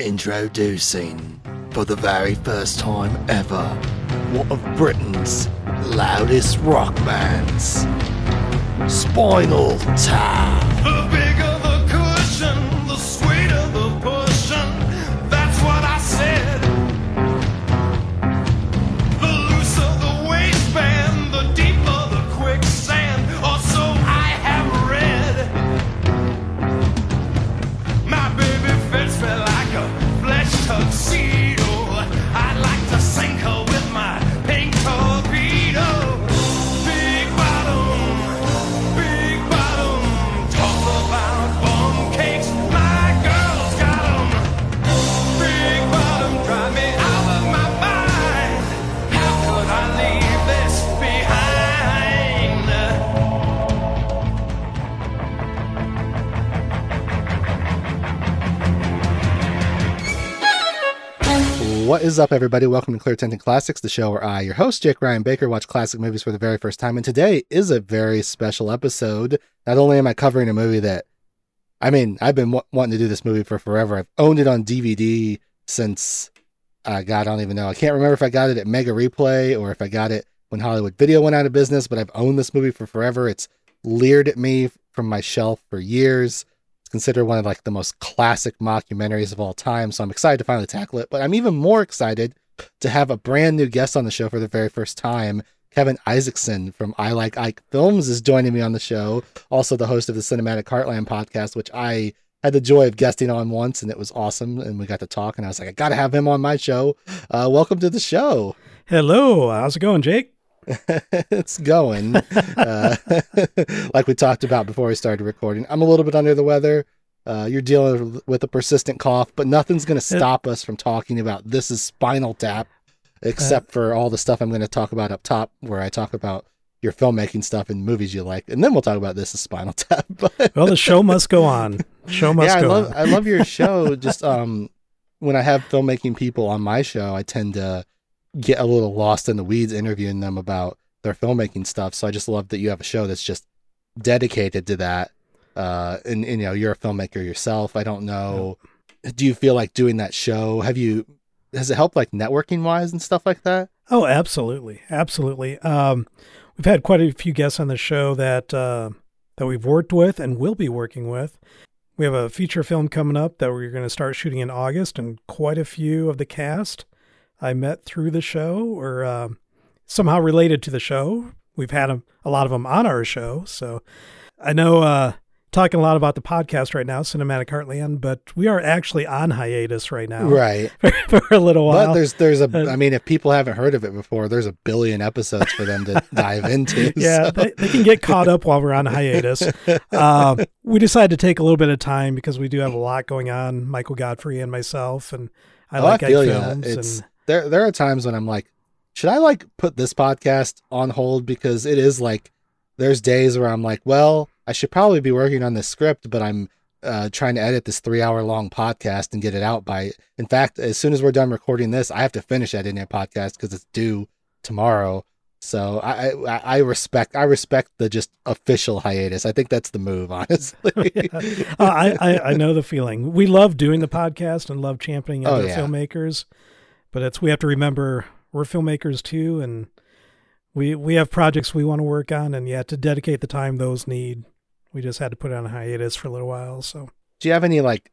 Introducing, for the very first time ever, one of Britain's loudest rock bands, Spinal Tap. What is up, everybody? Welcome to Clear Tinted Classics, the show where I, your host, Jake Ryan Baker, watch classic movies for the very first time. And today is a very special episode. Not only am I covering a movie that, I mean, I've been w- wanting to do this movie for forever. I've owned it on DVD since, uh, God, I don't even know. I can't remember if I got it at Mega Replay or if I got it when Hollywood Video went out of business, but I've owned this movie for forever. It's leered at me from my shelf for years considered one of like the most classic mockumentaries of all time. So I'm excited to finally tackle it. But I'm even more excited to have a brand new guest on the show for the very first time. Kevin Isaacson from I Like Ike Films is joining me on the show. Also the host of the Cinematic Heartland podcast, which I had the joy of guesting on once and it was awesome. And we got to talk and I was like, I got to have him on my show. Uh, welcome to the show. Hello, how's it going, Jake? it's going. uh, like we talked about before we started recording. I'm a little bit under the weather. Uh, you're dealing with a persistent cough, but nothing's going to stop us from talking about this is Spinal Tap, except for all the stuff I'm going to talk about up top, where I talk about your filmmaking stuff and movies you like, and then we'll talk about this is Spinal Tap. Well, the show must go on. Show must yeah, I go love on. I love your show. Just um, when I have filmmaking people on my show, I tend to get a little lost in the weeds interviewing them about their filmmaking stuff. So I just love that you have a show that's just dedicated to that. Uh, and, and you know, you're a filmmaker yourself. I don't know. Do you feel like doing that show? Have you? Has it helped like networking wise and stuff like that? Oh, absolutely, absolutely. Um, we've had quite a few guests on the show that uh, that we've worked with and will be working with. We have a feature film coming up that we're going to start shooting in August, and quite a few of the cast I met through the show or uh, somehow related to the show. We've had a, a lot of them on our show, so I know uh, talking a lot about the podcast right now, Cinematic Heartland, but we are actually on hiatus right now, Right. for, a little while. But there's there's a Uh, I mean if people haven't heard of it before, there's a billion episodes for them to dive into. yeah, so- they, they can get caught up while we're on hiatus. Um, we decided to take a little bit of time because we do have a lot going on. Michael Godfrey and myself, and I Oh, like I feel Ike ya. films. It's and there. There are times when I'm like, should I like put this podcast on hold because it is like there's days where I'm like, well, I should probably be working on this script, but I'm uh, trying to edit this three hour long podcast and get it out by. In fact, as soon as we're done recording this, I have to finish editing a podcast because it's due tomorrow. So I, I I respect I respect the just official hiatus. I think that's the move, honestly. Uh, I, I I know the feeling. We love doing the podcast and love championing Oh, other yeah. filmmakers, but it's we have to remember we're filmmakers too, and we we have projects we want to work on, and yeah, to dedicate the time those need, we just had to put it on hiatus for a little while. So. do you have any like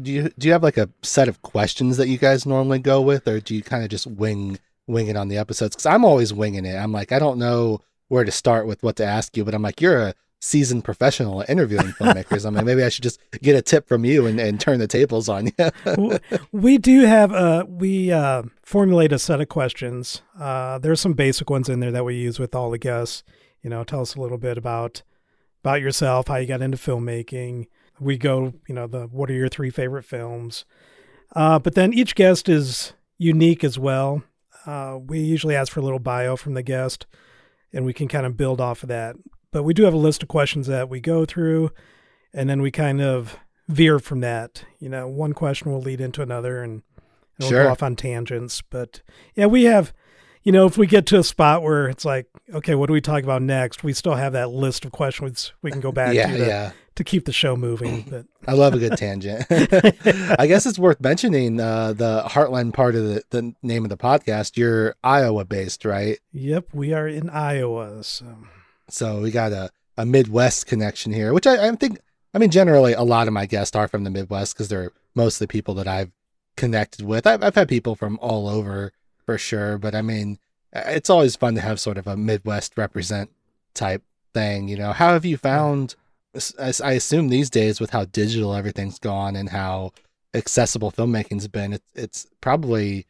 do you do you have like a set of questions that you guys normally go with or do you kind of just wing wing it on the episodes because i'm always winging it i'm like i don't know where to start with what to ask you but i'm like you're a seasoned professional interviewing filmmakers i'm like maybe i should just get a tip from you and, and turn the tables on you. We do have uh we uh formulate a set of questions. Uh there's some basic ones in there that we use with all the guests. You know tell us a little bit about about yourself how you got into filmmaking. We go you know the what are your three favorite films? Uh but then each guest is unique as well. Uh we usually ask for a little bio from the guest and we can kind of build off of that but we do have a list of questions that we go through and then we kind of veer from that. You know, one question will lead into another and Sure. go off on tangents. But yeah, we have, you know, if we get to a spot where it's like, okay, what do we talk about next? We still have that list of questions we can go back yeah to, to yeah to keep the show moving. But I love a good tangent. I guess it's worth mentioning uh, the Heartland part of the, the name of the podcast. You're Iowa based, right? yep, we are in Iowa. So So we got a, a Midwest connection here, which I, I think, I mean, generally a lot of my guests are from the Midwest because they're mostly people that I've connected with. I've, I've had people from all over for sure, but I mean, it's always fun to have sort of a Midwest represent type thing. You know, how have you found? I I assume these days with how digital everything's gone and how accessible filmmaking's been, it's it's probably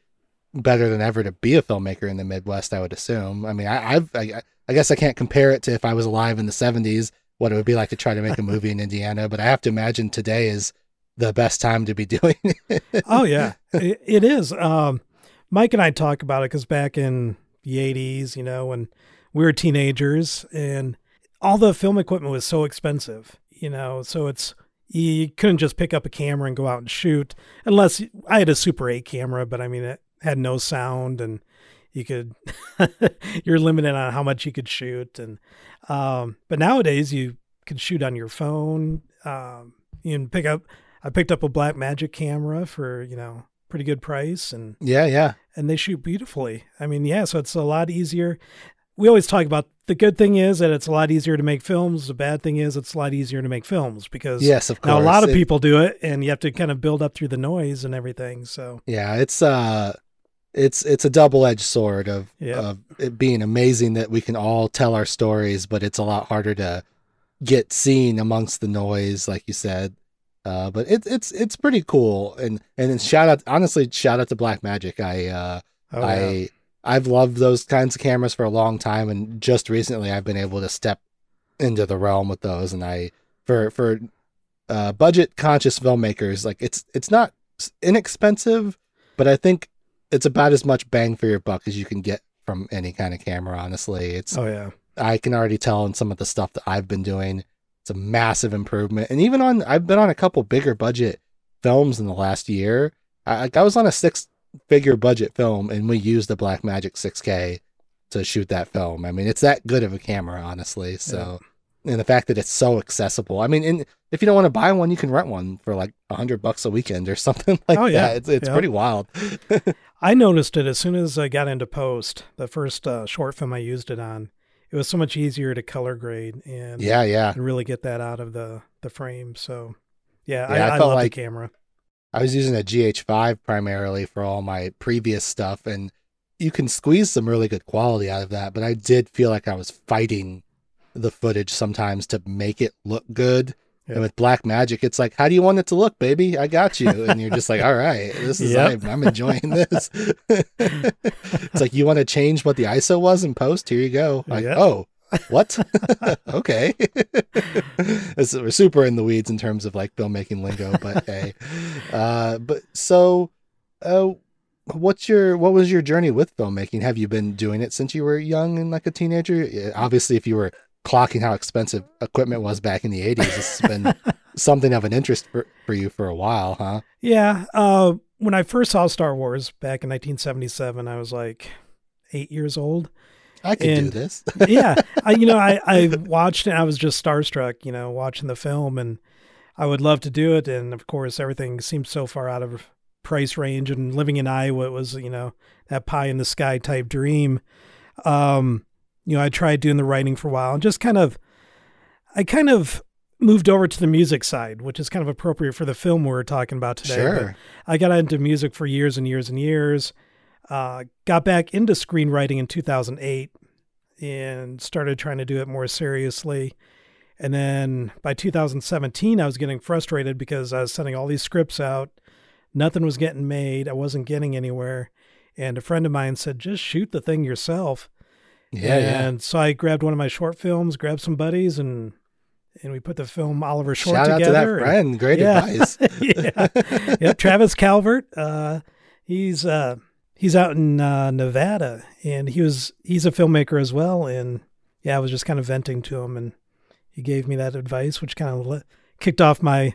better than ever to be a filmmaker in the Midwest. I would assume. I mean, I, I've I, I guess I can't compare it to if I was alive in the '70s, what it would be like to try to make a movie in Indiana. But I have to imagine today is the best time to be doing it. oh yeah, it, it is. Um, Mike and I talk about it because back in the '80s, you know, when we were teenagers, and all the film equipment was so expensive, you know, so it's you couldn't just pick up a camera and go out and shoot unless I had a Super 8 camera, but I mean it had no sound and you could you're limited on how much you could shoot and um, but nowadays you can shoot on your phone. Um, you can pick up. I picked up a Black Magic camera for you know pretty good price and yeah, yeah. and they shoot beautifully. I mean, yeah, so it's a lot easier. We always talk about the good thing is that it's a lot easier to make films. The bad thing is it's a lot easier to make films because Yes, of course. now a lot of It- people do it, and you have to kind of build up through the noise and everything. So Yeah, it's uh it's it's a double edged sword of Yeah. of it being amazing that we can all tell our stories, but it's a lot harder to get seen amongst the noise, like you said. Uh, but it's it's it's pretty cool, and and shout out honestly, shout out to Black Magic. I uh, oh, yeah. I I've loved those kinds of cameras for a long time, and just recently I've been able to step into the realm with those. And I for for uh, budget conscious filmmakers, like it's it's not inexpensive, but I think it's about as much bang for your buck as you can get from any kind of camera. Honestly, it's oh yeah, I can already tell in some of the stuff that I've been doing, it's a massive improvement. And even on, I've been on a couple bigger budget films in the last year. I, like, I was on a six figure budget film and we used the Blackmagic 6K to shoot that film. I mean, it's that good of a camera, honestly. So, and the fact that it's so accessible. I mean, and if you don't want to buy one, you can rent one for like a hundred bucks a weekend or something like Oh, yeah. that. It's, it's Yeah. pretty wild. I noticed it as soon as I got into post. The first uh, short film I used it on, it was so much easier to color grade and yeah, yeah. and really get that out of the the frame. So yeah, Yeah, I I, I, love like- the camera. I was using a GH5 primarily for all my previous stuff, and you can squeeze some really good quality out of that. But I did feel like I was fighting the footage sometimes to make it look good. Yeah. And with Black Magic, it's like, how do you want it to look, baby? I got you. And you're just like, all right, this is Yep. I'm, I'm enjoying this. it's like you want to change what the ISO was in post. Here you go. Like, Yep. oh, what? okay. It's- we're super in the weeds in terms of like filmmaking lingo, but hey. Uh, but so, uh, what's your what was your journey with filmmaking? Have you been doing it since you were young and like a teenager? Obviously, if you were clocking how expensive equipment was back in the '80s, this has been something of an interest for, for you for a while, huh? Yeah. Uh, when I first saw Star Wars back in 1977, I was like eight years old. I could do And- this. yeah, I you know I I watched and I was just starstruck, you know, watching the film, and I would love to do it, and of course everything seemed so far out of price range, and living in Iowa it was you know that pie in the sky type dream. Um, you know, I tried doing the writing for a while, and just kind of, I kind of moved over to the music side, which is kind of appropriate for the film we're talking about today. but Sure. I got into music for years and years and years. Uh, got back into screenwriting in 2008 and started trying to do it more seriously. And then by 2017, I was getting frustrated because I was sending all these scripts out. Nothing was getting made. I wasn't getting anywhere. And a friend of mine said, just shoot the thing yourself. Yeah, yeah. And so I grabbed one of my short films, grabbed some buddies, and and we put the film Oliver Short Shout out to that together. and- friend. Great Yeah. advice. yeah. yep, Travis Calvert. Uh, he's uh, he's out in uh, Nevada, and he was he's a filmmaker as well. And yeah, I was just kind of venting to him, and he gave me that advice, which kind of le- kicked off my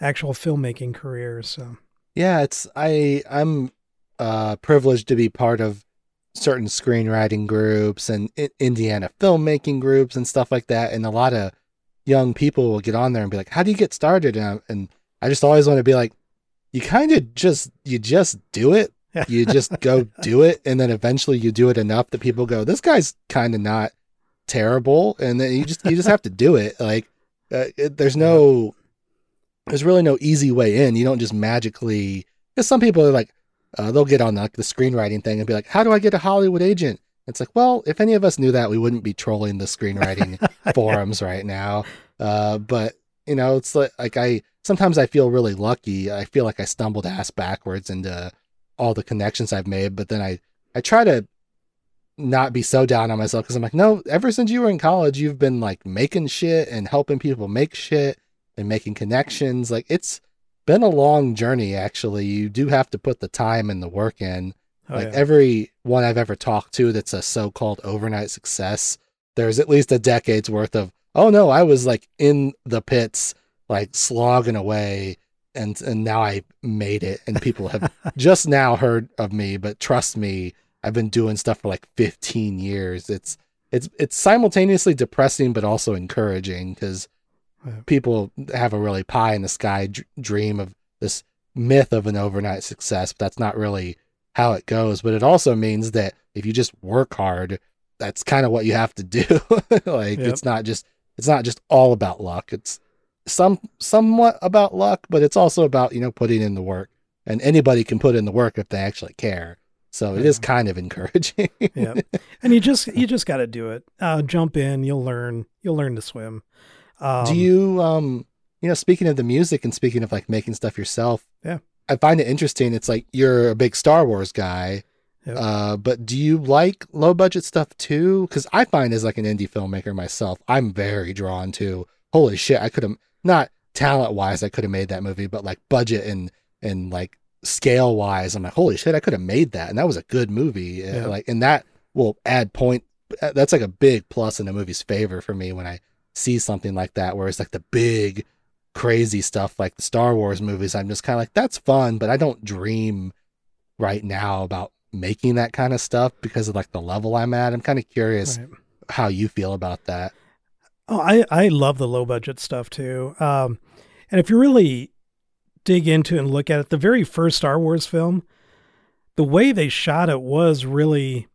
actual filmmaking career. So Yeah, it's I I'm uh privileged to be part of certain screenwriting groups and Indiana filmmaking groups and stuff like that and a lot of young people will get on there and be like, "How do you get started?" And, and I just always want to be like, "You kind of just you just do it. You just go do it, and then eventually you do it enough that people go, "This guy's kind of not terrible," and then you just you just have to do it. Like, uh, it, there's no, there's really no easy way in. You don't just magically. Because some people are like, uh, they'll get on like the screenwriting thing and be like, "How do I get a Hollywood agent?" It's like, well, if any of us knew that, we wouldn't be trolling the screenwriting forums right now. Uh, but you know, it's like, like I sometimes I feel really lucky. I feel like I stumbled ass backwards into all the connections I've made, but then I I try to not be so down on myself because I'm like, no, ever since you were in college, you've been like making shit and helping people make shit and making connections. Like it's been a long journey actually. You do have to put the time and the work in. Oh, like yeah. every one I've ever talked to that's a so-called overnight success, there's at least a decade's worth of, oh no, I was like in the pits, like slogging away and and now I made it and people have just now heard of me, but trust me, I've been doing stuff for like 15 years. It's it's it's simultaneously depressing but also encouraging because Yeah. people have a really pie in the sky dr- dream of this myth of an overnight success, but that's not really how it goes. But it also means that if you just work hard, that's kind of what you have to do. like Yep. it's not just it's not just all about luck. It's some somewhat about luck, but it's also about you know putting in the work. And anybody can put in the work if they actually care. So it is kind of encouraging. yeah and you just you just got to do it uh jump in you'll learn you'll learn to swim um, Do you um you know speaking of the music and speaking of like making stuff yourself? Yeah. I find it interesting. It's like you're a big Star Wars guy. Yep. Uh, but do you like low budget stuff too? Because I find as like an indie filmmaker myself, I'm very drawn to. Holy shit! I could have not talent wise, I could have made that movie, but like budget and and like scale wise, I'm like, holy shit! I could have made that, and that was a good movie. Uh, Yeah. Like, and that will add point. That's like a big plus in a movie's favor for me when I see something like that, where it's like the big crazy stuff like the Star Wars movies. I'm just kind of like, that's fun, but I don't dream right now about making that kind of stuff because of like the level I'm at. I'm kind of curious right. how you feel about that. Oh, I, I love the low budget stuff too. Um, and if you really dig into and look at it, the very first Star Wars film, the way they shot it was really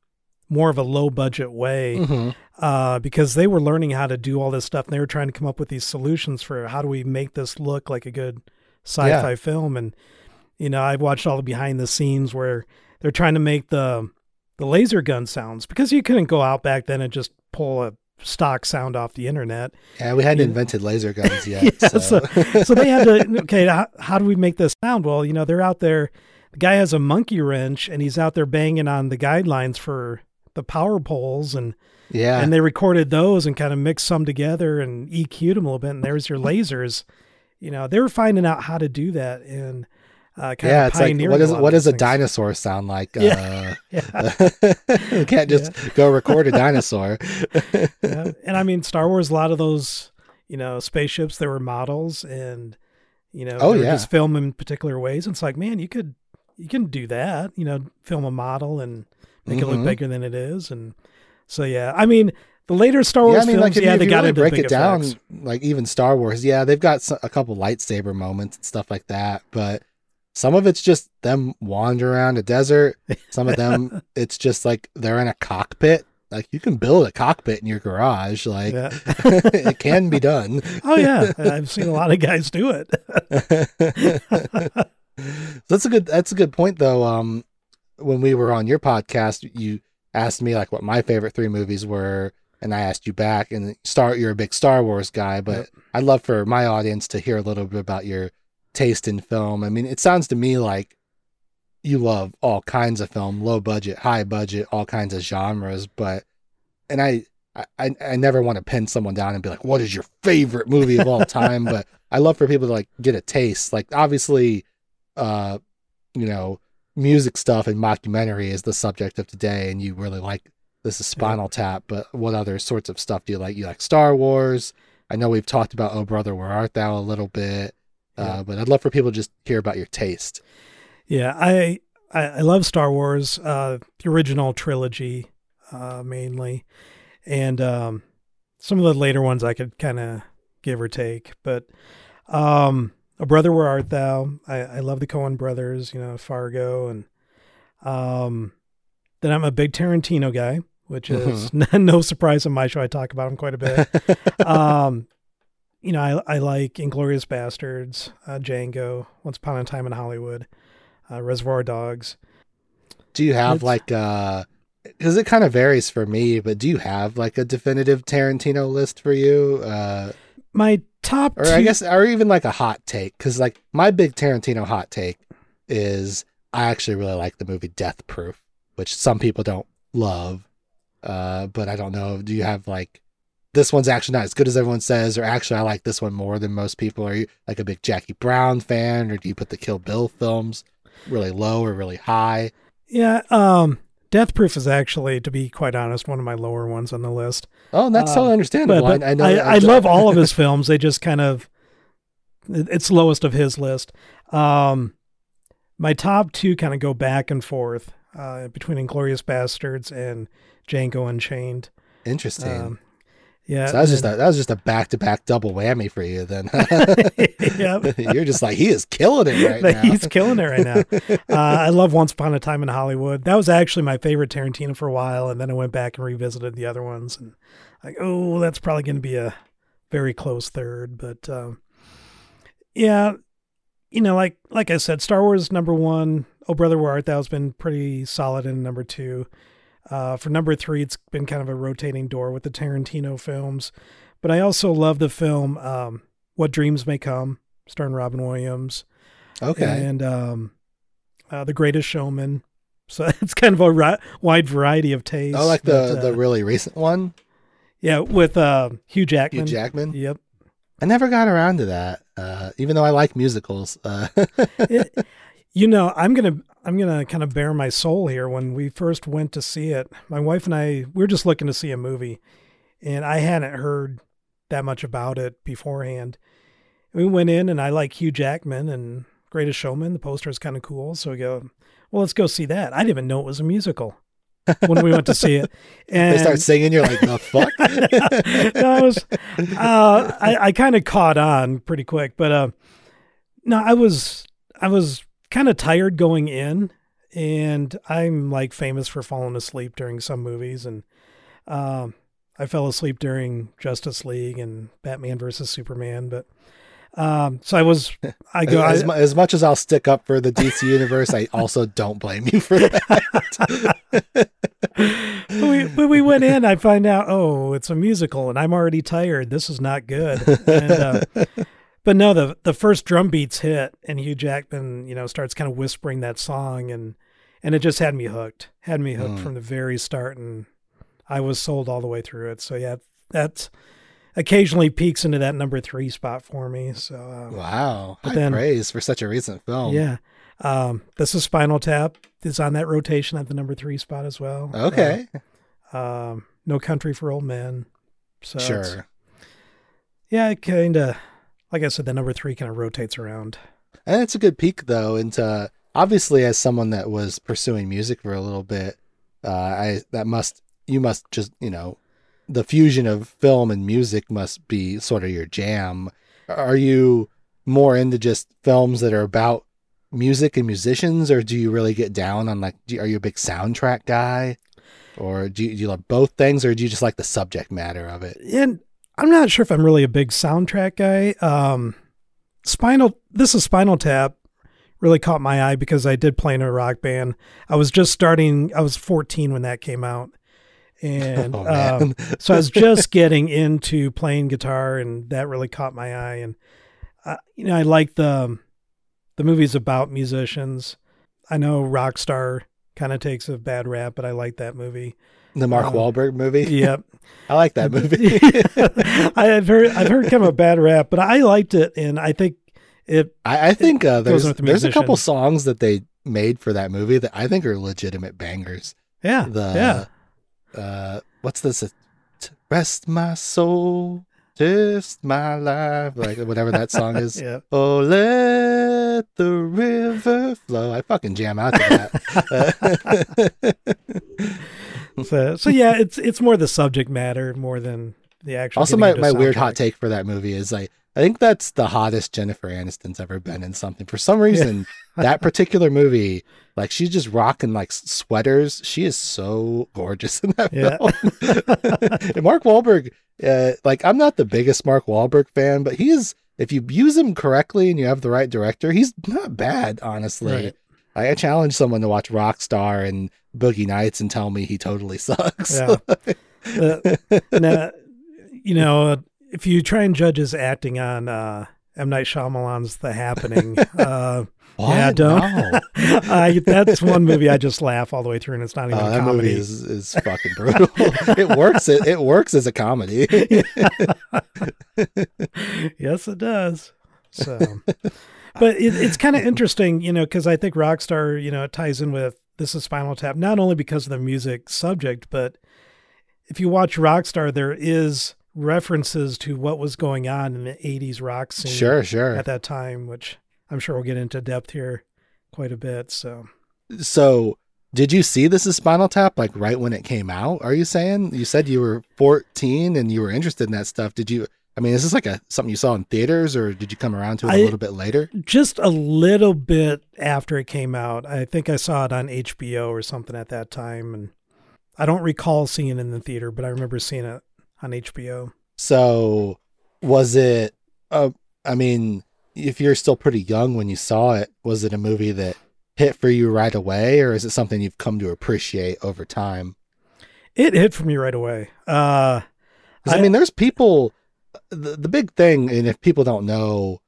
more of a low budget way Mhm. Uh, because they were learning how to do all this stuff and they were trying to come up with these solutions for how do we make this look like a good sci-fi film. And, you know, I've watched all the behind the scenes where they're trying to make the, the laser gun sounds because you couldn't go out back then and just pull a stock sound off the internet. Yeah, we hadn't You- invented laser guns yet. Yeah, so. so they had to okay how, how do we make this sound well you know they're out there the guy has a monkey wrench and he's out there banging on the guidelines for the power poles and yeah. and they recorded those and kind of mixed some together and EQ'd them a little bit and there's your lasers you know they were finding out how to do that and uh, kind yeah, of it's like what is what does a things. dinosaur sound like? Yeah. Yeah. Uh, you can't just go record a dinosaur. yeah. And I mean, Star Wars, a lot of those, you know, spaceships, there were models and, you know, Oh, they yeah. just filmed in particular ways. And it's like, man, you could, you can do that, you know, film a model and make it Mhm. look bigger than it is. And so, yeah, I mean, the later Star Wars yeah, I mean, films, like if, yeah, you, they got really break it down, effects. like even Star Wars, yeah, they've got a couple lightsaber moments and stuff like that, but some of it's just them wandering around a desert. Some of them, it's just like they're in a cockpit. Like you can build a cockpit in your garage. Like Yeah. it can be done. Oh yeah, I've seen a lot of guys do it. that's a good that's a good point though um when we were on your podcast you asked me like what my favorite three movies were and i asked you back and star you're a big star wars guy but Yep. i'd love for my audience to hear a little bit about your taste in film i mean it sounds to me like you love all kinds of film low budget high budget all kinds of genres but and i I, I never want to pin someone down and be like, what is your favorite movie of all time? but I love for people to like get a taste. Like obviously, uh, you know, music stuff and mockumentary is the subject of today, and you really like this is Spinal Tap. But what other sorts of stuff do you like? You like Star Wars? I know we've talked about Oh Brother Where Art Thou a little bit, uh, but I'd love for people to just hear about your taste. Yeah, I I, I love Star Wars, uh, the original trilogy, uh, mainly, and um, some of the later ones I could kind of give or take. But um, a brother, where art thou? I, I love the Coen brothers, you know, Fargo, and um, then I'm a big Tarantino guy, which is no surprise on my show. I talk about him quite a bit. um, you know, I I like Inglourious Basterds, uh, Django, Once Upon a Time in Hollywood, uh, Reservoir Dogs. Do you have It's- like uh because it kind of varies for me, but do you have like a definitive Tarantino list for you? Uh My top or two, I guess or even like a hot take cuz like my big Tarantino hot take is I actually really like the movie Death Proof, which some people don't love. Uh but I don't know, do you have like this one's actually not as good as everyone says or actually I like this one more than most people. Are you like a big Jackie Brown fan or do you put the Kill Bill films really low or really high? yeah, um, Death Proof is actually, to be quite honest, one of my lower ones on the list. Oh, and that's Uh, totally understandable. But, but I, I know. I, I love all of his films. They just kind of it's lowest of his list. Um, my top two kind of go back and forth uh, between Inglourious Basterds and Django Unchained. Interesting. Um, yeah, so that was just a that was just a back to back double whammy for you. Then you're just like he is killing it right now. He's killing it right now. Uh, I love Once Upon a Time in Hollywood. That was actually my favorite Tarantino for a while, and then I went back and revisited the other ones, and like, oh, that's probably going to be a very close third. But um, yeah, you know, like like I said, Star Wars number one. Oh, brother, where art thou? has been pretty solid in number two. Uh, for number three, it's been kind of a rotating door with the Tarantino films. But I also love the film um, What Dreams May Come, starring Robin Williams okay. and um, uh, The Greatest Showman. So it's kind of a ri- wide variety of tastes. oh, like the but, the uh, really recent one, yeah with uh, Hugh Jackman. Hugh Jackman. Yep. I never got around to that, uh, even though I like musicals. Uh, It- you know, I'm gonna I'm gonna kind of bare my soul here. When we first went to see it, my wife and I we were just looking to see a movie, and I hadn't heard that much about it beforehand. We went in, and I like Hugh Jackman and Greatest Showman. The poster is kind of cool, so we go, well, let's go see that. I didn't even know it was a musical when we went to see it. And they start singing, you're like, the fuck? no, I was, uh, I, I kind of caught on pretty quick, but uh, no, I was, I was kind of tired going in, and I'm like famous for falling asleep during some movies, and um, I fell asleep during Justice League and Batman versus Superman, but um, so I was, I go, as, I, as much as I'll stick up for the DC universe, I also don't blame you for that. but we, but we went in. I find out, oh, it's a musical, and I'm already tired. This is not good. And, uh, but no, the the first drum beats hit, and Hugh Jackman, you know, starts kind of whispering that song, and and it just had me hooked. Had me hooked Mm. from the very start, and I was sold all the way through it. So yeah, that's occasionally peaks into that number three spot for me. So uh, wow, But high then- praise for such a recent film. yeah. Um, this is Spinal Tap. Is on that rotation at the number three spot as well. Okay, Uh, um, No Country for Old Men. So sure. yeah, it kind of, like I said, the number three kind of rotates around. And it's a good peek though into obviously as someone that was pursuing music for a little bit, uh, I that must you must just you know the fusion of film and music must be sort of your jam. Are you more into just films that are about music and musicians, or do you really get down on like? Do, are you a big soundtrack guy, or do you, do you love both things, or do you just like the subject matter of it? And I'm not sure if I'm really a big soundtrack guy. Um, Spinal, this is Spinal Tap, really caught my eye because I did play in a rock band. I was just starting. I was 14 when that came out, and Oh, um, so I was just getting into playing guitar, and that really caught my eye. And uh, you know, I like the the movies about musicians. I know Rockstar kind of takes a bad rap, but I like that movie. The Mark Um, Wahlberg movie. Yep. I like that movie. I've heard I've heard kind of a bad rap, but I liked it, and I think it. I, I think uh, there's the there's a couple songs that they made for that movie that I think are legitimate bangers. Yeah, The yeah. uh, what's this? Rest my soul, test my life, like whatever that song is. Yeah. Oh, let the river flow. I fucking jam out to that. So, so yeah, it's it's more the subject matter more than the actual. Also, my, my weird hot take for that movie is like I think that's the hottest Jennifer Aniston's ever been in something. For some reason, that particular movie, like she's just rocking like sweaters. She is so gorgeous in that Yeah. film. and Mark Wahlberg, uh, like I'm not the biggest Mark Wahlberg fan, but he is. If you use him correctly and you have the right director, he's not bad, honestly. Right. I, I challenge someone to watch Rockstar and Boogie Nights and tell me he totally sucks. Yeah. Uh, now, you know, if you try and judge his acting on uh, M Night Shyamalan's The Happening, uh, What? Yeah, don't. No. I, that's one movie I just laugh all the way through, and it's not even a that comedy. movie is, is fucking brutal. it works. It, it works as a comedy. yes, it does. So, but it, it's kind of interesting, you know, because I think Rockstar, you know, it ties in with this is Spinal Tap, not only because of the music subject, but if you watch Rockstar, there is references to what was going on in the 80s rock scene sure, sure. at that time, which I'm sure we'll get into depth here quite a bit. So, So, did you see this is Spinal Tap like right when it came out? Are you saying you said you were 14 and you were interested in that stuff? Did you? I mean, is this like a something you saw in theaters, or did you come around to it a little bit later? just a little bit after it came out, I think I saw it on HBO or something at that time. And I don't recall seeing it in the theater, but I remember seeing it on HBO. So, was it? Uh, I mean, if you're still pretty young when you saw it, was it a movie that hit for you right away, or is it something you've come to appreciate over time? It hit for me right away. Uh, I, I- mean, there's people. The, the big thing, and if people don't know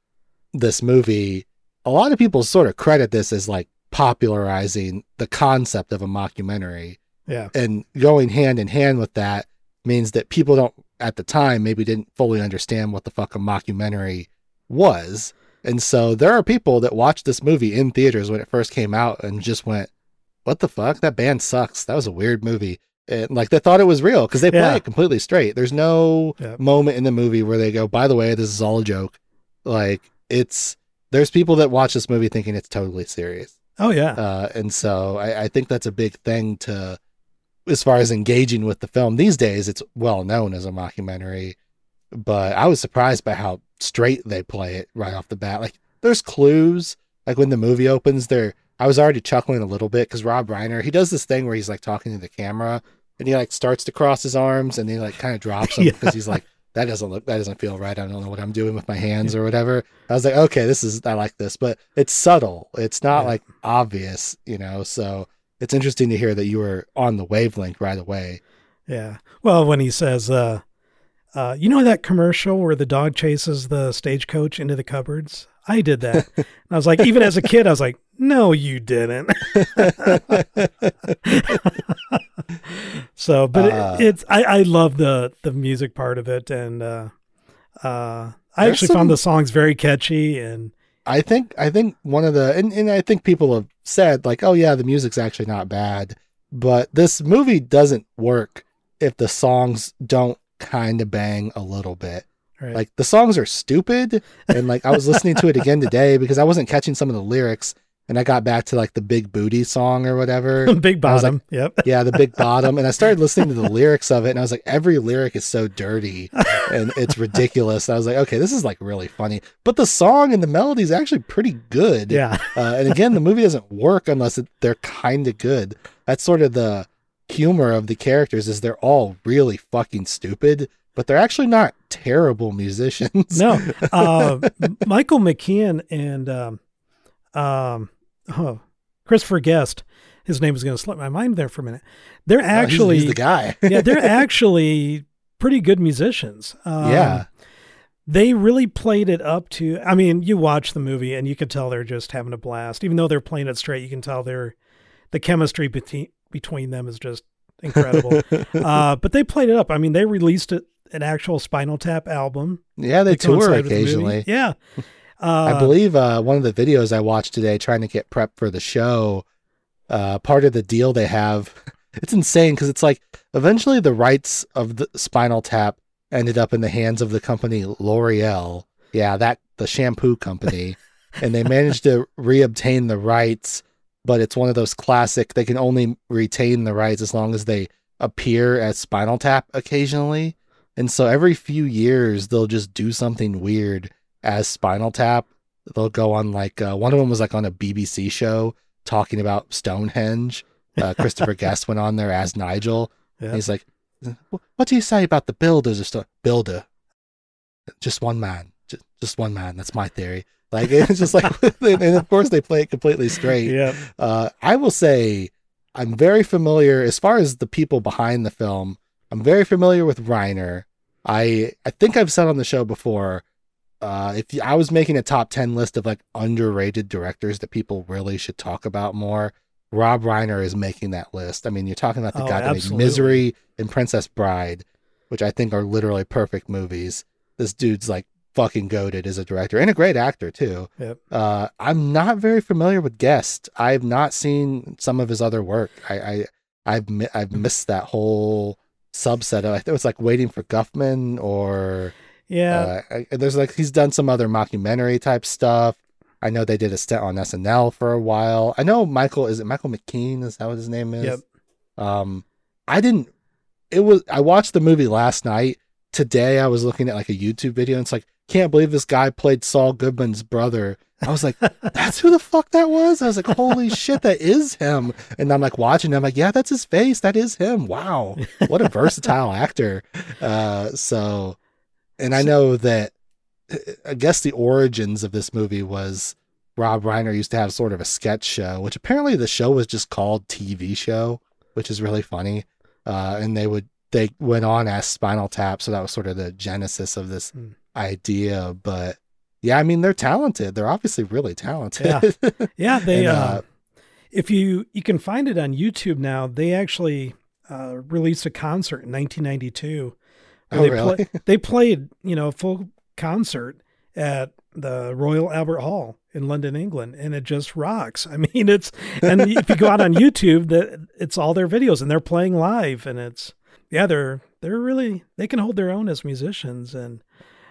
this movie, a lot of people sort of credit this as like popularizing the concept of a mockumentary. yeah. And going hand in hand with that means that people don't, at the time, maybe didn't fully understand what the fuck a mockumentary was. And so there are people that watched this movie in theaters when it first came out and just went, what the fuck? That band sucks. That was a weird movie. And like they thought it was real because they play Yeah. it completely straight. There's no Yeah. moment in the movie where they go, by the way, this is all a joke. Like it's, there's people that watch this movie thinking it's totally serious. Oh, yeah. Uh, and so I, I think that's a big thing to, as far as engaging with the film these days, it's well known as a mockumentary. But I was surprised by how straight they play it right off the bat. Like there's clues. Like when the movie opens, there I was already chuckling a little bit because Rob Reiner he does this thing where he's like talking to the camera and he like starts to cross his arms and he like kind of drops them Yeah. because he's like that doesn't look that doesn't feel right. I don't know what I'm doing with my hands or whatever. I was like, okay, this is I like this, but it's subtle. It's not Yeah. like obvious, you know. So it's interesting to hear that you were on the wavelength right away. Yeah. Well, when he says, uh, uh, you know that commercial where the dog chases the stagecoach into the cupboards? I did that. and I was like, even as a kid, I was like, no, you didn't. so, but Uh, it, it's, I, I love the, the music part of it. And, uh, uh, I actually some- found the songs very catchy and I think I think one of the and, and I think people have said like, oh yeah, the music's actually not bad, but this movie doesn't work if the songs don't kind of bang a little bit. right. Like the songs are stupid, and like I was listening to it again today because I wasn't catching some of the lyrics, and I got back to like the big booty song or whatever. Big was like, Bottom. yep. yeah, the big bottom, and I started listening to the lyrics of it, and I was like, every lyric is so dirty and it's ridiculous. I was like, okay, this is like really funny, but the song and the melody is actually pretty good. Yeah. Uh, and again, the movie doesn't work unless it, they're kind of good. That's sort of the humor of the characters is they're all really fucking stupid, but they're actually not terrible musicians. No, uh, Michael McKean and um, um, oh, Christopher Guest. His name is going to slip my mind there for a minute. They're Uh, he's- actually, he's, the guy. yeah, they're actually pretty good musicians. Um, yeah. they really played it up to. I mean, you watch the movie and you can tell they're just having a blast. Even though they're playing it straight, you can tell they're the chemistry between between them is just incredible. uh, but they played it up. I mean, they released it, an actual Spinal Tap album. Yeah, they to tour with the occasionally. Yeah. Uh, I believe uh, one of the videos I watched today trying to get prep for the show, uh, part of the deal they have, it's insane because it's like eventually the rights of the Spinal Tap ended up in the hands of the company L'Oreal. Yeah, that the shampoo company, and they managed to reobtain the rights, but it's one of those classic. They can only retain the rights as long as they appear as Spinal Tap occasionally. And so every few years they'll just do something weird as Spinal Tap. They'll go on like uh, one of them was like on a BBC show talking about Stonehenge. Uh, Christopher Guest went on there as Nigel. Yeah. He's like, "What do you say about the builders of Stone? Builder, just one man, just, just one man. That's my theory." Like it's just like, and of course they play it completely straight. yeah. Uh, I will say I'm very familiar as far as the people behind the film. I'm very familiar with Reiner. I I think I've said on the show before. Uh, if you, I was making a top ten list of like underrated directors that people really should talk about more, Rob Reiner is making that list. I mean, you're talking about the Oh, guy that made. Misery and Princess Bride, which I think are literally perfect movies. This dude's like fucking goaded as a director and a great actor too. Yep. Uh, I'm not very familiar with Guest. I've not seen some of his other work. I, I I've mi- I've missed that whole subset of. I think it was like Waiting for Guffman or Yeah. uh, I, there's like he's done some other mockumentary type stuff. I know they did a stint on SNL for a while. I know Michael is it Michael McKean? Is that what his name is? Yep. Um, I didn't. It was. I watched the movie last night. Today I was looking at like a YouTube video. and It's like can't believe this guy played Saul Goodman's brother. I was like, that's who the fuck that was. I was like, holy shit, that is him. And I'm like watching. I'm like, yeah, that's his face. That is him. Wow, what a versatile actor. Uh, so, and I know that. I guess the origins of this movie was Rob Reiner used to have sort of a sketch show, which apparently the show was just called TV show, which is really funny. Uh, and they would they went on as Spinal Tap, so that was sort of the genesis of this Hmm. idea. But yeah, I mean they're talented. They're obviously really talented. Yeah, they. And, uh, uh, if you you can find it on YouTube now, they actually uh, released a concert in 1992. Oh, they really? they played you know a full concert at the Royal Albert Hall in London, England, and it just rocks. I mean, it's and if you go out on YouTube, that it's all their videos and they're playing live, and it's yeah, they're they're really they can hold their own as musicians, and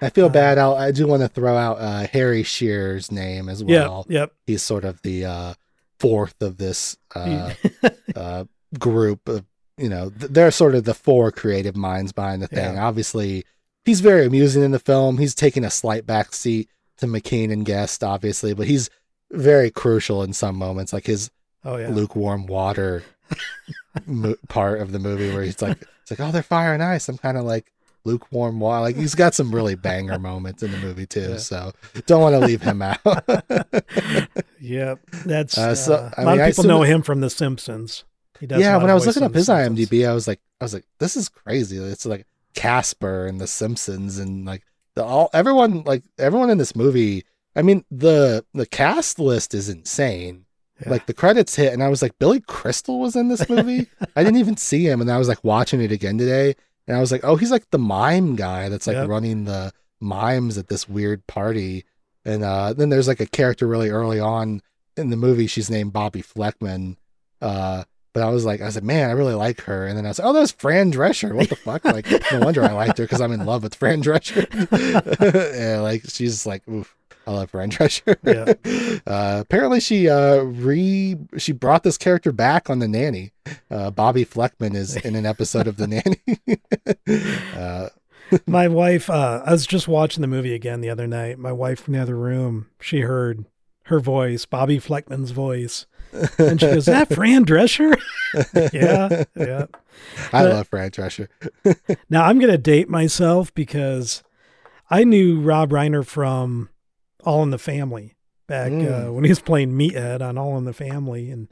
I feel uh, bad. I'll, I do want to throw out uh, Harry Shearer's name as well. yep, He's sort of the uh, fourth of this uh, uh, group of you know th- they're sort of the four creative minds behind the thing. Yeah. Obviously, he's very amusing in the film. He's taking a slight back seat to McKean and Guest, obviously, but he's very crucial in some moments, like his oh yeah, lukewarm water mo- part of the movie where he's like, it's like, oh, they're fire and ice. I'm kind of like lukewarm water. Like he's got some really banger moments in the movie too. Yeah. So don't want to leave him out. Yep, that's Uh, so, uh, a lot mean, of people know him from The Simpsons. Yeah, when I was looking up his. IMDb, I was like, I was like, this is crazy. It's like Casper and The Simpsons and like the all everyone like everyone in this movie. I mean the the cast list is insane. Yeah. Like the credits hit, and I was like, Billy Crystal was in this movie. I didn't even see him, and I was like watching it again today, and I was like, oh, he's like the mime guy that's like Yep. running the mimes at this weird party. And uh, then there's like a character really early on in the movie. She's named Bobbi Flekman. Uh, but I was like, I said, man, I really like her. And then I was like, oh, that's Fran Drescher. What the fuck? Like, no wonder I liked her because I'm in love with Fran Drescher. yeah, like she's like, oof, I love Fran Drescher. Yeah. Uh, apparently, she uh re she brought this character back on the nanny. Uh, Bobbi Flekman is in an episode of the nanny. uh, My wife, uh, I was just watching the movie again the other night. My wife from the other room, she heard her voice, Bobbi Flekman's voice. And she goes, Is that Fran Drescher? yeah, yeah. I But- love Fran Drescher. Now I'm going to date myself because I knew Rob Reiner from All in the Family back Mm. uh, when he was playing Meathead on All in the Family. And,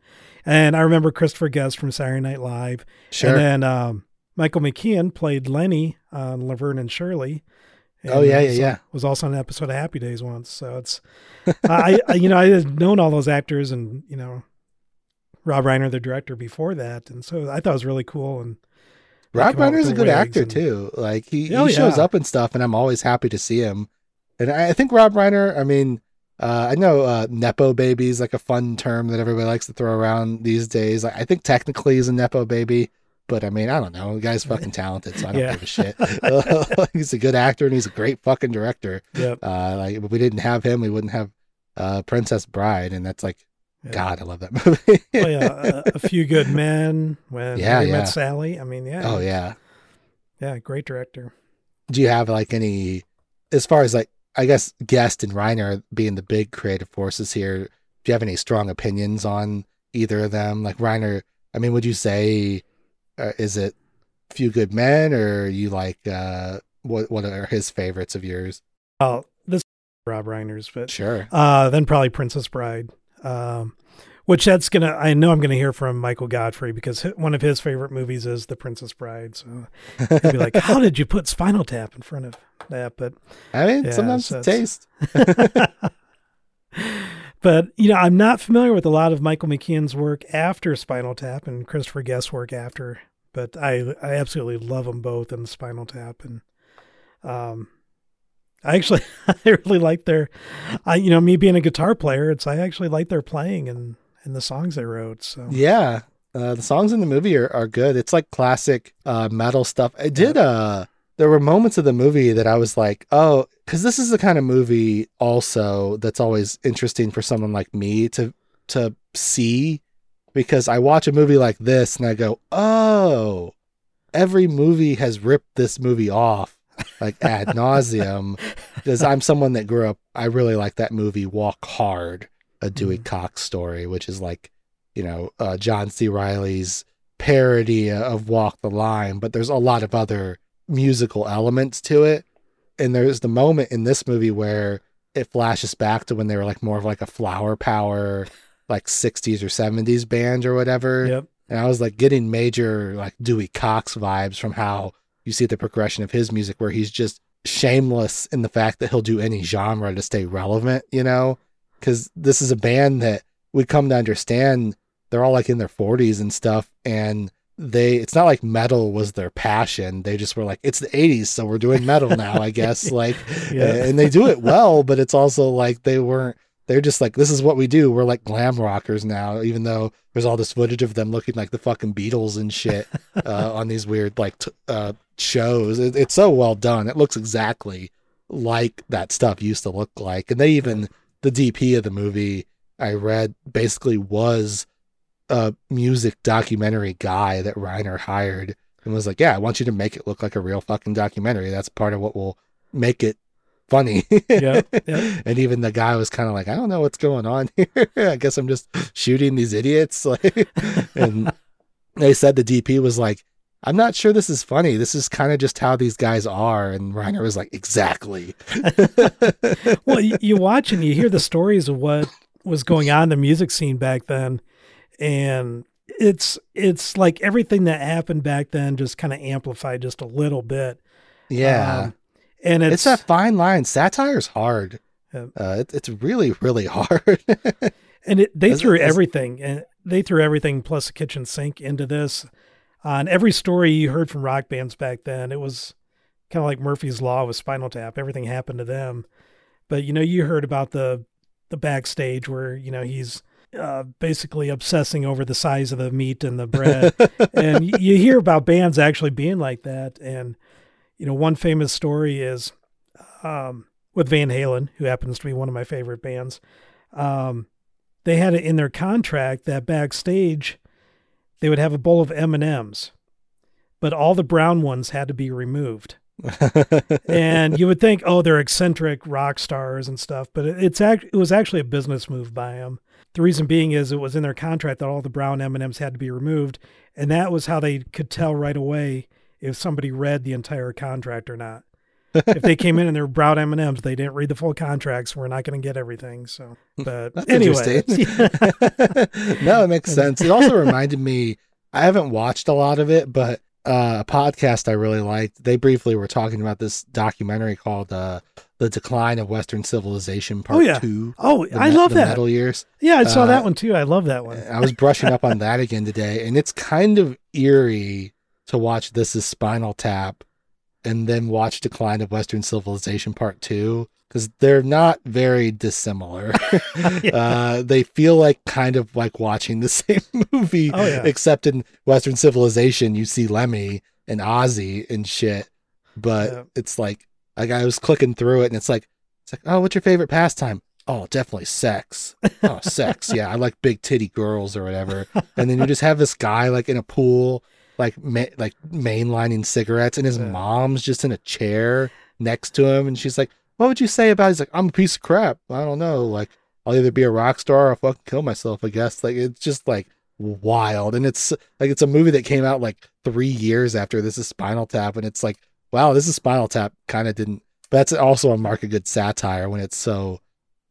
and I remember Christopher Guest from Saturday Night Live. Sure. And then um, Michael McKean played Lenny on Laverne and Shirley. And Oh, yeah, yeah, yeah. Was also on an episode of Happy Days once. So it's, I, I, you know, I had known all those actors and, you know, Rob Reiner, the director before that. And so I thought it was really cool. And Rob come out with Reiner's a good actor and- too. Like he, Oh, he shows yeah. up and stuff, and I'm always happy to see him. And I, I think Rob Reiner. I mean, uh, I know uh, nepo baby is like a fun term that everybody likes to throw around these days. I, I think technically he's a nepo baby, but I mean, I don't know. The guy's fucking talented, so I don't Yeah. give a shit. he's a good actor and he's a great fucking director. Yep. Uh, like if we didn't have him, we wouldn't have uh, Princess Bride, and that's like, Yeah. God, I love that movie. oh yeah, a, a few good men when Yeah, yeah. met Sally. I mean, yeah. oh yeah. yeah, great director. do you have like any as far as like I guess Guest and Reiner being the big creative forces here, do you have any strong opinions on either of them? Like Reiner, I mean, would you say uh, is it Few Good Men or you like uh what what are his favorites of yours? Oh, this Rob Reiner's, but Sure. uh, then probably Princess Bride. Um, which that's gonna. I know I'm gonna hear from Michael Godfrey because one of his favorite movies is The Princess Bride. So he'll be like, "How did you put Spinal Tap in front of that?" But I mean, Yeah, sometimes so taste. but you know, I'm not familiar with a lot of Michael McKean's work after Spinal Tap and Christopher Guest's work after. But I I absolutely love them both in Spinal Tap and um. I actually, I really like their, I you know me being a guitar player, it's I actually like their playing and and the songs they wrote. So Yeah. Uh, the songs in the movie are, are good. It's like classic uh, metal stuff. I did uh there were moments of the movie that I was like, oh, because this is the kind of movie also that's always interesting for someone like me to to see because I watch a movie like this and I go, oh, every movie has ripped this movie off like ad nauseum because I'm someone that grew up. I really like that movie Walk Hard, a Dewey Mhm. Cox story, which is like, you know, uh, John C. Reilly's parody of Walk the Line, but there's a lot of other musical elements to it. And there's the moment in this movie where it flashes back to when they were like more of like a flower power, like 60s or 70s band or whatever. yep, And I was like getting major like Dewey Cox vibes from how you see the progression of his music where he's just shameless in the fact that he'll do any genre to stay relevant, you know? Cuz this is a band that we come to understand they're all like in their 40s and stuff and they it's not like metal was their passion. They just were like it's the 80s so we're doing metal now, I guess. Like Yeah. and they do it well, but it's also like they weren't they're just like this is what we do. We're like glam rockers now, even though there's all this footage of them looking like the fucking Beatles and shit uh, on these weird like t- uh, shows. It, it's so well done. It looks exactly like that stuff used to look like. And they even the DP of the movie I read basically was a music documentary guy that Reiner hired and was like, "Yeah, I want you to make it look like a real fucking documentary. That's part of what will make it funny." Yep, yep. And even the guy was kind of like, "I don't know what's going on here. I guess I'm just shooting these idiots." Like, and they said the DP was like, "I'm not sure this is funny. This is kind of just how these guys are." And Reiner was like, "Exactly." well, you, you watch and you hear the stories of what was going on in the music scene back then, and it's it's like everything that happened back then just kind of amplified just a little bit. yeah. Um, and it's, it's, a fine line. Satire's hard. Yeah. Uh, it, it's really, really hard. and it, they threw everything and they threw everything plus a kitchen sink into this. On every story you heard from rock bands back then, it was kind of like Murphy's Law with Spinal Tap. Everything happened to them. But you know, you heard about the the backstage where you know he's uh, basically obsessing over the size of the meat and the bread, and you hear about bands actually being like that. And you know, one famous story is um, with Van Halen, who happens to be one of my favorite bands. Um, they had it in their contract that backstage they would have a bowl of M and M's, but all the brown ones had to be removed. and you would think, oh, they're eccentric rock stars and stuff, but it's act- it was actually a business move by them. The reason being is it was in their contract that all the brown M and M's had to be removed, and that was how they could tell right away if somebody read the entire contract or not. if they came in and they were brown M and M's, they didn't read the full contracts. We're not going to get everything. So, but anyway, interesting. no, it makes sense. It also reminded me, I haven't watched a lot of it, but uh, a podcast I really liked, they briefly were talking about this documentary called uh, The Decline of Western Civilization Part Oh, yeah. 2. oh, The I love that. Metal Years. Yeah, I saw Uh, that one too. I love that one. I was brushing up on that again today, and it's kind of eerie to watch This is Spinal Tap and then watch Decline of Western Civilization Part 2 because they're not very dissimilar. uh, they feel like kind of like watching the same movie, Oh, yeah. except in Western Civilization, you see Lemmy and Ozzy and shit. But Yeah. it's like, like I was clicking through it, and it's like, it's like, oh, what's your favorite pastime? Oh, definitely sex. Oh, sex. Yeah, I like big titty girls or whatever. And then you just have this guy like in a pool like ma- like mainlining cigarettes, and his Yeah. mom's just in a chair next to him, and she's like, "What would you say about?" He's like, "I'm a piece of crap. I don't know. Like, I'll either be a rock star or I'll fucking kill myself. I guess." Like, it's just like wild, and it's like it's a movie that came out like three years after this is Spinal Tap, and it's like, wow, this is Spinal Tap. Kind of didn't. But that's also a mark of good satire when it's so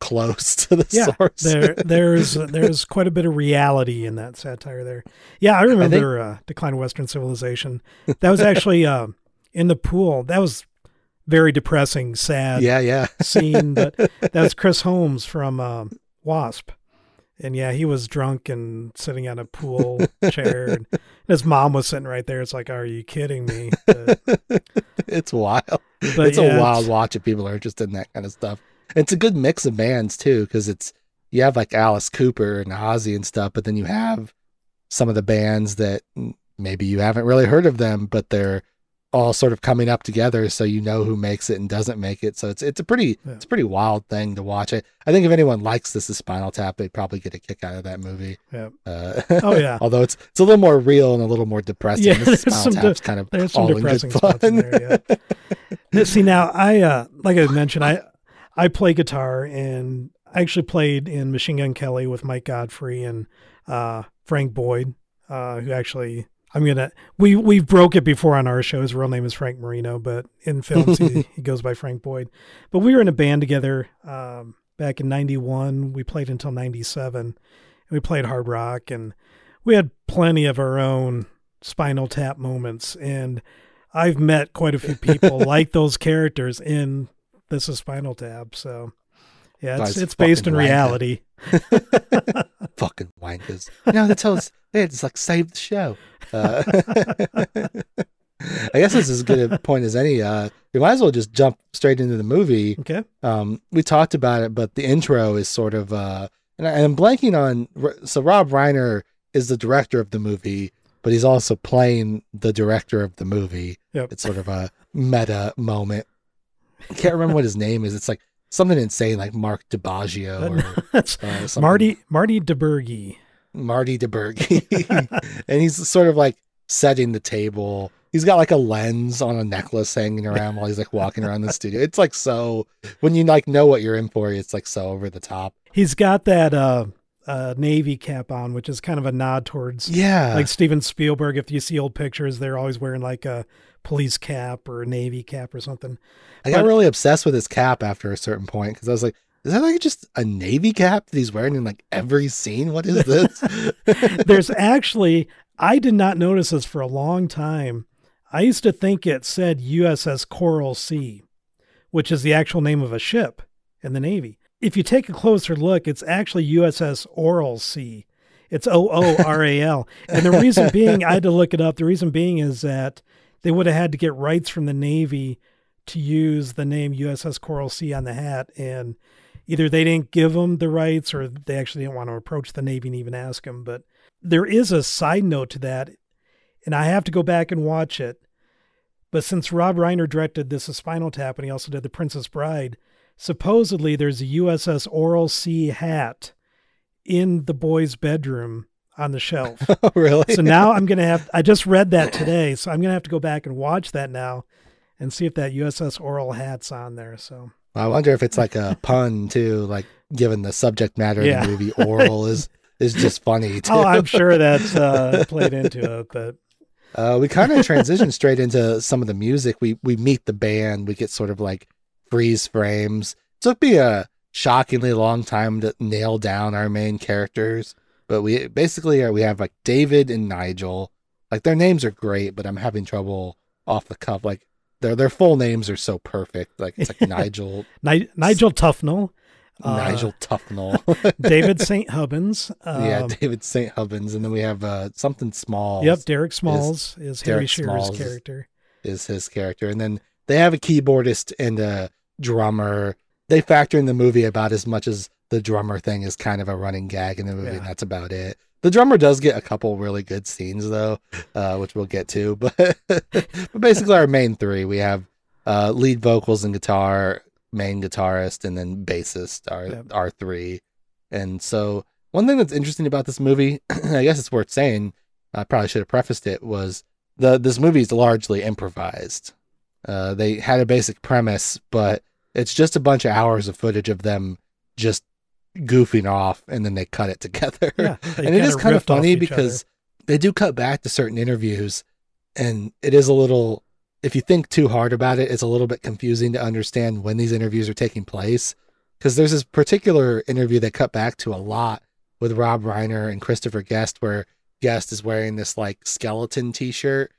close to the Yeah, source. there there's there's quite a bit of reality in that satire there. Yeah, I remember uh, Decline of Western Civilization. That was actually uh, in the pool. That was very depressing, sad yeah, yeah. scene. But that was Chris Holmes from um, W.A.S.P., and yeah, he was drunk and sitting on a pool chair, and his mom was sitting right there. It's like, are you kidding me? But, it's wild. but it's yeah, a wild watch if people are interested in that kind of stuff. It's a good mix of bands too, because it's you have like Alice Cooper and Ozzy and stuff, but then you have some of the bands that maybe you haven't really heard of them, but they're all sort of coming up together, so you know who makes it and doesn't make it. So it's it's a pretty Yeah. it's a pretty wild thing to watch. I, I think if anyone likes this is Spinal Tap, they'd probably get a kick out of that movie. Yeah. Uh, Oh, yeah. although it's it's a little more real and a little more depressing. Yeah, this Spinal some de- kind of there's some all in good depressing spots in there. Yeah. See now, I uh, like I mentioned, I I play guitar and I actually played in Machine Gun Kelly with Mike Godfrey and uh, Frank Boyd, uh, who actually I'm gonna we we broke it before on our show. His real name is Frank Marino, but in films he, he goes by Frank Boyd. But we were in a band together um, back in '91. We played until '97, and we played hard rock, and we had plenty of our own Spinal Tap moments. And I've met quite a few people like those characters in This is Spinal Tap. So yeah, it's it's based in fucking rank it. reality. fucking wankers. No, they tell us just like save the show. Uh, I guess this is as good a point as any. Uh, we might as well just jump straight into the movie. Okay. Um, we talked about it, but the intro is sort of, uh, I, and I'm blanking on. So Rob Reiner is the director of the movie, but he's also playing the director of the movie. Yep. It's sort of a meta moment. I can't remember what his name is. It's like something insane, like Mark DiBaggio or uh. Marty Marty DiBergi. Marty DiBergi. and he's sort of like setting the table. He's got like a lens on a necklace hanging around while he's like walking around the studio. It's like so when you like know what you're in for, it's like so over the top. He's got that uh, uh, navy cap on, which is kind of a nod towards Yeah. like Steven Spielberg. If you see old pictures, they're always wearing like a police cap or a navy cap or something. I got but- really obsessed with his cap after a certain point because I was like, is that like just a navy cap that he's wearing in like every scene? What is this? There's actually, I did not notice this for a long time. I used to think it said USS Coral Sea, which is the actual name of a ship in the Navy. If you take a closer look, it's actually USS Oral Sea. It's O O R A L. And the reason being, I had to look it up. The reason being is that they would have had to get rights from the Navy to use the name USS Coral Sea on the hat. And either they didn't give them the rights or they actually didn't want to approach the Navy and even ask them. But there is a side note to that, and I have to go back and watch it. But since Rob Reiner directed This is Spinal Tap and he also did The Princess Bride, supposedly there's a USS Oral Sea hat in the boy's bedroom on the shelf. oh, really? so now I'm going to have, I just read that today, so I'm going to have to go back and watch that now and see if that USS Oral hat's on there. So I wonder if it's like a pun too, like given the subject matter Yeah. of the movie, oral is is just funny too. Oh, I'm sure that's uh, played into it, but Uh, we kind of transition straight into some of the music. We we meet the band. We get sort of like freeze frames. It took me a shockingly long time to nail down our main characters, but we basically are. We have like David and Nigel. Like their names are great, but I'm having trouble off the cuff. Like their their full names are so perfect. Like it's like Nigel Ni- Nigel Tufnell, uh, Nigel Tufnell. David St. Hubbins. Um, yeah, David St. Hubbins, and then we have uh, something small. Yep, Derek Smalls is, Harry Derek Shearer's Smalls is- character. is his character. And then they have a keyboardist and a drummer. They factor in the movie about as much as the drummer thing is kind of a running gag in the movie, Yeah. and that's about it. The drummer does get a couple really good scenes though, uh, which we'll get to. But but basically, our main three we have uh, lead vocals and guitar, main guitarist, and then bassist. Our Yep. our three. And so one thing that's interesting about this movie, I guess it's worth saying. I probably should have prefaced it was the this movie is largely improvised. Uh, they had a basic premise, but it's just a bunch of hours of footage of them just goofing off, and then they cut it together. Yeah, and it is kind of funny because they do cut back to certain interviews, and it is a little. If you think too hard about it, it's a little bit confusing to understand when these interviews are taking place. Because there's this particular interview they cut back to a lot with Rob Reiner and Christopher Guest, where Guest is wearing this like skeleton T-shirt,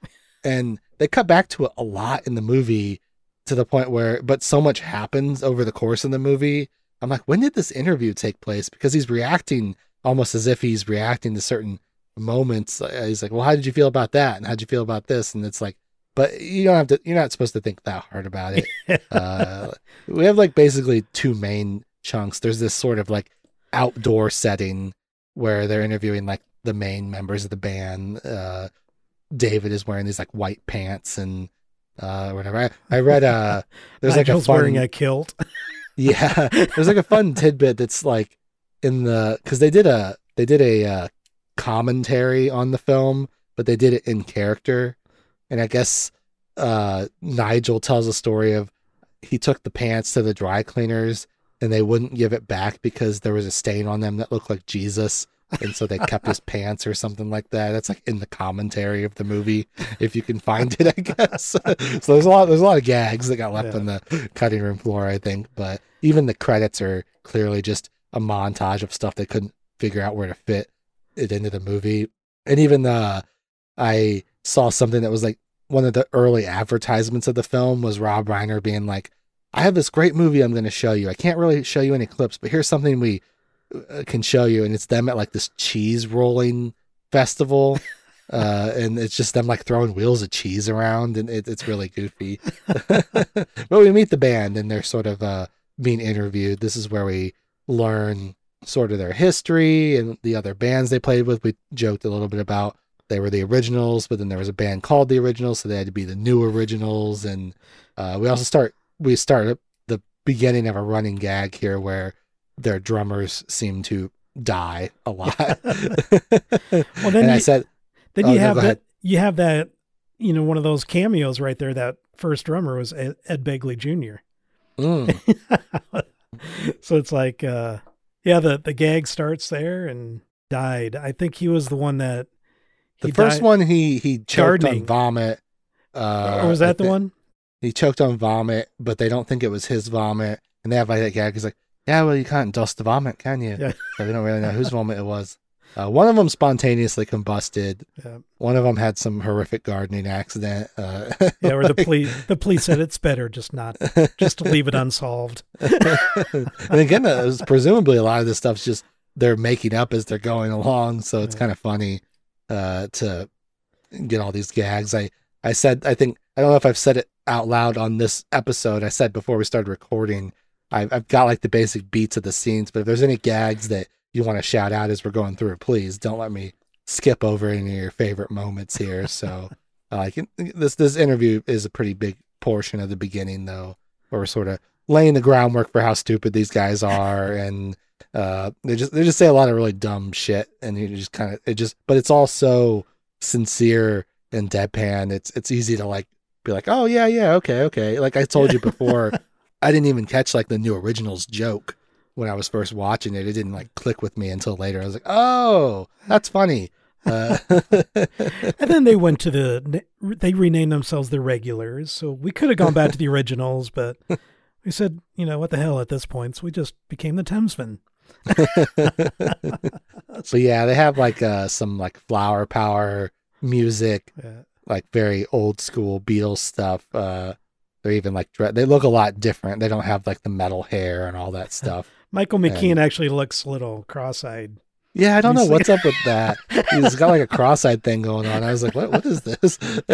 and they cut back to it a lot in the movie to the point where, but so much happens over the course of the movie. I'm like, when did this interview take place? Because he's reacting almost as if he's reacting to certain moments. Uh, He's like, well, how did you feel about that? And how'd you feel about this? And it's like, but you don't have to, you're not supposed to think that hard about it. uh, we have like basically two main chunks. There's this sort of like outdoor setting where they're interviewing like the main members of the band. Uh, David is wearing these like white pants and uh, whatever. I, I read uh, there's like a fun, wearing a kilt. yeah, there's like a fun tidbit that's like in the because they did a they did a uh, commentary on the film, but they did it in character, and I guess uh, Nigel tells a story of he took the pants to the dry cleaners and they wouldn't give it back because there was a stain on them that looked like Jesus. And so they kept his pants or something like that. That's like in the commentary of the movie, if you can find it, I guess. so there's a lot, there's a lot of gags that got left Yeah. on the cutting room floor, I think. But even the credits are clearly just a montage of stuff they couldn't figure out where to fit it into the movie. And even uh, I saw something that was like one of the early advertisements of the film was Rob Reiner being like, I have this great movie I'm going to show you. I can't really show you any clips, but here's something we can show you. And it's them at like this cheese rolling festival. Uh, and it's just them like throwing wheels of cheese around and it, it's really goofy. but we meet the band and they're sort of uh, being interviewed. This is where we learn sort of their history and the other bands they played with. We joked a little bit about they were the originals, but then there was a band called the Originals, so they had to be the new Originals. And uh, we also start we start the beginning of a running gag here where their drummers seem to die a lot. Well, then and I you- said, Then Oh, you no, have that, you have that. You know, one of those cameos right there. That first drummer was Ed, Ed Begley Jr. mm, so it's like, uh, yeah, the the gag starts there and died. I think he was the one that the first died- one he he choked Gardening. on vomit. Uh, or was that the one? He choked on vomit, but they don't think it was his vomit, and they have like that gag. He's like, "Yeah, well, you can't dust the vomit, can you?" Yeah. So we don't really know whose vomit it was. Uh, one of them spontaneously combusted. Yeah. One of them had some horrific gardening accident. Uh, Yeah, or the police. the police said it's better just not just to leave it unsolved. and again, it was presumably a lot of this stuff's just they're making up as they're going along, so it's Yeah. kind of funny uh, to get all these gags. I I said I think I don't know if I've said it out loud on this episode. I said before we started recording, I've I've got like the basic beats of the scenes, but if there's any gags that you want to shout out as we're going through, it, please don't let me skip over any of your favorite moments here. So, uh, like this this interview is a pretty big portion of the beginning, though, where we're sort of laying the groundwork for how stupid these guys are, and uh, they just they just say a lot of really dumb shit, and you just kind of it just, but it's all so sincere and deadpan. It's it's easy to like be like, oh yeah, yeah, okay, okay. Like I told you before, I didn't even catch like the new originals joke when I was first watching it. It didn't like click with me until later. I was like, oh, that's funny. Uh, And then they went to the. They renamed themselves the regulars. So we could have gone back to the originals, but we said, you know, what the hell at this point? So we just became the Thamesmen. so yeah, they have like uh, some like flower power music, Yeah. like very old school Beatles stuff. Uh, they're even like they look a lot different. They don't have like the metal hair and all that stuff. Michael And- McKean actually looks a little cross-eyed. Yeah, I don't know what's up with that. He's got like a cross-eyed thing going on. I was like, what? What is this?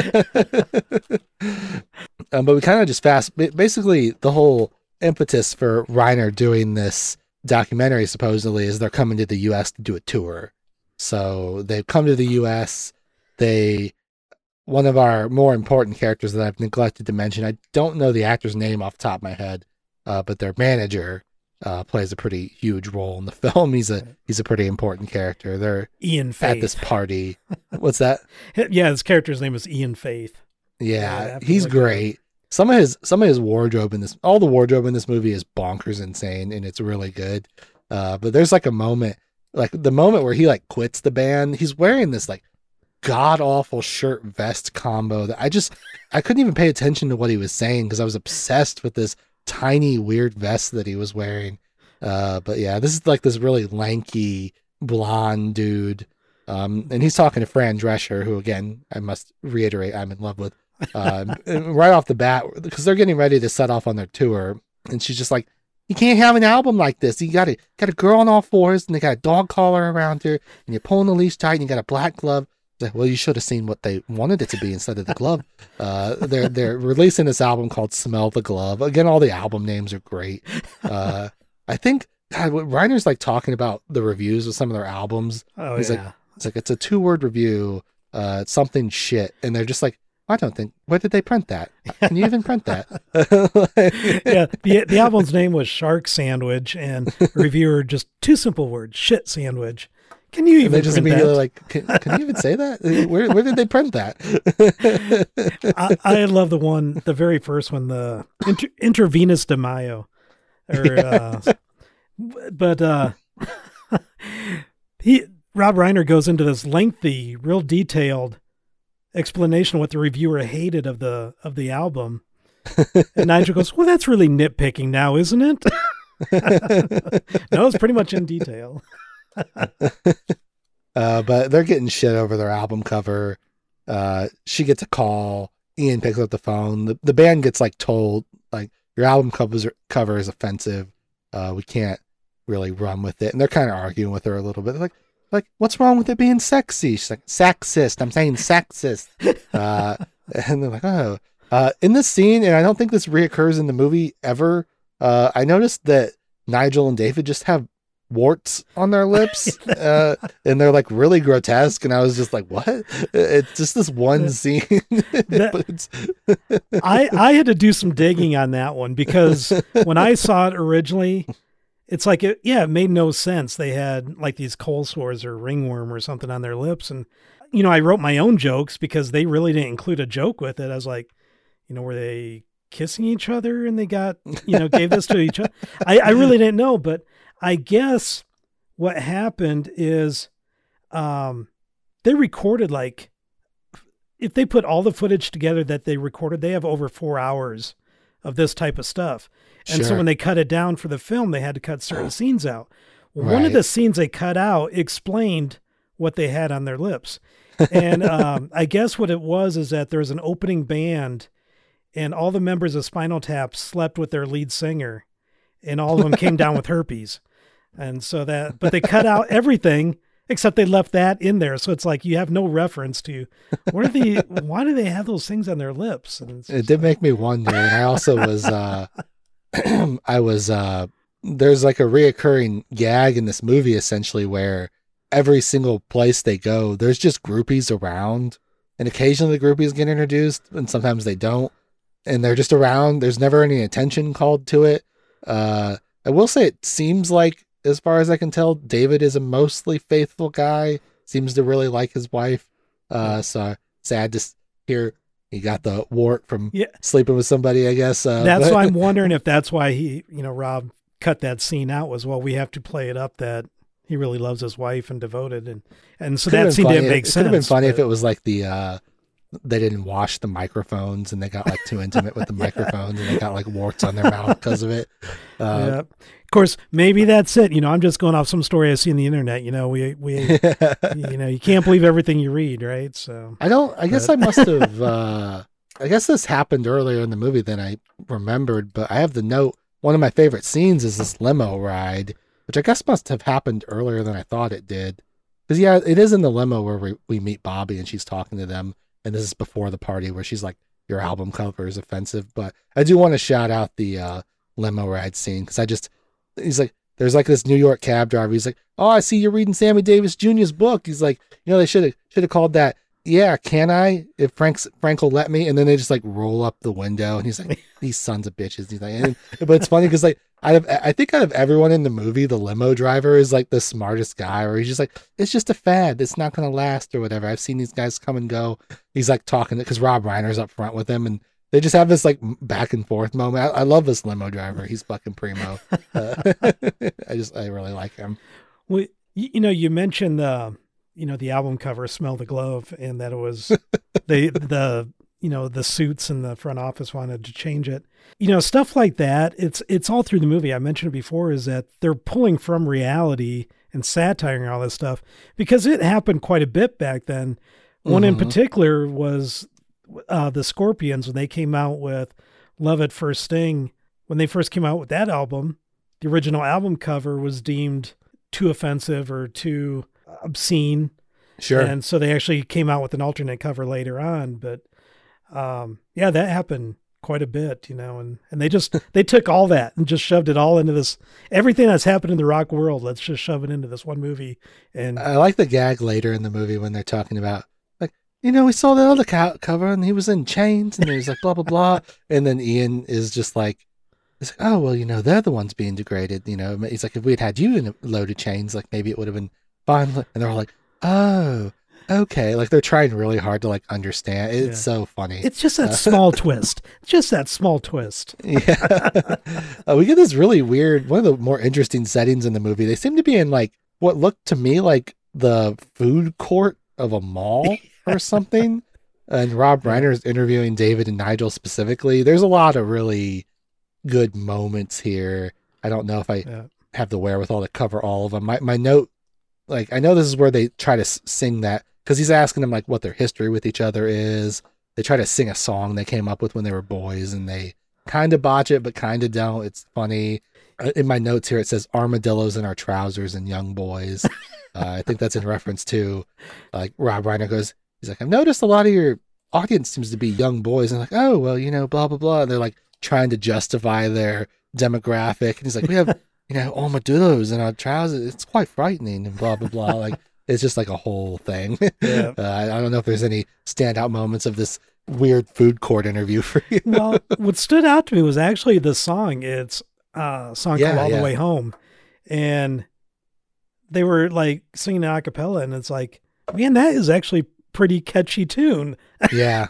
um, but we kind of just fast. Basically, the whole impetus for Reiner doing this documentary supposedly is they're coming to the U.S. to do a tour. So they've come to the U.S. They one of our more important characters that I've neglected to mention. I don't know the actor's name off the top of my head, uh, but their manager uh, plays a pretty huge role in the film. He's a he's a pretty important character. They're Ian Faith. at this party. What's that? yeah, his character's name is Ian Faith. Yeah, Yeah, he's it up. great. Some of his some of his wardrobe in this all the wardrobe in this movie is bonkers insane and it's really good. Uh, but there's like a moment like the moment where he like quits the band, he's wearing this like god awful shirt vest combo that I just I couldn't even pay attention to what he was saying because I was obsessed with this tiny weird vest that he was wearing. Uh, but yeah, this is like this really lanky blonde dude. Um, and he's talking to Fran Drescher, who again, I must reiterate, I'm in love with. Uh, right off the bat, because they're getting ready to set off on their tour, and she's just like, "You can't have an album like this. You got a got a girl on all fours, and they got a dog collar around her, and you're pulling the leash tight, and you got a black glove." Like, well, you should have seen what they wanted it to be instead of the glove. Uh, they're they're releasing this album called "Smell the Glove." Again, all the album names are great. Uh, I think God, what Reiner's like talking about the reviews of some of their albums. Oh He's like, yeah. It's like it's a two word review, uh, it's something shit, and they're just like, I don't think. Where did they print that? Can you even print that? yeah, the the album's name was Shark Sandwich, and reviewer just two simple words: shit sandwich. Can you And even they just immediately that? like, can, can you even say that? Where where did they print that? I, I love the one, the very first one, the inter, intravenous de Mayo, or uh, but uh, he Rob Reiner goes into this lengthy, real detailed explanation of what the reviewer hated of the of the album, and Nigel goes, "Well, that's really nitpicking now, isn't it?" no, it's pretty much in detail. Uh, but they're getting shit over their album cover. Uh, she gets a call. Ian picks up the phone. The, the band gets like told like your album covers cover is offensive. Uh, we can't really run with it. And they're kind of arguing with her a little bit. They're like, like what's wrong with it being sexy? She's like, sexist. I'm saying sexist. uh, and they're like, oh. Uh, in this scene, and I don't think this reoccurs in the movie ever. Uh, I noticed that Nigel and David just have warts on their lips, uh, and they're like really grotesque. And I was just like, "What?" It's just this one scene. It's- I I had to do some digging on that one because when I saw it originally, it's like it yeah, it made no sense. They had like these cold sores or ringworm or something on their lips and you know, I wrote my own jokes because they really didn't include a joke with it. I was like, you know, were they kissing each other and they got, you know, gave this to each other? I, I really didn't know, but I guess what happened is um they recorded like if they put all the footage together that they recorded, they have over four hours of this type of stuff. And so when they cut it down for the film, they had to cut certain scenes out. One of the scenes they cut out explained what they had on their lips. And um, I guess what it was is that there was an opening band, and all the members of Spinal Tap slept with their lead singer, and all of them came down with herpes. And so that, but they cut out everything except they left that in there. So it's like you have no reference to what are the, why do they have those things on their lips? And it did make me wonder. And I also was, uh, I was, uh, there's like a reoccurring gag in this movie essentially where every single place they go, there's just groupies around, and occasionally the groupies get introduced, and sometimes they don't, and they're just around. There's never any attention called to it. Uh, I will say it seems like, as far as I can tell, David is a mostly faithful guy. Seems to really like his wife. Uh, so sad to hear he got the wart from Yeah. sleeping with somebody. I guess uh, that's but- why I'm wondering if that's why he, you know, Rob cut that scene out was well, we have to play it up that he really loves his wife and devoted, and and so that scene funny. didn't make it sense. Could have been funny if it was like the uh, they didn't wash the microphones and they got like too intimate with the microphones and they got like warts on their mouth because of it. Uh, yeah. Of course, maybe that's it. You know, I'm just going off some story I see on the internet. You know, we we you know, you can't believe everything you read, right? So I don't. I guess I must have. Uh, I guess this happened earlier in the movie than I remembered. But I have the note. One of my favorite scenes is this limo ride, which I guess must have happened earlier than I thought it did. Because yeah, it is in the limo where we we meet Bobbi and she's talking to them, and this is before the party where she's like, "Your album cover is offensive." But I do want to shout out the uh, limo ride scene because I just he's like. There's like this New York cab driver. He's like, "Oh, I see you're reading Sammy Davis Jr.'s book." He's like, "You know, they should have should have called that yeah, can I? If Frank's Frank will let me, and then they just like roll up the window, and he's like, these sons of bitches. He's like, and, but it's funny because like out of I think out of everyone in the movie, the limo driver is like the smartest guy, or he's just like, it's just a fad, it's not gonna last or whatever. I've seen these guys come and go. He's like talking because Rob Reiner's up front with him, and they just have this like back and forth moment. I, I love this limo driver. He's fucking primo. Uh, I just I really like him. Well, you, you know, you mentioned the, you know, the album cover, "Smell the Glove," and that it was the the you know the suits in the front office wanted to change it. You know, stuff like that. It's it's all through the movie. I mentioned it before. Is that they're pulling from reality and satiring all this stuff because it happened quite a bit back then. One in Mhm. particular was uh, the Scorpions when they came out with "Love at First Sting." When they first came out with that album, the original album cover was deemed too offensive or too obscene, Sure. and so they actually came out with an alternate cover later on. But um, yeah, that happened quite a bit, you know, and and they just they took all that and just shoved it all into this everything that's happened in the rock world. Let's just shove it into this one movie, and I like the gag later in the movie when they're talking about like, you know, we saw the other co- cover and he was in chains and there's like blah blah blah, and then Ian is just like, it's like, oh well, you know, they're the ones being degraded. You know, he's like, if we had had you in a load of chains, like maybe it would have been fine. And they're all like, oh, okay, like they're trying really hard to like understand. It's Yeah. so funny. it's just that small twist, just that small twist. Yeah. uh, we get this really weird, one of the more interesting settings in the movie. They seem to be in like what looked to me like the food court of a mall or something. And Rob Reiner is interviewing David and Nigel specifically. There's a lot of really good moments here. I don't know if I Yeah. have the wherewithal to cover all of them. My my note, like I know this is where they try to s- sing that because he's asking them like what their history with each other is. They try to sing a song they came up with when they were boys, and they kind of botch it, but kind of don't. It's funny. Uh, In my notes here, it says armadillos in our trousers and young boys. uh, I think that's in reference to like Rob Reiner goes. He's like, I've noticed a lot of your audience seems to be young boys, and like, oh well, you know, blah blah blah. And they're like trying to justify their demographic, and he's like, we have you know, armadillos in our trousers. It's quite frightening and blah blah blah. like it's just like a whole thing. Yeah. uh, I don't know if there's any standout moments of this weird food court interview for you. well, what stood out to me was actually the song. It's uh, a song Yeah, called All yeah. the Way Home. And they were like singing a cappella, and it's like, man, that is actually pretty catchy tune. yeah.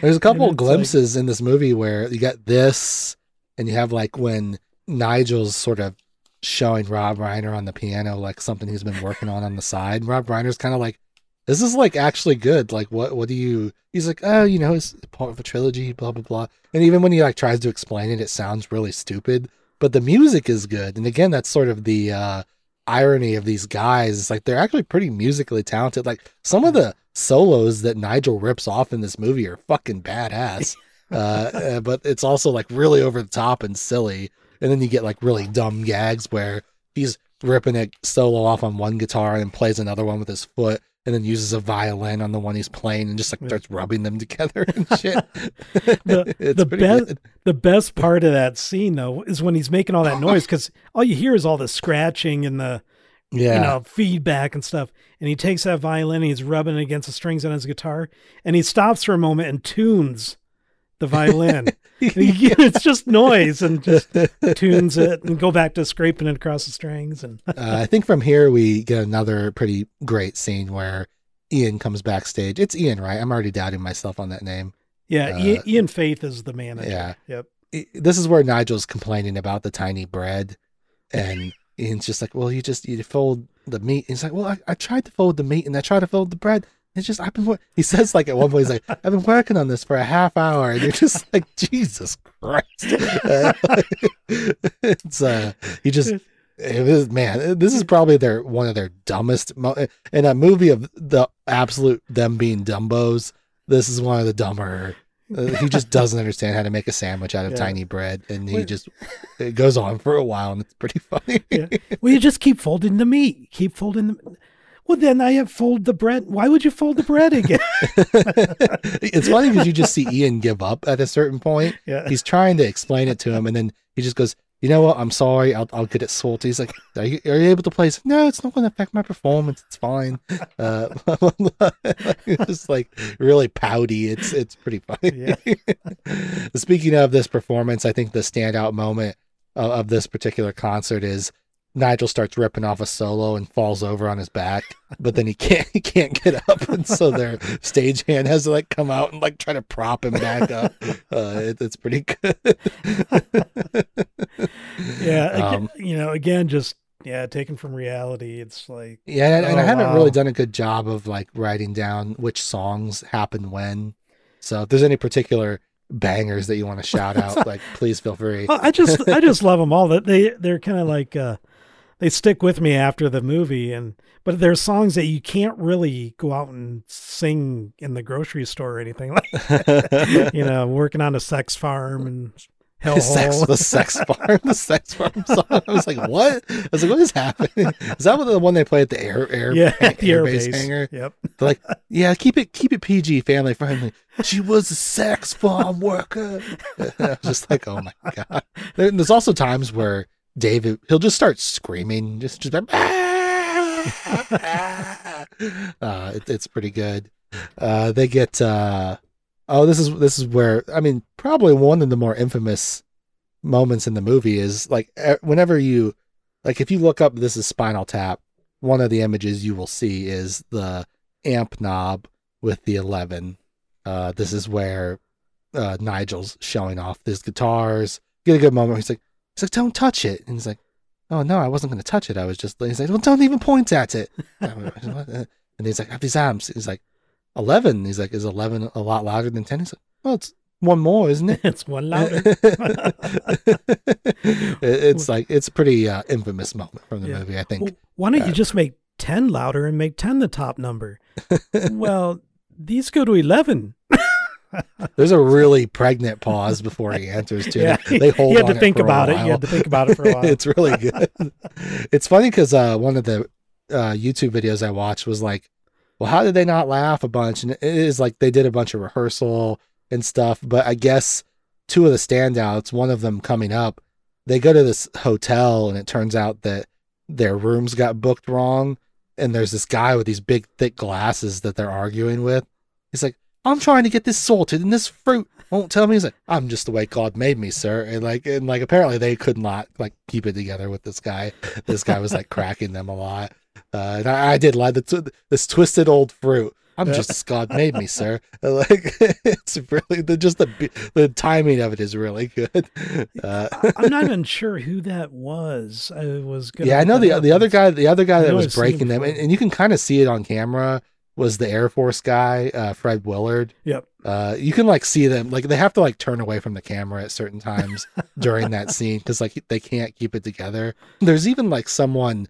There's a couple it's like- glimpses in this movie where you got this, and you have like when Nigel's sort of showing Rob Reiner on the piano, like something he's been working on on the side. Rob Reiner's kind of like, this is like actually good. Like, what, what do you, he's like, oh, you know, it's part of a trilogy, blah, blah, blah. And even when he like tries to explain it, it sounds really stupid, but the music is good. And again, that's sort of the, uh, irony of these guys. It's like they're actually pretty musically talented. Like some of the solos that Nigel rips off in this movie are fucking badass. uh, uh, but it's also like really over the top and silly. And then you get like really dumb gags where he's ripping it solo off on one guitar and then plays another one with his foot and then uses a violin on the one he's playing and just like starts rubbing them together and shit. The- the best- good. The best part of that scene, though, is when he's making all that noise because all you hear is all the scratching and the Yeah. you know feedback and stuff. And he takes that violin, and he's rubbing it against the strings on his guitar, and he stops for a moment and tunes the violin. It's just noise and just tunes it and go back to scraping it across the strings and uh, I think from here we get another pretty great scene where Ian comes backstage. It's Ian, right? I'm already doubting myself on that name. yeah, Uh, Ian, Ian Faith is the manager. yeah. Yep. This is where Nigel's complaining about the tiny bread, and Ian's just like, "Well, you just you fold the meat." And He's like, "Well, I, I tried to fold the meat and I tried to fold the bread. It's just I've been." He says like at one point he's like, "I've been working on this for a half hour," and you're just like, "Jesus Christ!" Uh, it's uh, he just it was man this is probably their one of their dumbest mo- in a movie of the absolute them being dumbos this is one of the dumber uh, he just doesn't understand how to make a sandwich out of Yeah. tiny bread and he Wait. just it goes on for a while and it's pretty funny Yeah. Well, you just keep folding the meat. Keep folding the. Well, then I have fold the bread. Why would you fold the bread again? it's funny because you just see ian give up at a certain point yeah. he's trying to explain it to him and then he just goes you know what? I'm sorry. I'll, I'll get it sorted. He's like, are you, are you able to play? He's like, no, it's not going to affect my performance. It's fine. Uh, it's just like really pouty. It's it's pretty funny. Speaking of this performance, I think the standout moment of, of this particular concert is Nigel starts ripping off a solo and falls over on his back, but then he can't he can't get up, and so their stagehand has to like come out and like try to prop him back up. Uh, it, it's pretty good. Yeah, Um, you know, again, just yeah, taken from reality. It's like Yeah, and, and I Oh, haven't wow. really done a good job of like writing down which songs happen when. So if there's any particular bangers that you want to shout out, like please feel free. Oh, I just I just love them all. That they they're kind of like uh, they stick with me after the movie, and but there's songs that you can't really go out and sing in the grocery store or anything like you know working on a sex farm and The sex, hellhole. the sex farm, the sex farm song. I was like, what? I was like, what is happening? Is that the one they play at the air air, yeah, the air base hangar? Yep. They're like, yeah, keep it keep it PG, family friendly. She was a sex farm worker. I was just like, oh my god. There- There's also times where David he'll just start screaming, just just like, uh, it, it's pretty good. Uh, they get uh, oh, this is this is where I mean, probably one of the more infamous moments in the movie is like whenever you like if you look up this is Spinal Tap, one of the images you will see is the amp knob with the 11. Uh, this is where uh, Nigel's showing off his guitars. Get a good moment. Where he's like, he's like, don't touch it. And he's like, oh no, I wasn't going to touch it. I was just. He's like, well, don't even point at it. and he's like, I have these amps. He's like, 11. He's like, is 11 a lot louder than 10? He's like, well, it's one more, isn't it? It's one louder. It's like it's a pretty uh, infamous moment from the Yeah. movie. I think. Well, why don't uh, you just make 10 louder and make 10 the top number? well, these go to 11. There's a really pregnant pause before he answers too. Yeah, They hold you had on to think about it. You had to think about it for a while. it's really good. it's funny because uh, one of the uh, YouTube videos I watched was like, well, how did they not laugh a bunch? And it is like they did a bunch of rehearsal and stuff. But I guess two of the standouts, one of them coming up, they go to this hotel and it turns out that their rooms got booked wrong. And there's this guy with these big, thick glasses that they're arguing with. He's like, I'm trying to get this sorted and this fruit won't tell me. He's like, I'm just the way God made me, sir. And like, and like, apparently they could not like keep it together with this guy. This guy was like cracking them a lot. Uh, and I, I did like the tw- this twisted old fruit. I'm just as God made me, sir. Like, it's really the just the the timing of it is really good. Uh, I'm not even sure who that was. I was yeah, I know the the other guy, the other guy that was breaking them, and, and you can kind of see it on camera. Was the Air Force guy, uh, Fred Willard? Yep. Uh, you can like see them, like they have to like turn away from the camera at certain times during that scene because like they can't keep it together. There's even like someone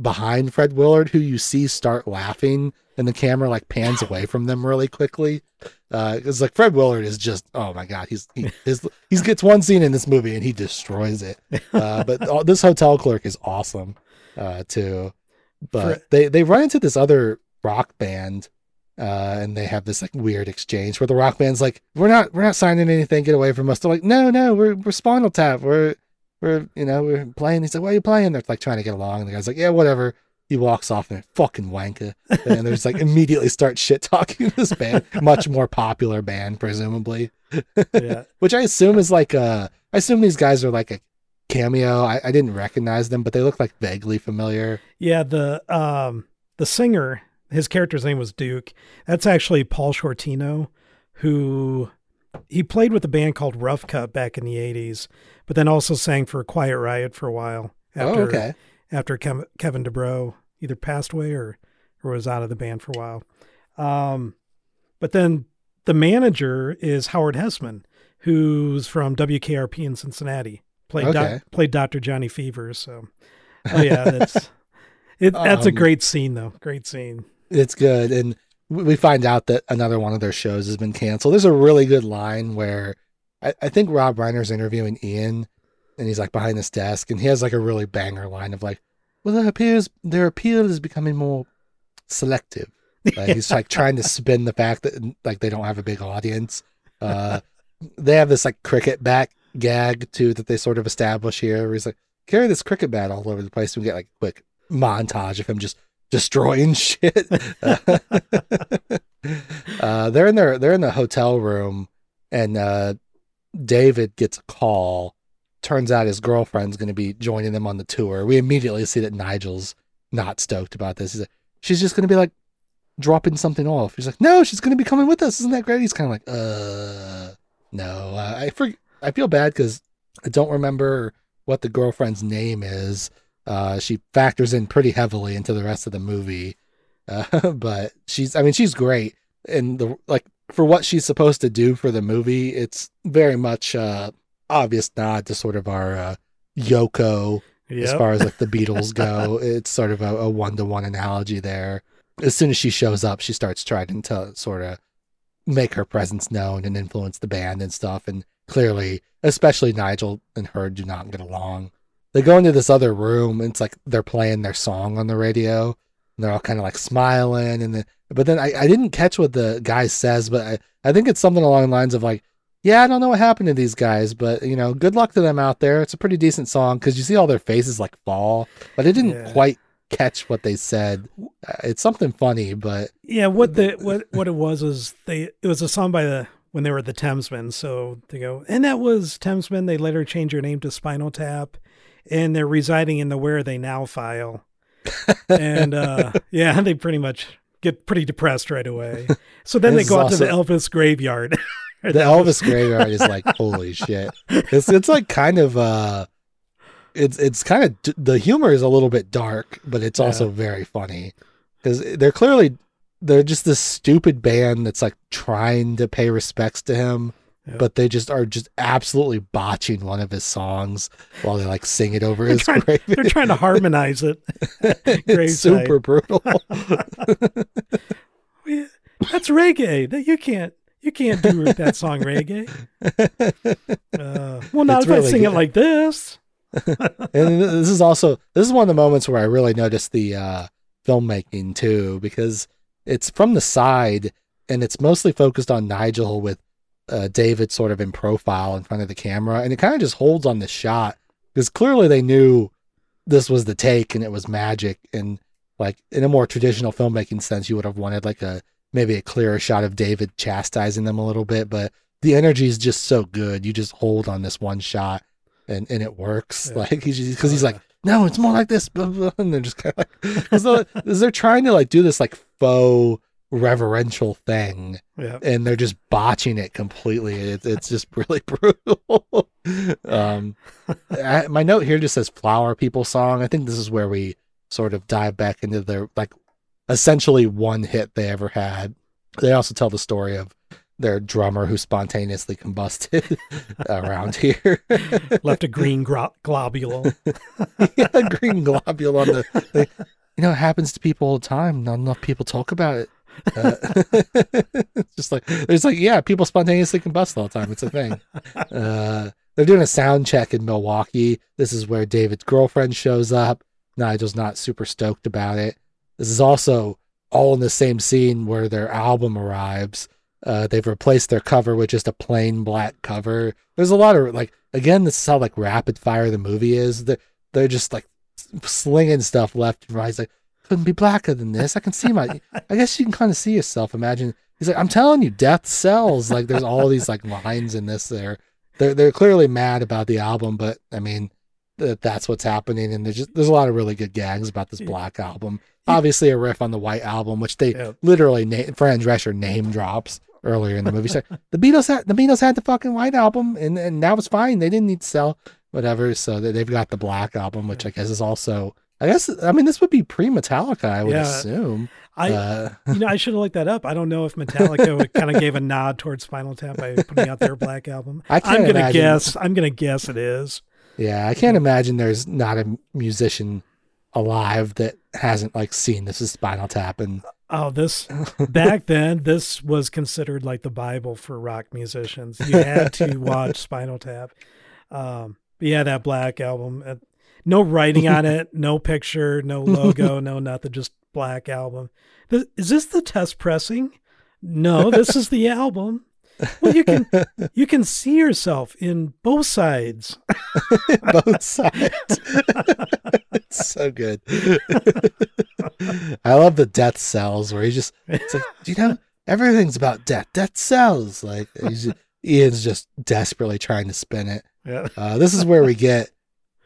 behind Fred Willard who you see start laughing, and the camera like pans away from them really quickly. Uh, it's like Fred Willard is just, oh my god, he's he his, he gets one scene in this movie and he destroys it. Uh, but all, this hotel clerk is awesome uh, too. But they they run into this other rock band. Uh, and they have this like weird exchange where the rock band's like, "We're not, we're not signing anything. Get away from us." They're like, "No, no, we're we're Spinal Tap. We're we're you know we're playing." He's like, "Why are you playing?" They're like trying to get along. And the guy's like, "Yeah, whatever." He walks off and fucking wanker, and they're just like immediately start shit talking this band, much more popular band presumably, Yeah. which I assume is like uh I assume these guys are like a cameo. I, I didn't recognize them, but they look like vaguely familiar. Yeah, the um the singer, his character's name was Duke. That's actually Paul Shortino, who he played with a band called Rough Cutt back in the '80s, but then also sang for Quiet Riot for a while. After, oh, okay. After Kev- Kevin DuBrow either passed away or or was out of the band for a while. Um, but then the manager is Howard Hesseman, who's from WKRP in Cincinnati. Played Okay. played Dr. Johnny Fever. So, oh yeah, that's it. That's a Um, great scene though. Great scene. It's good. And we find out that another one of their shows has been canceled. There's a really good line where I, I think Rob Reiner's interviewing Ian and he's like behind this desk and he has like a really banger line of like, well, it appears their appeal is becoming more selective. Like, He's like trying to spin the fact that like they don't have a big audience. Uh, they have this like cricket back gag too that they sort of establish here. Where he's like, carry this cricket bat all over the place. We get like a quick montage of him just destroying shit. uh, they're in their they're in the hotel room, and uh, David gets a call. Turns out his girlfriend's going to be joining them on the tour. We immediately see that Nigel's not stoked about this. He's like, she's just going to be like dropping something off. He's like, no, she's going to be coming with us. Isn't that great? He's kind of like, uh, no. Uh, I for, I feel bad because I don't remember what the girlfriend's name is. Uh, she factors in pretty heavily into the rest of the movie. Uh, but she's, I mean, she's great. And the, like, for what she's supposed to do for the movie, it's very much, uh, obvious nod to sort of our, uh, Yoko as far as like the Beatles go. it's sort of a one to one analogy there. As soon as she shows up, she starts trying to sort of make her presence known and influence the band and stuff. And clearly, especially Nigel and her do not get along. They go into this other room and it's like they're playing their song on the radio. And they're all kind of like smiling and then but then I, I didn't catch what the guy says, but I, I think it's something along the lines of like, yeah, I don't know what happened to these guys, but you know, good luck to them out there. It's a pretty decent song because you see all their faces like fall, but I didn't Yeah. quite catch what they said. Uh, It's something funny, but Yeah, what the what what it was is they it was a song by the when they were the Thamesmen. So they go, and that was Thamesmen. They later changed their name to Spinal Tap, and they're residing in the Where They Now file. and uh, yeah, they pretty much get pretty depressed right away. So then they go out to the Elvis graveyard. the Elvis graveyard is like holy shit. It's it's like kind of uh, it's it's kind of the humor is a little bit dark, but it's also Yeah. very funny because they're clearly they're just this stupid band that's like trying to pay respects to him. But they just are just absolutely botching one of his songs while they like sing it over his trying, grave. they're trying to harmonize it. it's super brutal. That's reggae. That you can't you can't do that song reggae. Uh, well, not It's if I really sing it like this. and this is also this is one of the moments where I really noticed the uh, filmmaking too, because it's from the side and it's mostly focused on Nigel with uh, David sort of in profile in front of the camera, and it kind of just holds on the shot because clearly they knew this was the take and it was magic, and like in a more traditional filmmaking sense, you would have wanted like a maybe a clearer shot of David chastising them a little bit, but the energy is just so good. You just hold on this one shot and and it works. Yeah. Like he's because he's like, no, it's more like this, blah, blah, and they're just kind of like, because they're, 'cause they're trying to like do this like faux reverential thing, Yeah. and they're just botching it completely. It's it's just really brutal. um, I, my note here just says "flower people" song. I think this is where we sort of dive back into their like essentially one hit they ever had. They also tell the story of their drummer who spontaneously combusted around here. Left a green gro- globule. yeah, a green globule on the. They, you know, it happens to people all the time. Not enough people talk about it. Uh, it's just like there's like yeah, people spontaneously combust all the time. It's a thing. Uh, they're doing a sound check in Milwaukee. This is where David's girlfriend shows up. Nigel's not super stoked about it. This is also all in the same scene where their album arrives. Uh, they've replaced their cover with just a plain black cover. There's a lot of like again, this is how like rapid fire the movie is. They're, they're just like slinging stuff left and right. He's like, couldn't be blacker than this. I can see my. I guess you can kind of see yourself. Imagine. He's like, I'm telling you, death sells. Like there's all these like lines in this. There, they're they're clearly mad about the album, but I mean, that that's what's happening. And there's just there's a lot of really good gags about this black album. Obviously, a riff on the white album, which they Yeah. literally na- Fran Drescher name drops earlier in the movie. Like, the Beatles had the Beatles had the fucking white album, and and that was fine. They didn't need to sell whatever. So they, they've got the black album, which I guess is also. I guess I mean this would be pre Metallica, I would Yeah. assume. I uh, you know I should have looked that up. I don't know if Metallica kind of gave a nod towards Spinal Tap by putting out their Black album. I can't I'm gonna imagine- guess. I'm gonna guess it is. yeah, I can't imagine there's not a musician alive that hasn't like seen this is Spinal Tap and Oh, this back then, this was considered like the Bible for rock musicians. You had to watch Spinal Tap. Um, yeah, that Black album. No writing on it, no picture, no logo, no nothing, just Black album. Is this the test pressing? No, this is the album. Well, you can you can see yourself in both sides. both sides. it's so good. I love the death sells where he just it's like, you know, everything's about death. Death sells. Like he's just, Ian's just desperately trying to spin it. Yeah. Uh, this is where we get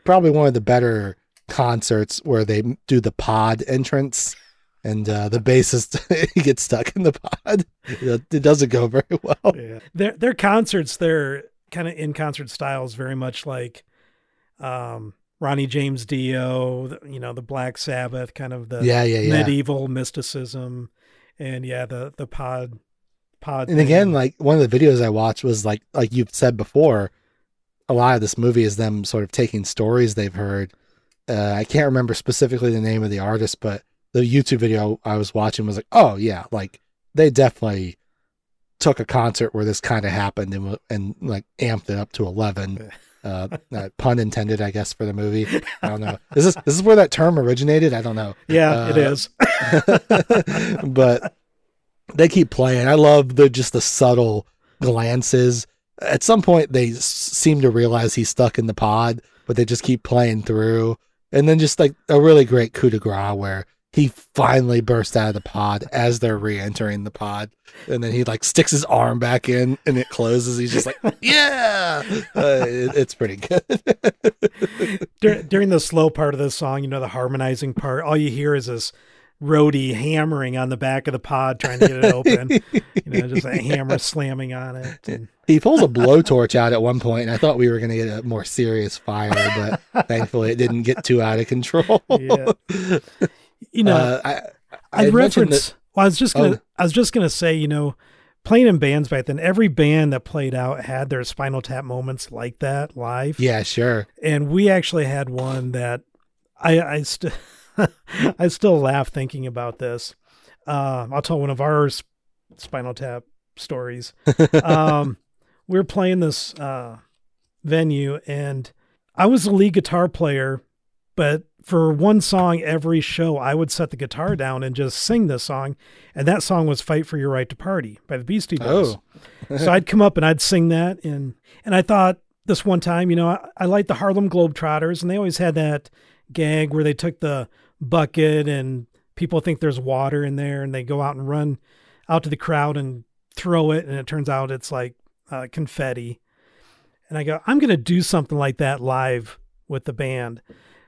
probably one of the better concerts where they do the pod entrance. And uh, the bassist he gets stuck in the pod. It doesn't go very well. yeah. Their their concerts, they're kind of in concert styles, very much like um, Ronnie James Dio. You know, the Black Sabbath, kind of the Yeah, yeah, yeah. medieval mysticism, and yeah, the the pod pod. and again like one of the videos i watched was like like you've said before a lot of this movie is them sort of taking stories they've heard uh, i can't remember specifically the name of the artist but the youtube video i was watching was like oh yeah like they definitely took a concert where this kind of happened and, and like amped it up to 11 uh, uh, pun intended i guess for the movie i don't know is this this is where that term originated i don't know yeah, it uh, is. but they keep playing. I love the just the subtle glances. At some point, they s- seem to realize he's stuck in the pod, but they just keep playing through. And then just like a really great coup de grace where he finally bursts out of the pod as they're re-entering the pod, and then he like sticks his arm back in, and it closes. He's just like, "Yeah!" Uh, it- it's pretty good. Dur- during the slow part of the song, you know, the harmonizing part, all you hear is this roadie hammering on the back of the pod trying to get it open. you know, just a hammer slamming on it. And, He pulls a blowtorch out at one point, and I thought we were going to get a more serious fire, but thankfully it didn't get too out of control. Yeah. you know, Uh, I, I I reference. that- well, I was just gonna. Oh. I was just gonna say, you know, playing in bands back then, every band that played out had their Spinal Tap moments like that live. yeah, sure. and we actually had one that I I still I still laugh thinking about this. Uh, I'll tell one of our Spinal Tap stories. um, we were playing this uh, venue, and I was a lead guitar player, but for one song every show, I would set the guitar down and just sing this song, and that song was "Fight for Your Right to Party" by the Beastie Boys Oh, so I'd come up and I'd sing that, and and I thought this one time, you know, I, I like the Harlem Globetrotters, and they always had that gag where they took the bucket and people think there's water in there, and they go out and run out to the crowd and throw it, and it turns out it's like uh, confetti. And I go, I'm gonna do something like that live with the band.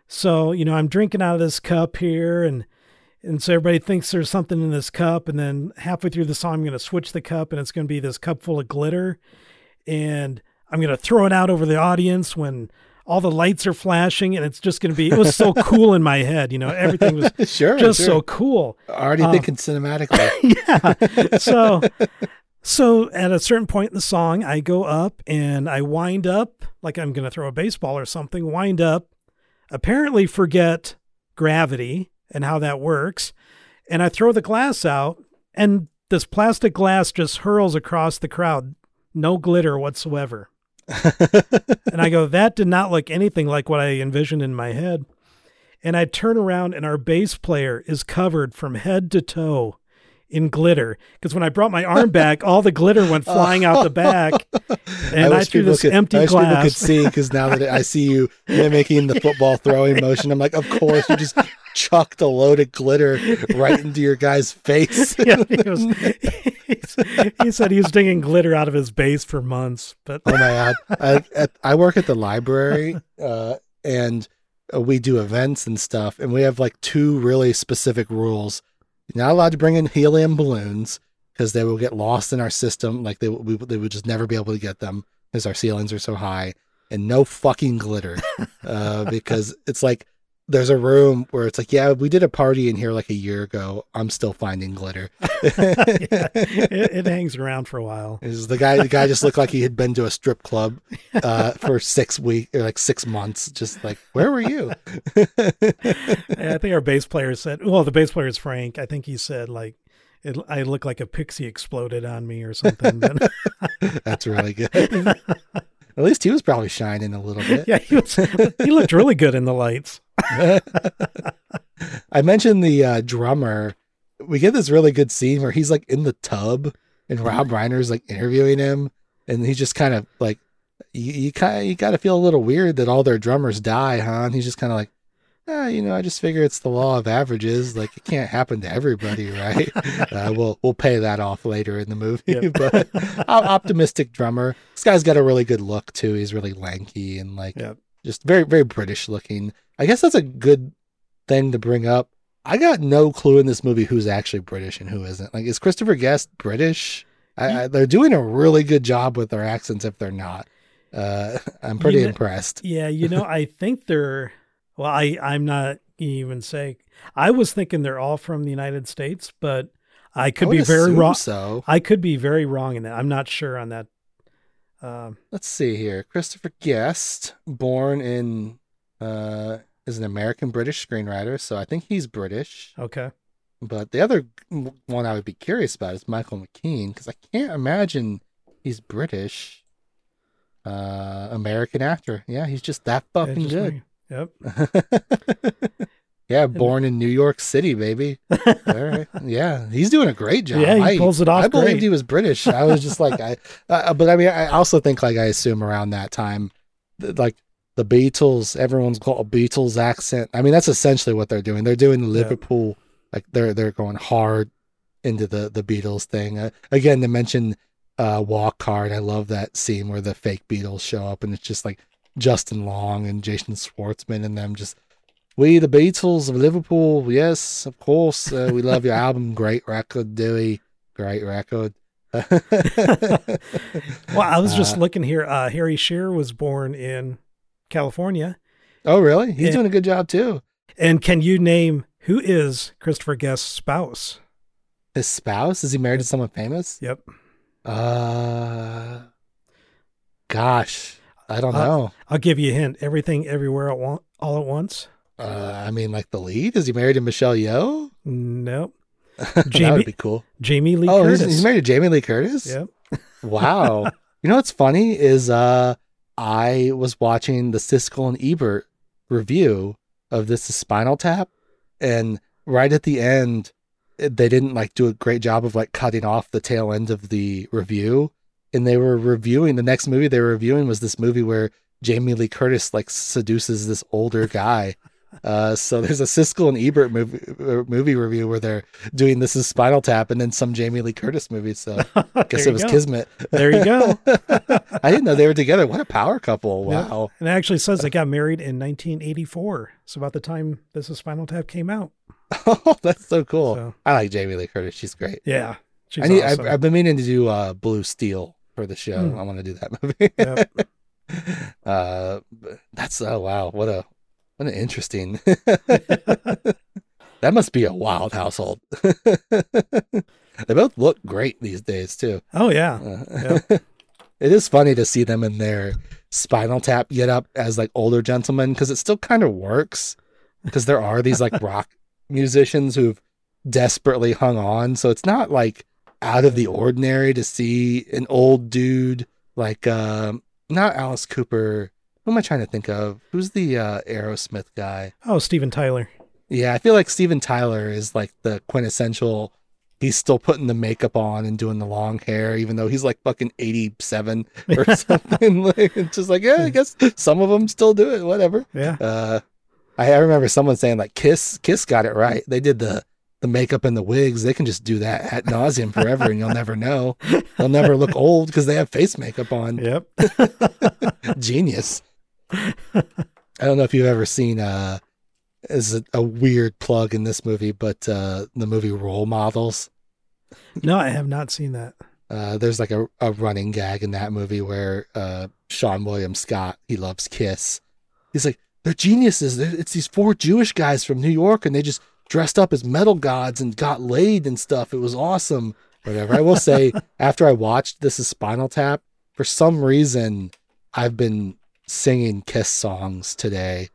So you know, I'm drinking out of this cup here, and and so everybody thinks there's something in this cup, and then halfway through the song, I'm going to switch the cup, and it's going to be this cup full of glitter, and I'm going to throw it out over the audience when all the lights are flashing, and it's just going to be. It was so cool in my head, you know, everything was sure. just sure. so cool. already uh, thinking cinematically. yeah. So, so at a certain point in the song, I go up and I wind up like I'm going to throw a baseball or something. Wind up, apparently forget gravity and how that works, and I throw the glass out, and this plastic glass just hurls across the crowd, no glitter whatsoever. and I go, that did not look anything like what I envisioned in my head. And I turn around, and our bass player is covered from head to toe in glitter. Because when I brought my arm back, all the glitter went flying out the back, and I, wish threw this could- empty I wish people could glass. see because now that I see you mimicking the football throwing motion, I'm like, of course, you just chucked a load of glitter right into your guy's face. Yeah, he, goes, he's- he said he was digging glitter out of his bass for months, but Oh my god! I, at, I work at the library, uh, and uh, we do events and stuff, and we have like two really specific rules. You're not allowed to bring in helium balloons because they will get lost in our system. Like they we, they would just never be able to get them because our ceilings are so high, and no fucking glitter, uh, because it's like there's a room where it's like, yeah, we did a party in here like a year ago. I'm still finding glitter. yeah, it, it hangs around for a while. Is the guy? The guy just looked like he had been to a strip club uh, for six weeks or like six months. Just like, where were you? I think our bass player said, well, the bass player is Frank. I think he said like, it, I look like a pixie exploded on me or something. That's really good. At least he was probably shining a little bit. yeah, he was. He looked really good in the lights. I mentioned the uh, drummer. We get this really good scene where he's like in the tub and Rob Reiner's like interviewing him, and he's just kind of like, you, you kind of you got to feel a little weird that all their drummers die, huh? And he's just kind of like, ah, you know, I just figure it's the law of averages. Like it can't happen to everybody, right? uh, we'll we'll pay that off later in the movie. Yep. but optimistic drummer. This guy's got a really good look too. He's really lanky and like Yep. just very very British looking. I guess that's a good thing to bring up. I got no clue in this movie who's actually British and who isn't. Like, is Christopher Guest British? I, I, they're doing a really good job with their accents. If they're not, uh, I'm pretty know- impressed. Yeah, you know, I think they're well, I I'm not even saying I was thinking they're all from the United States, but I could I be very wrong. So I could be very wrong in that. I'm not sure on that. Um, let's see here. Christopher Guest, born in, uh, is an American British screenwriter. So I think he's British. okay. But the other one I would be curious about is Michael McKean because I can't imagine he's British. Uh, American actor. Yeah, he's just that fucking good. Yep. yeah, born in New York City, baby. All right. Yeah, he's doing a great job. Yeah, he I, pulls it off I believed he was British. I was just like, I. Uh, but I mean, I also think like I assume around that time, like the Beatles, everyone's got a Beatles accent. I mean, that's essentially what they're doing. They're doing the Yeah. Liverpool, like they're they're going hard into the the Beatles thing. Uh, again, to mention uh, Walk Hard, I love that scene where the fake Beatles show up and it's just like Justin Long and Jason Schwartzman and them just. We the Beatles of Liverpool, yes, of course. Uh, we love your album, great record, Dewey, great record. Well, I was just Uh, looking here. Uh, Harry Shearer was born in California, oh, really? He's Yeah. doing a good job too. and can you name who is Christopher Guest's spouse? His spouse is he married to someone famous? Yep. Uh, gosh, I don't Uh, know. I'll give you a hint. Everything, everywhere, at one, all at once. Uh, I mean, like the lead is he married to Michelle Yeoh? Nope. that would be cool. Jamie Lee oh, he's, he's married to Jamie Lee Curtis. Yep. Wow. you know what's funny is uh I was watching the Siskel and Ebert review of this Spinal Tap and right at the end they didn't like do a great job of like cutting off the tail end of the review and they were reviewing the next movie they were reviewing was this movie where Jamie Lee Curtis like seduces this older guy. Uh, so there's a Siskel and Ebert movie uh, movie review where they're doing this is Spinal Tap and then some Jamie Lee Curtis movie. So I guess it was go. Kismet. There you go. I didn't know they were together. What a power couple! Yeah. Wow. And it actually says they got married in 1984. So about the time This is Spinal Tap came out. Oh, that's so cool. So- I like Jamie Lee Curtis. She's great. Yeah. She's I need. awesome. I've, I've been meaning to do uh, Blue Steel for the show. Hmm. I want to do that movie. Yep. uh, that's oh wow, what a what an interesting. that must be a wild household. they both look great these days too. Oh, yeah. Uh, it is funny to see them in their spinal tap get up as like older gentlemen because it still kind of works because there are these like rock musicians who've desperately hung on so it's not like out of the ordinary to see an old dude like um not alice cooper who am i trying to think of who's the uh aerosmith guy Oh, Steven Tyler. yeah, I feel like Steven Tyler is like the quintessential. He's still putting the makeup on and doing the long hair, even though he's like fucking 87 or something. like, it's just like, yeah, I guess some of them still do it, whatever. Yeah. Uh, I, I remember someone saying like Kiss, Kiss got it right. They did the, the makeup and the wigs. They can just do that at nauseum forever and you'll never know. They'll never look old because they have face makeup on. Yep. Genius. I don't know if you've ever seen uh is a, a weird plug in this movie, but uh the movie Role Models. No, I have not seen that. Uh there's like a, a running gag in that movie where uh Seann William Scott, he loves Kiss. He's like, they're geniuses. They're, it's these four Jewish guys from New York and they just dressed up as metal gods and got laid and stuff. It was awesome. Whatever. I will say, after I watched This is Spinal Tap, for some reason I've been singing Kiss songs today.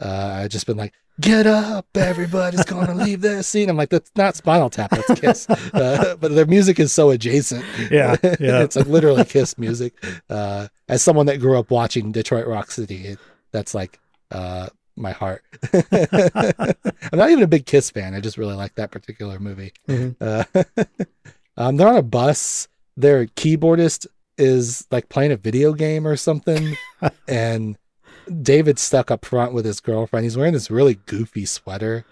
Uh, I've just been like, "Get up, everybody's gonna leave their scene. I'm like, "That's not Spinal Tap, that's Kiss." Uh, but their music is so adjacent. Yeah, yeah. it's like literally Kiss music. Uh, as someone that grew up watching Detroit Rock City, it, that's like uh, my heart. I'm not even a big Kiss fan. I just really like that particular movie. Mhm. Uh, um, they're on a bus their keyboardist is like playing a video game or something, and David's stuck up front with his girlfriend. He's wearing this really goofy sweater.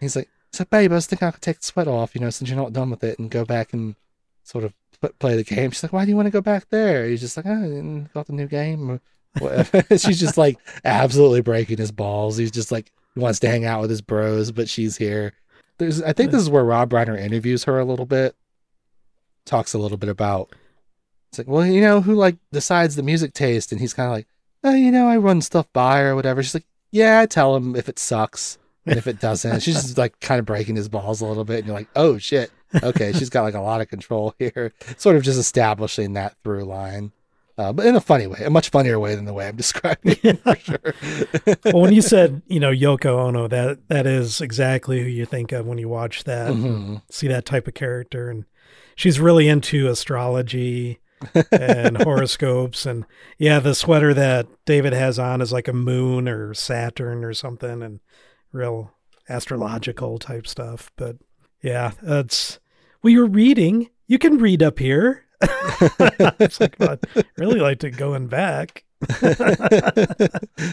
He's like, "So, babe, I was thinking I could take the sweat off, you know, since you're not done with it, and go back and sort of play the game." She's like, "Why do you want to go back there?" He's just like, "Oh, I got the new game." Whatever. she's just like absolutely breaking his balls. He's just like he wants to hang out with his bros, but she's here. There's, I think this is where Rob Reiner interviews her a little bit, talks a little bit about. It's like, well, you know, who like decides the music taste, and he's kind of like, oh, you know, I run stuff by or whatever. She's like, yeah, I tell him if it sucks and if it doesn't. She's just like kind of breaking his balls a little bit, and you're like, oh shit, okay, she's got like a lot of control here. Sort of just establishing that through line. Uh, but in a funny way, a much funnier way than the way I'm describing it for sure. well, when you said you know Yoko Ono, that that is exactly who you think of when you watch that, Mhm. see that type of character, and she's really into astrology and horoscopes, and yeah, the sweater that David has on is like a moon or Saturn or something, and real astrological type stuff. But yeah, it's well, you're reading. You can read up here. it's like, well, I'd really like to go in back.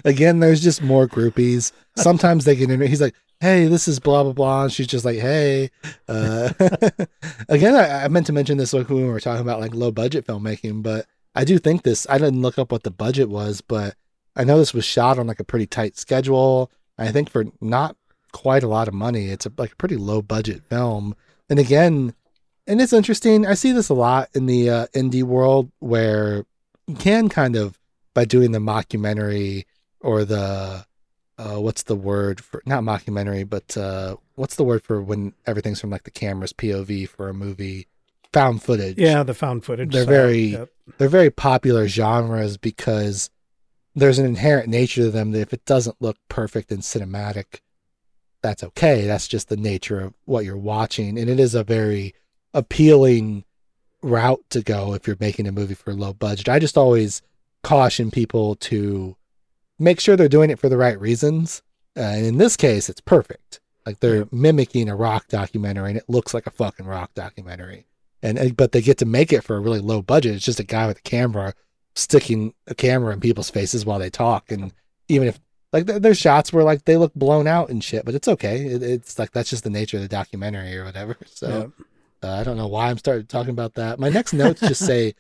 Again, there's just more groupies. Sometimes they get in. He's like, "Hey, this is blah blah blah," and she's just like, "Hey." Uh, again, I, I meant to mention this like when we were talking about like low budget filmmaking, but I do think this. I didn't look up what the budget was, but I know this was shot on like a pretty tight schedule. I think for not quite a lot of money, it's a, like a pretty low budget film. And again, and it's interesting. I see this a lot in the uh, indie world where you can kind of by doing the mockumentary or the uh, what's the word for not mockumentary, but uh, what's the word for when everything's from like the camera's POV for a movie, found footage. Yeah, the found footage. They're style. very- Yep. they're very popular genres because there's an inherent nature to them that if it doesn't look perfect and cinematic, that's okay. That's just the nature of what you're watching, and it is a very appealing route to go if you're making a movie for low budget. I just always caution people to make sure they're doing it for the right reasons. Uh, and in this case, it's perfect. Like they're Yeah. mimicking a rock documentary, and it looks like a fucking rock documentary. And and- but they get to make it for a really low budget. It's just a guy with a camera sticking a camera in people's faces while they talk, and even if like there- there's shots where like they look blown out and shit, but it's okay. It, it's like that's just the nature of the documentary or whatever. So. Yep. Uh, I don't know why I'm started talking about that. My next notes just say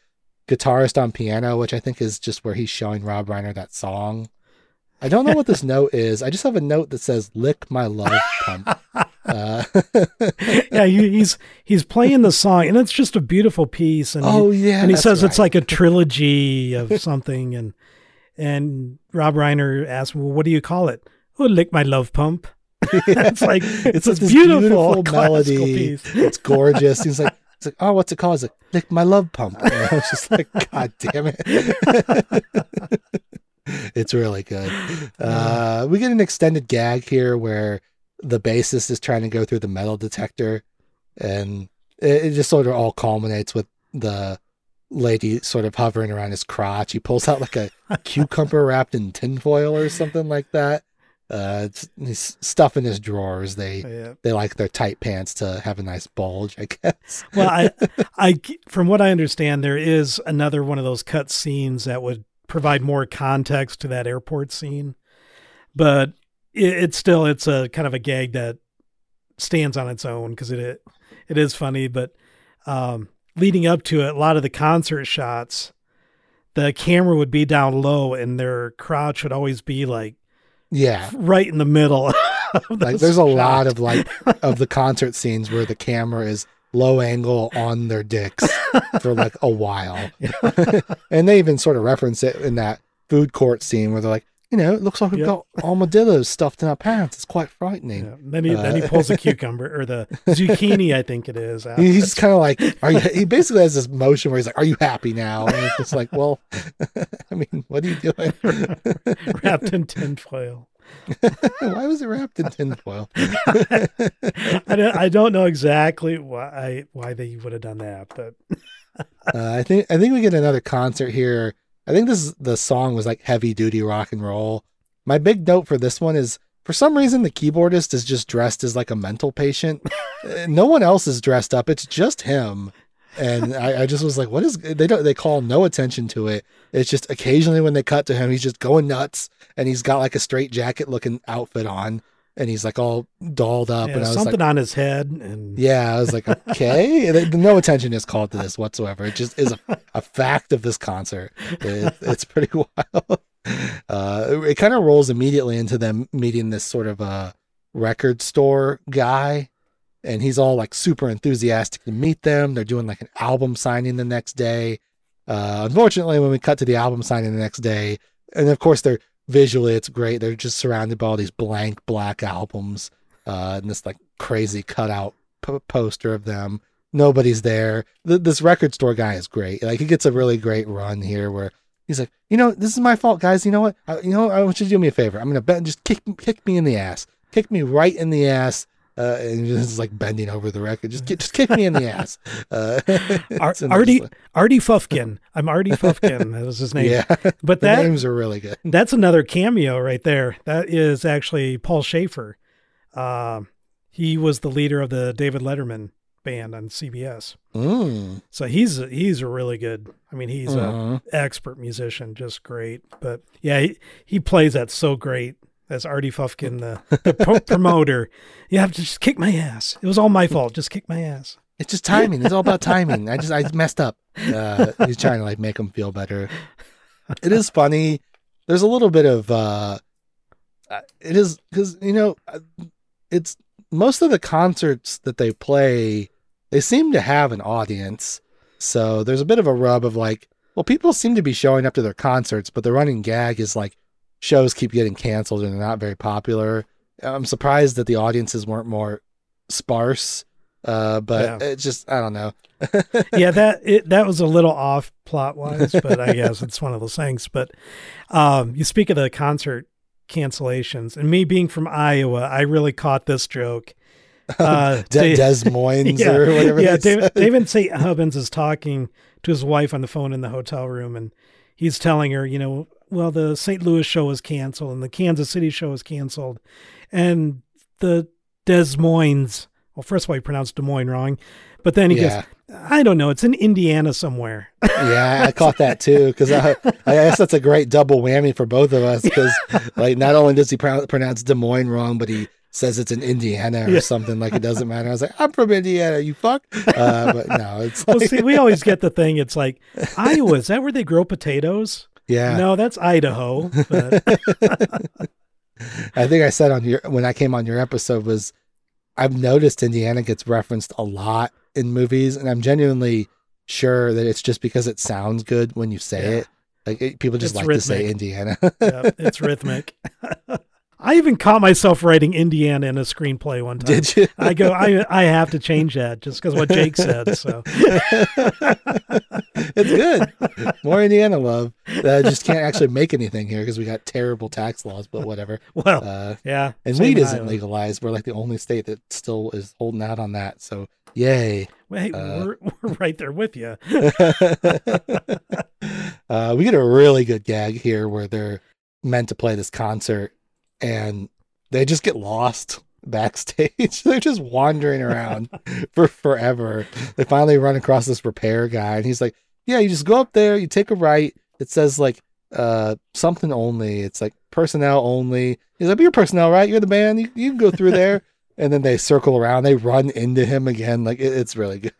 guitarist on piano, which I think is just where he's showing Rob Reiner that song. I don't know what this note is. I just have a note that says "Lick My Love Pump." Uh, yeah, he's he's playing the song, and it's just a beautiful piece. And oh he, yeah, and he says it's like a trilogy of something, and and Rob Reiner asks, "Well, what do you call it?" Oh, lick my love pump. it's like it's, like a this beautiful, melody. piece. It's gorgeous. He's like, it's like, oh, what's it called? He's like, "Lick My Love Pump." And I was just like, God damn it. it's really good. Uh, we get an extended gag here where the bassist is trying to go through the metal detector, and it, it just sort of all culminates with the lady sort of hovering around his crotch. He pulls out like a cucumber wrapped in tinfoil or something like that. Uh, it's, he's stuff in his drawers. They Yeah. they like their tight pants to have a nice bulge, I guess. Well, I, I, from what I understand, there is another one of those cut scenes that would provide more context to that airport scene, but it, it's still it's a kind of a gag that stands on its own because it, it it is funny. But um, leading up to it, a lot of the concert shots, the camera would be down low and their crotch would always be like Yeah, right in the middle. Of like there's a lot of like of the concert scenes where the camera is low angle on their dicks for like a while, and they even sort of reference it in that food court scene where they're like, you know, it looks like we've Yep. got armadillos stuffed in our pants. It's quite frightening. Yeah. Then he then he Uh, pulls the cucumber or the zucchini, I think it is. out. He's kind of like, are you? He basically has this motion where he's like, "Are you happy now?" And it's just like, well, I mean, what are you doing? wrapped in tinfoil. Why was it wrapped in tinfoil? I don't, I don't know exactly why why they would have done that, but Uh, I think I think we get another concert here. I think this is, the song was like heavy duty rock and roll. My big note for this one is for some reason the keyboardist is just dressed as like a mental patient. No one else is dressed up. It's just him. And I, I just was like, what is they don't they call no attention to it. It's just occasionally when they cut to him, he's just going nuts, and he's got like a straight jacket looking outfit on, and he's like all dolled up, Yeah, and I was something like, on his head, and yeah, I was like, okay, then no attention is called to this whatsoever. It just is a, a fact of this concert. It, it's pretty wild. Uh, it kind of rolls immediately into them meeting this sort of a record store guy, and he's all like super enthusiastic to meet them. They're doing like an album signing the next day. Uh, unfortunately, when we cut to the album signing the next day, and of course they're visually it's great. They're just surrounded by all these blank black albums, uh, and this like crazy cutout po- poster of them. Nobody's there. Th- this record store guy is great. Like he gets a really great run here where he's like, you know, this is my fault, guys. You know what? I, you know, I want you to do me a favor. I'm gonna bet just kick kick me in the ass. Kick me right in the ass. Uh, and just like bending over the record. Just get, just kick me in the ass. Uh, Ar- Artie Artie Fufkin. I'm Artie Fufkin. That was his name. Yeah, But that names are really good. that's another cameo right there. That is actually Paul Shaffer. Um, he was the leader of the David Letterman band on CBS. Mm. So he's he's a really good. I mean, he's Mhm. a expert musician, just great. But yeah, he, he plays that so great as Artie Fufkin, the, the pro- promoter. You have to just kick my ass. It was all my fault. Just kick my ass. It's just timing. It's all about timing. I just I messed up. Uh, he's trying to like make him feel better. It is funny. There's a little bit of uh, uh, it is because you know uh, it's most of the concerts that they play. They seem to have an audience, so there's a bit of a rub of like, well, people seem to be showing up to their concerts, but the running gag is like shows keep getting canceled and they're not very popular. I'm surprised that the audiences weren't more sparse. Uh, but Yeah. it's just I don't know. yeah, that it, that was a little off plot wise, but I guess it's one of those things. But um, you speak of the concert cancellations, and me being from Iowa, I really caught this joke. Uh, De- Des Moines yeah, or whatever. yeah, David. David St. Hubbins is talking to his wife on the phone in the hotel room, and he's telling her, you know, well, the St. Louis show was canceled, and the Kansas City show was canceled, and the Des Moines. Well, first of all, he pronounced Des Moines wrong, but then he Yeah. goes, "I don't know, it's in Indiana somewhere." yeah, I caught that too because I, I guess that's a great double whammy for both of us because like not only does he pro- pronounce Des Moines wrong, but he says it's in Indiana or Yeah. something like it doesn't matter. I was like, I'm from Indiana, you fuck. Uh, but no, it's well, see, we always get the thing. It's like Iowa. Is that where they grow potatoes? Yeah. No, that's Idaho. I think I said on your when I came on your episode was I've noticed Indiana gets referenced a lot in movies, and I'm genuinely sure that it's just because it sounds good when you say Yeah. it. Like it, people just It's like to say. Indiana. yeah, it's rhythmic. I even caught myself writing Indiana in a screenplay one time. Did you? I go, I I have to change that just because what Jake said. So it's good. More Indiana love. Uh, just can't actually make anything here because we got terrible tax laws, but whatever. well, Uh, yeah. and weed isn't legalized. We're like the only state that still is holding out on that. So yay. Wait, uh, we're, we're right there with you. uh, we get a really good gag here where they're meant to play this concert and they just get lost backstage. they're just wandering around for forever. They finally run across this repair guy and he's like, Yeah, you just go up there, you take a right. It says like uh something only. It's like personnel only. He's like, But you're personnel, right? You're the band. You, you can go through there. And then they circle around. They run into him again. Like it, it's really good.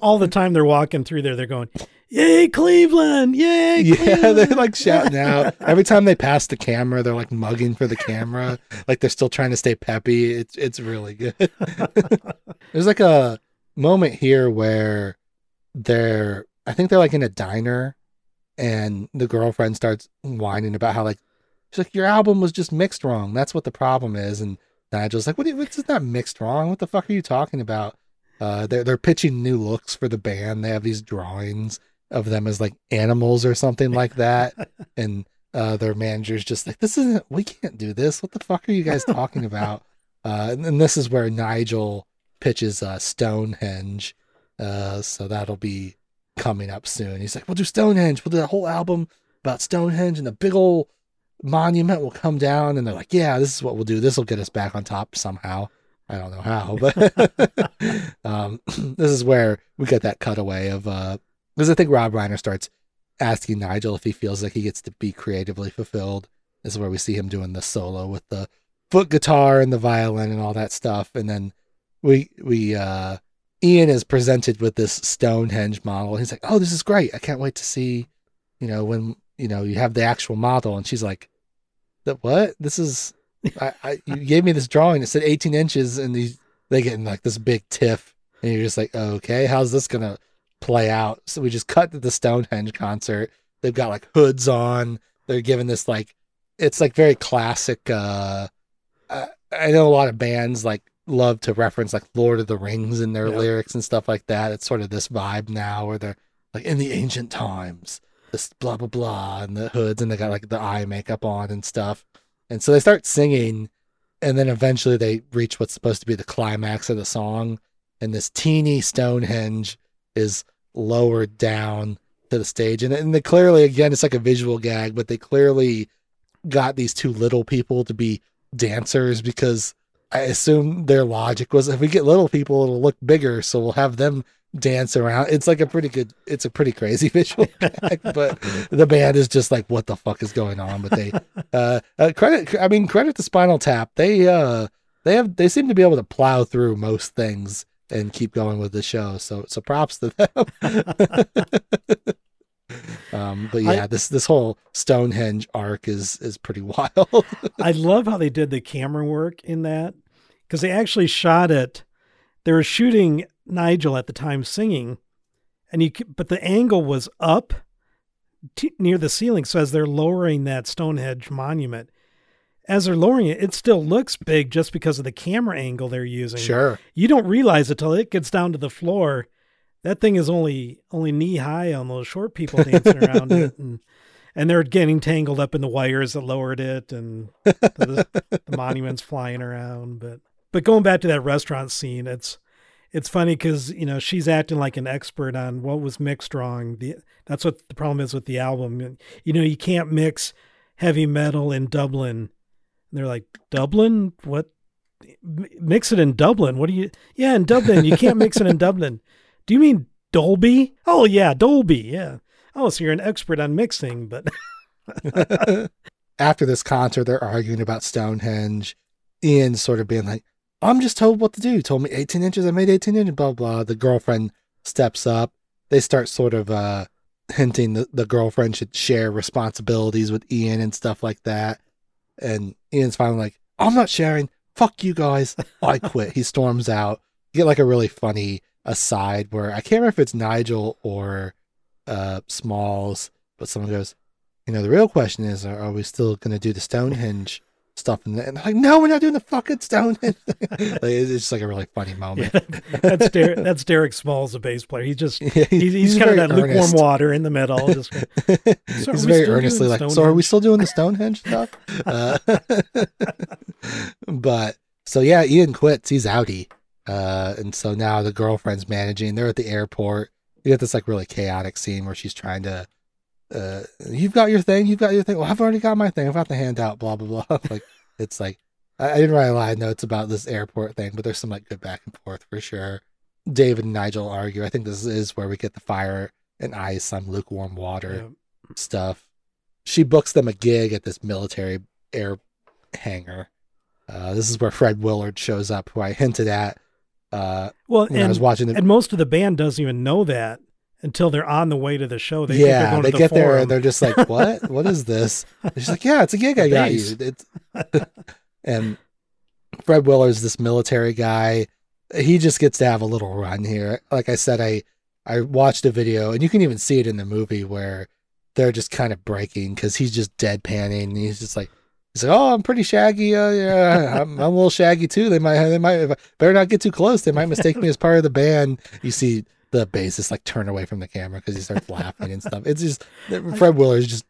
All the time they're walking through there, they're going, "Yay, Cleveland! Yay, Yeah, they're like shouting out. Every time they pass the camera, they're like mugging for the camera. like they're still trying to stay peppy. It's it's really good. There's like a moment here where they're I think they're like in a diner and the girlfriend starts whining about how like she's like, Your album was just mixed wrong. That's what the problem is. And Nigel's like, What you, what's not mixed wrong? What the fuck are you talking about? Uh they're they're pitching new looks for the band. They have these drawings of them as like animals or something like that. and uh, their manager's just like, this isn't, we can't do this. What the fuck are you guys talking about? Uh, and, and this is where Nigel pitches uh, Stonehenge. Uh, so that'll be coming up soon. He's like, we'll do Stonehenge. We'll do a whole album about Stonehenge and the big old monument will come down. And they're like, yeah, this is what we'll do. This will get us back on top somehow. I don't know how, but um, this is where we get that cutaway of uh, because I think Rob Reiner starts asking Nigel if he feels like he gets to be creatively fulfilled. This is where we see him doing the solo with the foot guitar and the violin and all that stuff, and then we we uh, Ian is presented with this Stonehenge model. He's like, "Oh, this is great! I can't wait to see, you know, when you know you have the actual model." And she's like, "That what? This is I, I you gave me this drawing. It said 18 inches, and these they get in like this big tiff, and you're just like, okay, how's this gonna play out? So we just cut to the Stonehenge concert. They've got like hoods on. They're giving this like, it's like very classic. uh I, I know a lot of bands like love to reference like Lord of the Rings in their Yep. lyrics and stuff like that. It's sort of this vibe now where they're like in the ancient times, this blah blah blah, and the hoods, and they got like the eye makeup on and stuff. And so they start singing, and then eventually they reach what's supposed to be the climax of the song. And this teeny Stonehenge is lowered down to the stage. And, and they clearly, again, it's like a visual gag, but they clearly got these two little people to be dancers because I assume their logic was if we get little people, it'll look bigger. So we'll have them dance around. It's like a pretty good, it's a pretty crazy visual gag, but the band is just like, what the fuck is going on? But they, uh, uh, credit, I mean, credit to Spinal Tap. They, uh, they have, they seem to be able to plow through most things and keep going with the show. So, so props to them. um, but yeah, I- this, this whole Stonehenge arc is, is pretty wild. I love how they did the camera work in that because they actually shot it. They were shooting Nigel at the time singing, and you but the angle was up t- near the ceiling. So as they're lowering that Stonehenge monument, as they're lowering it, it still looks big just because of the camera angle they're using. sure. You don't realize it till it gets down to the floor. That thing is only only knee high on those short people dancing around it, and and they're getting tangled up in the wires that lowered it, and the, the monuments flying around. But but going back to that restaurant scene, it's it's funny because you know she's acting like an expert on what was mixed wrong. The that's what the problem is with the album. You know, you can't mix heavy metal in Dublin. And they're like, Dublin? What? Mix it in Dublin? What do you? Yeah, in Dublin. You can't mix it in Dublin. Do you mean Dolby? Oh yeah, Dolby. Yeah. Oh, so you're an expert on mixing, but After this concert, they're arguing about Stonehenge. Ian's sort of being like, I'm just told what to do. Told me 18 inches, I made 18 inches, blah, blah. The girlfriend steps up. They start sort of uh, hinting that the girlfriend should share responsibilities with Ian and stuff like that. And Ian's finally like, I'm not sharing. Fuck you guys. I quit. he storms out. You get like a really funny aside where I can't remember if it's Nigel or uh, Smalls, but someone goes, you know, the real question is, are, are we still going to do the Stonehenge stuff? And, and they're like, no, we're not doing the fucking Stonehenge. like, it's just like a really funny moment. yeah, that's Derek, that's Derek Smalls, the bass player. He's just Yeah, he's, he's, kind of that lukewarm water in the middle. Just So are he's we very earnestly like, so are we still doing the Stonehenge stuff? Uh, but so yeah, Ian quits. He's outie. Uh, and so now the girlfriend's managing. They're at the airport. You get this like really chaotic scene where she's trying to, uh, you've got your thing, you've got your thing. Well, I've already got my thing. I've got the handout. Blah blah blah. like it's like I, I didn't write a lot of notes about this airport thing, but there's some like good back and forth for sure. David and Nigel argue. I think this is where we get the fire and ice on lukewarm water Yeah. stuff. She books them a gig at this military air hangar. Uh, this is where Fred Willard shows up, who I hinted at uh, well, when I was watching the. and most of the band doesn't even know that until they're on the way to the show. They think yeah, going they to the get there and they're just like, "What? what is this?" She's like, "Yeah, it's a gig I got you." It's and Fred Willard's this military guy. He just gets to have a little run here. Like I said, I I watched a video, and you can even see it in the movie where they're just kind of breaking because he's just deadpanning. And he's just like, he's like, "Oh, I'm pretty shaggy. Uh, yeah, I'm, I'm a little shaggy too. They might, they might, better not get too close. They might mistake me as part of the band." You see the bassist like turn away from the camera because he starts laughing and stuff. It's just Fred Willard's just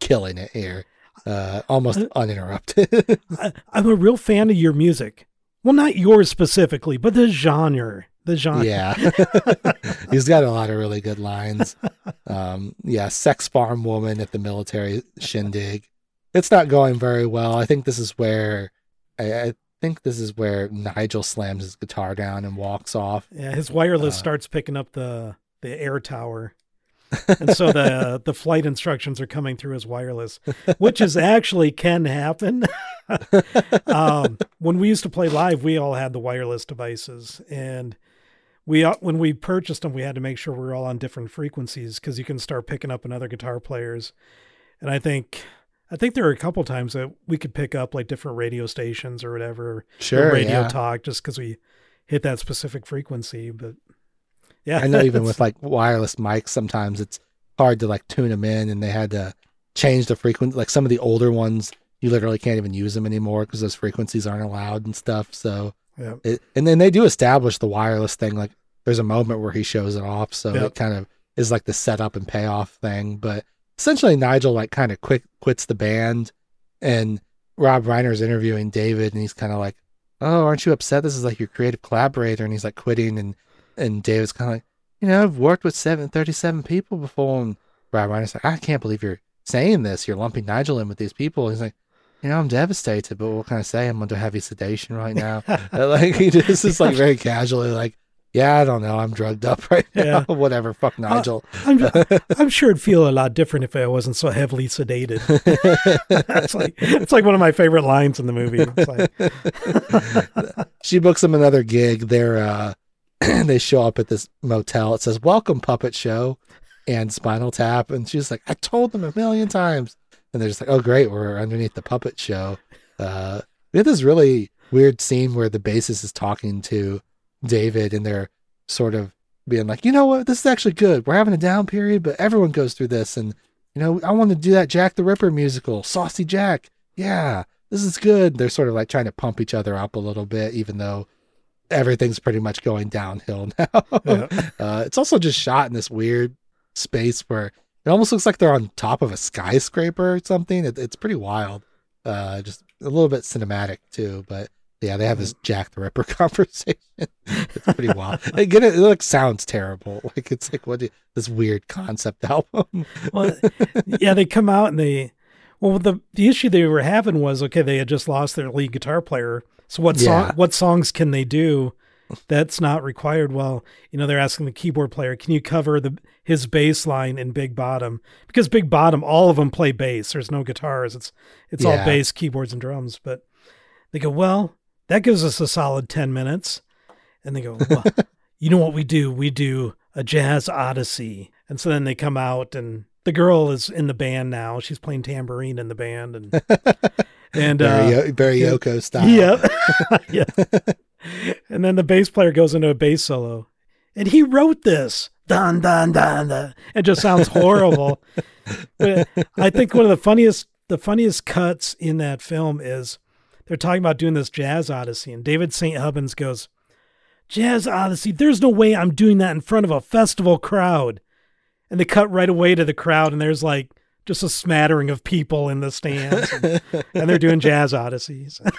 killing it here, uh, almost uninterrupted. I, I'm a real fan of your music. Well, not yours specifically, but the genre. The genre. yeah, he's got a lot of really good lines. Um, yeah, sex farm woman at the military shindig. It's not going very well. I think this is where I, I think this is where Nigel slams his guitar down and walks off. Yeah, his wireless Uh, starts picking up the the air tower. and so the the flight instructions are coming through his wireless, which is actually can happen. um, when we used to play live, we all had the wireless devices, and we uh, when we purchased them, we had to make sure we were all on different frequencies because you can start picking up another guitar players. And I think I think there are a couple times that we could pick up like different radio stations or whatever, or Sure, radio yeah. talk, just because we hit that specific frequency. But yeah, I know even with like wireless mics, sometimes it's hard to like tune them in, and they had to change the frequency. Like some of the older ones, you literally can't even use them anymore because those frequencies aren't allowed and stuff. So, Yeah. it, and then they do establish the wireless thing. Like there's a moment where he shows it off, so Yep. it kind of is like the setup and payoff thing. But essentially, Nigel like kind of quick quits the band, and Rob Reiner's interviewing David, and he's kind of like, "Oh, aren't you upset? This is like your creative collaborator," and he's like quitting, and and David's kind of like, "You know, I've worked with seven thirty-seven people before," and Rob Reiner's like, "I can't believe you're saying this. You're lumping Nigel in with these people." He's like. You know, I'm devastated, but what can I say? I'm under heavy sedation right now. Like he just is like very casually like, yeah, I don't know, I'm drugged up right now. Yeah. Whatever, fuck Nigel. I'm, I'm sure it'd feel a lot different if I wasn't so heavily sedated. it's like it's like one of my favorite lines in the movie. It's like, she books him another gig. They're uh they show up at this motel. It says "Welcome Puppet Show" and Spinal Tap, and she's like, "I told them a million times," and they're just like, "Oh, great, we're underneath the puppet show." Uh, we had this really weird scene where the bassist is talking to David, and they're sort of being like, "You know what? This is actually good. We're having a down period, but everyone goes through this, and you know, I want to do that Jack the Ripper musical, Saucy Jack. Yeah, this is good." They're sort of like trying to pump each other up a little bit, even though everything's pretty much going downhill now. Yeah. uh, it's also just shot in this weird space where it almost looks like they're on top of a skyscraper or something. It, it's pretty wild. Uh, just a little bit cinematic too, but yeah, they have this mm-hmm. Jack the Ripper conversation. it's pretty wild. Again, it, it like sounds terrible. Like it's like what do- this weird concept album. well, yeah, they come out and they. Well, the the issue they were having was okay. They had just lost their lead guitar player. So what song? What songs can they do? That's not required. Well, you know, they're asking the keyboard player, "Can you cover the his bass line in Big Bottom?" Because Big Bottom, all of them play bass. There's no guitars. It's it's all bass, keyboards, and drums. But they go, "Well, that gives us a solid ten minutes." And they go, well, "You know what we do? We do a jazz odyssey." And so then they come out, and the girl is in the band now. She's playing tambourine in the band, and and Very, uh, very. Yoko style. yeah. yeah. And then the bass player goes into a bass solo. And he wrote this. Dun dun dun dun. It just sounds horrible. but I think one of the funniest the funniest cuts in that film is they're talking about doing this jazz odyssey and David St. Hubbins goes, Jazz Odyssey, there's no way I'm doing that in front of a festival crowd. And they cut right away to the crowd and there's like just a smattering of people in the stands and, and they're doing jazz odysseys.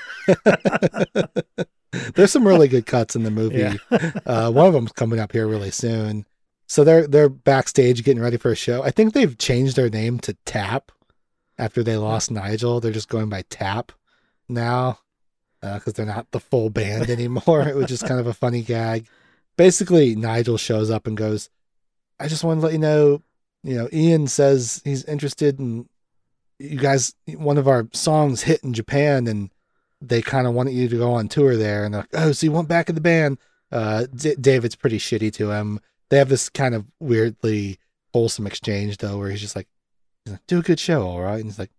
There's some really good cuts in the movie. Yeah. uh, one of them's coming up here really soon. So they're they're backstage getting ready for a show. I think they've changed their name to Tap after they lost Nigel. They're just going by Tap now because they're not the full band anymore. it was just kind of a funny gag. Basically, Nigel shows up and goes, "I just want to let you know, you know, Ian says he's interested in you guys. One of our songs hit in Japan and." they kind of wanted you to go on tour there and they're like oh so you went back in the band uh D- david's pretty shitty to him they have this kind of weirdly wholesome exchange though where he's just like, like do a good show all right and he's like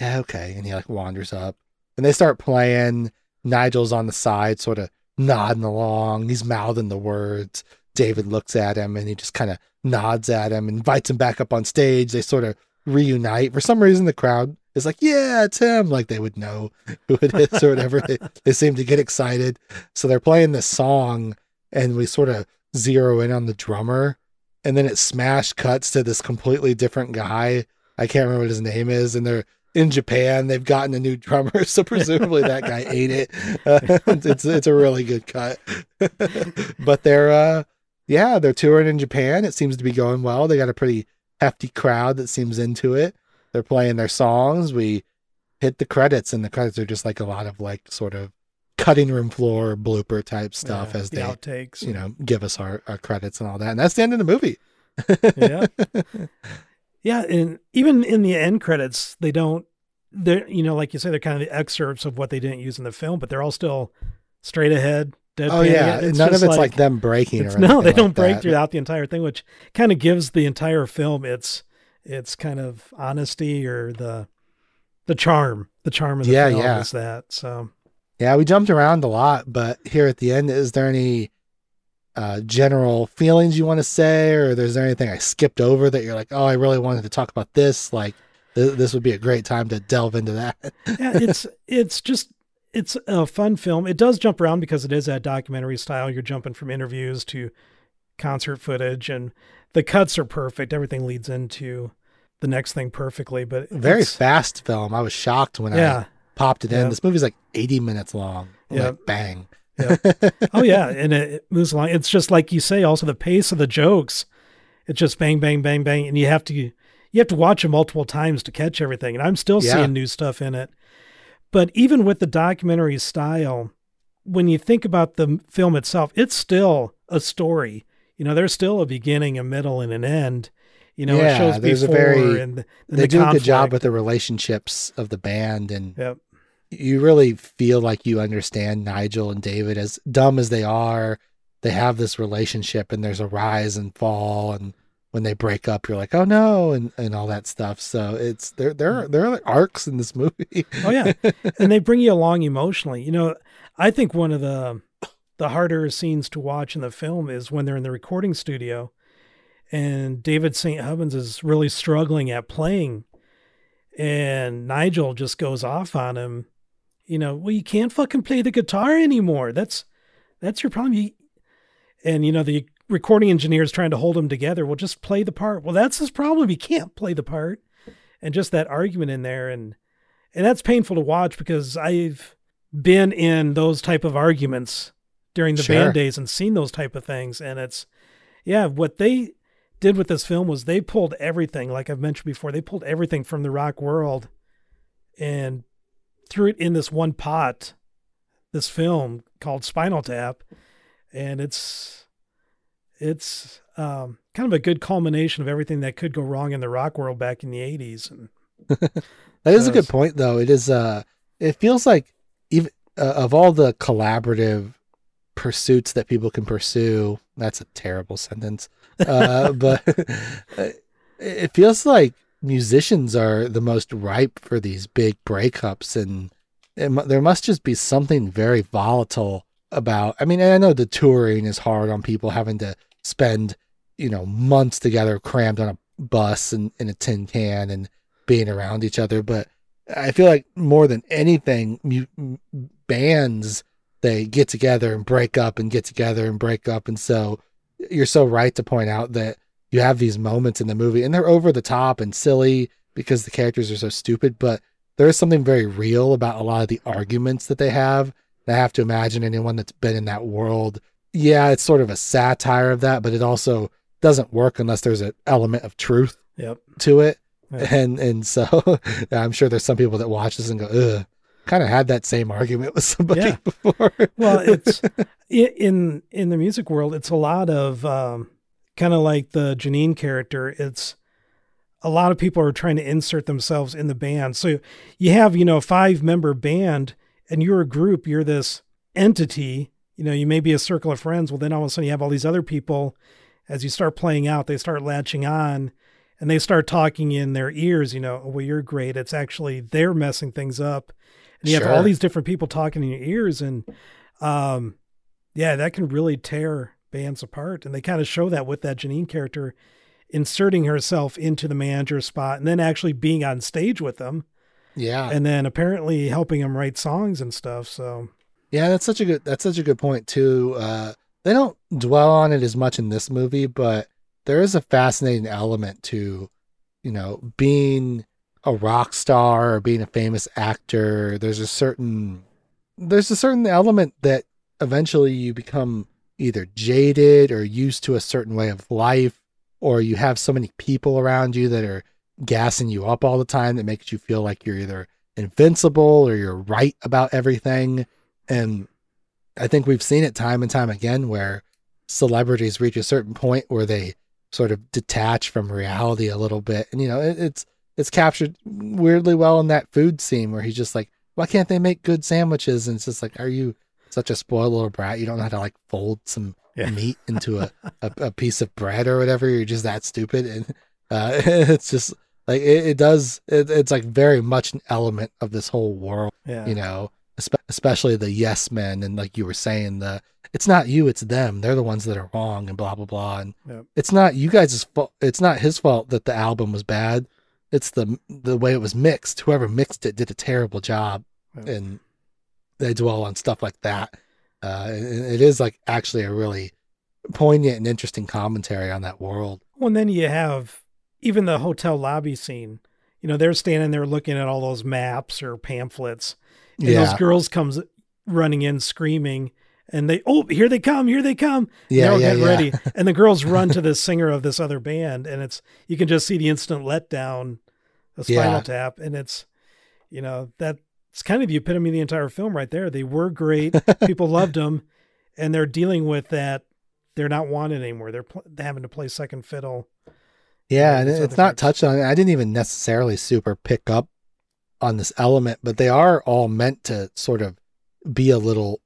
yeah okay and he like wanders up and they start playing nigel's on the side sort of nodding along. He's mouthing the words. David looks at him and he just kind of nods at him invites him back up on stage. They sort of reunite. For some reason the crowd is like yeah it's him. Like they would know who it is or whatever. They, they seem to get excited. So they're playing this song and we sort of zero in on the drummer. And then it smash cuts to this completely different guy. I can't remember what his name is. And they're in japan they've gotten a new drummer so presumably that guy ate it. Uh, it's it's a really good cut. But they're uh yeah they're touring in japan. It seems to be going well. They got a pretty hefty crowd that seems into it. They're playing their songs. We hit the credits and the credits are just like a lot of like sort of cutting room floor blooper type stuff Yeah, as the they outtakes. you know give us our, our credits and all that. And that's the end of the movie. Yeah. Yeah, and even in the end credits, they don't they're you know, like you say, they're kind of the excerpts of what they didn't use in the film, but they're all still straight ahead, deadpan. oh yeah It's none of it's like, them breaking or no, they don't break that. throughout the entire thing, which kind of gives the entire film its its kind of honesty or the the charm. The charm of the Yeah, film yeah. is that. So Yeah, we jumped around a lot, but here at the end, is there any uh, general feelings you want to say, or is there anything I skipped over that you're like, oh, I really wanted to talk about this? Like, th- this would be a great time to delve into that. yeah, it's it's just it's a fun film. It does jump around because it is that documentary style. You're jumping from interviews to concert footage, and the cuts are perfect. Everything leads into the next thing perfectly. But Very fast film. I was shocked when I Yeah. popped it in. This movie's like 80 minutes long. Yeah. Like, bang. Oh yeah, and it, it moves along. It's just like you say. Also, the pace of the jokes. It's just bang, bang, bang, bang, and you have to you have to watch it multiple times to catch everything. And I'm still Yeah. seeing new stuff in it. But even with the documentary style, when you think about the film itself, it's still a story. You know, there's still a beginning, a middle, and an end. You know, Yeah, it shows there's a very- and, and they the do a good job with the relationships of the band and Yep. You really feel like you understand Nigel and David as dumb as they are. They have this relationship and there's a rise and fall and when they break up you're like, "Oh no," and and all that stuff. So it's there there there are like arcs in this movie. Oh yeah, and they bring you along emotionally. You know, I think one of the the harder scenes to watch in the film is when they're in the recording studio, and David St. Hubbins is really struggling at playing, and Nigel just goes off on him. You know, well, you can't fucking play the guitar anymore. That's that's your problem. You, and you know the recording engineer is trying to hold him together. Well, just play the part. Well, that's his problem. He can't play the part, and just that argument in there and and that's painful to watch because I've been in those type of arguments during the Sure. band days and seen those type of things and it's yeah what they did with this film was they pulled everything like I've mentioned before they pulled everything from the rock world and threw it in this one pot this film called Spinal Tap and it's it's um, kind of a good culmination of everything that could go wrong in the rock world back in the 80s and That is a good point though. It is uh it feels like even uh, of all the collaborative pursuits that people can pursue, that's a terrible sentence. Uh but it feels like musicians are the most ripe for these big breakups and it, there must just be something very volatile about I mean, I know the touring is hard on people having to spend, you know, months together crammed on a bus and in a tin can and being around each other, but I feel like more than anything, bands they get together and break up and get together and break up, and so you're so right to point out that you have these moments in the movie, and they're over the top and silly because the characters are so stupid, but there is something very real about a lot of the arguments that they have. And I have to imagine anyone that's been in that world, yeah, it's sort of a satire of that, but it also doesn't work unless there's an element of truth yep to it. And and so I'm sure there's some people that watch this and go, ugh. Kind of had that same argument with somebody Yeah. before. well it's in in the music world it's a lot of um kind of like the Jeanine character it's a lot of people are trying to insert themselves in the band. So you have you know a five member band and you're a group you're this entity you know you may be a circle of friends well then all of a sudden you have all these other people as you start playing out they start latching on and they start talking in their ears you know oh, well you're great it's actually they're messing things up and you have all these different people talking in your ears and um yeah that can really tear bands apart and they kind of show that with that Jeanine character inserting herself into the manager spot and then actually being on stage with them yeah. and then apparently helping them write songs and stuff so Yeah, that's such a good that's such a good point too. Uh they don't dwell on it as much in this movie, but there is a fascinating element to, you know, being a rock star or being a famous actor. There's a certain there's a certain element that eventually you become either jaded or used to a certain way of life, or you have so many people around you that are gassing you up all the time that makes you feel like you're either invincible or you're right about everything And I think we've seen it time and time again where celebrities reach a certain point where they sort of detach from reality a little bit. And you know, it, it's it's captured weirdly well in that food scene where he's just like, "Why can't they make good sandwiches?" And it's just like, "Are you such a spoiled little brat? You don't know how to like fold some Yeah. meat into a, a a piece of bread or whatever. You're just that stupid." And uh, it's just like it, it does. It, it's like very much an element of this whole world Yeah. you know espe- especially the yes men and like you were saying the it's not you it's them they're the ones that are wrong and blah blah blah and Yep. it's not you guys' fault it's not his fault that the album was bad it's the the way it was mixed whoever mixed it did a terrible job Yep. and they dwell on stuff like that uh it is like actually a really poignant and interesting commentary on that world Well, and then you have even the hotel lobby scene. You know, they're standing there looking at all those maps or pamphlets, and yeah those girls comes running in screaming, and they oh here they come, here they come. yeah yeah, yeah. ready, and the girls run to the singer of this other band, and it's you can just see the instant letdown, the Spinal Yeah. Tap, and it's you know that's kind of the epitome of the entire film right there. They were great, people loved them, and they're dealing with that. They're not wanted anymore. They're, pl- having to play second fiddle. Yeah, and it's not touched on. I didn't even necessarily super pick up on this element, but they are all meant to sort of be a little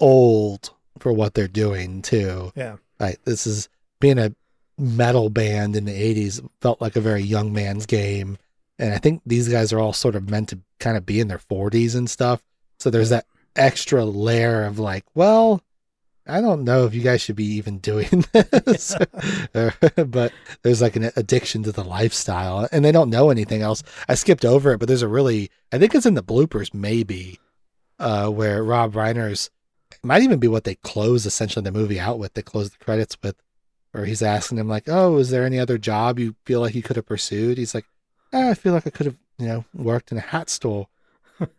old for what they're doing too. Yeah. Right. this is being a metal band in the 80s felt like a very young man's game. And I think these guys are all sort of meant to kind of be in their 40s and stuff. So there's that extra layer of like, well, I don't know if you guys should be even doing this. but there's like an addiction to the lifestyle and they don't know anything else. I skipped over it, but there's a really, I think it's in the bloopers maybe, uh, where Rob Reiner's, it might even be what they close essentially the movie out with, they close the credits with, or he's asking him like, oh, is there any other job you feel like you could have pursued? He's like, "Ah, I feel like I could have, you know, worked in a hat store.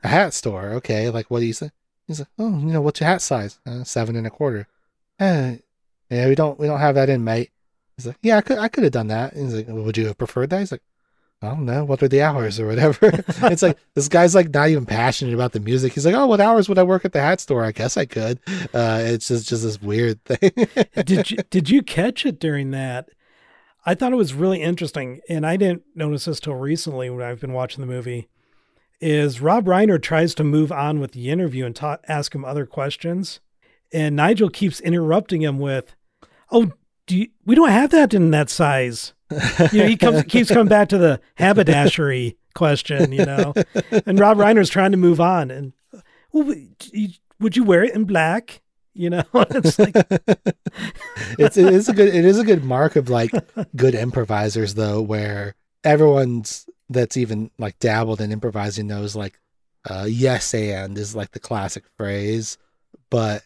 a hat store. Okay. Like, what do you say? He's like, oh, you know, what's your hat size? Uh, seven and a quarter. Eh, yeah, we don't, we don't have that in, mate. He's like, yeah, I could, I could have done that. He's like, would you have preferred that? He's like, I don't know. What are the hours or whatever? it's like, this guy's like not even passionate about the music. He's like, oh, what hours would I work at the hat store? I guess I could. Uh, it's just, just this weird thing. did you did you catch it during that? I thought it was really interesting, and I didn't notice this till recently when I've been watching the movie. Is Rob Reiner tries to move on with the interview and ta- ask him other questions, and Nigel keeps interrupting him with, "Oh, do you, we don't have that in that size." You know, he comes keeps coming back to the haberdashery question. You know, and Rob Reiner's trying to move on, and well, would you- would you wear it in black? You know, it's like it's it is a good it is a good mark of like good improvisers though where everyone's that's even like dabbled in improvising knows like uh yes and is like the classic phrase but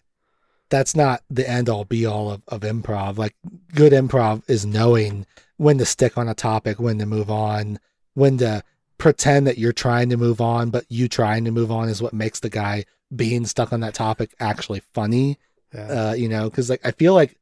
that's not the end all be all of, of improv. Like good improv is knowing when to stick on a topic when to move on when to pretend that you're trying to move on but you trying to move on is what makes the guy being stuck on that topic actually funny Yeah. uh, you know, because like I feel like,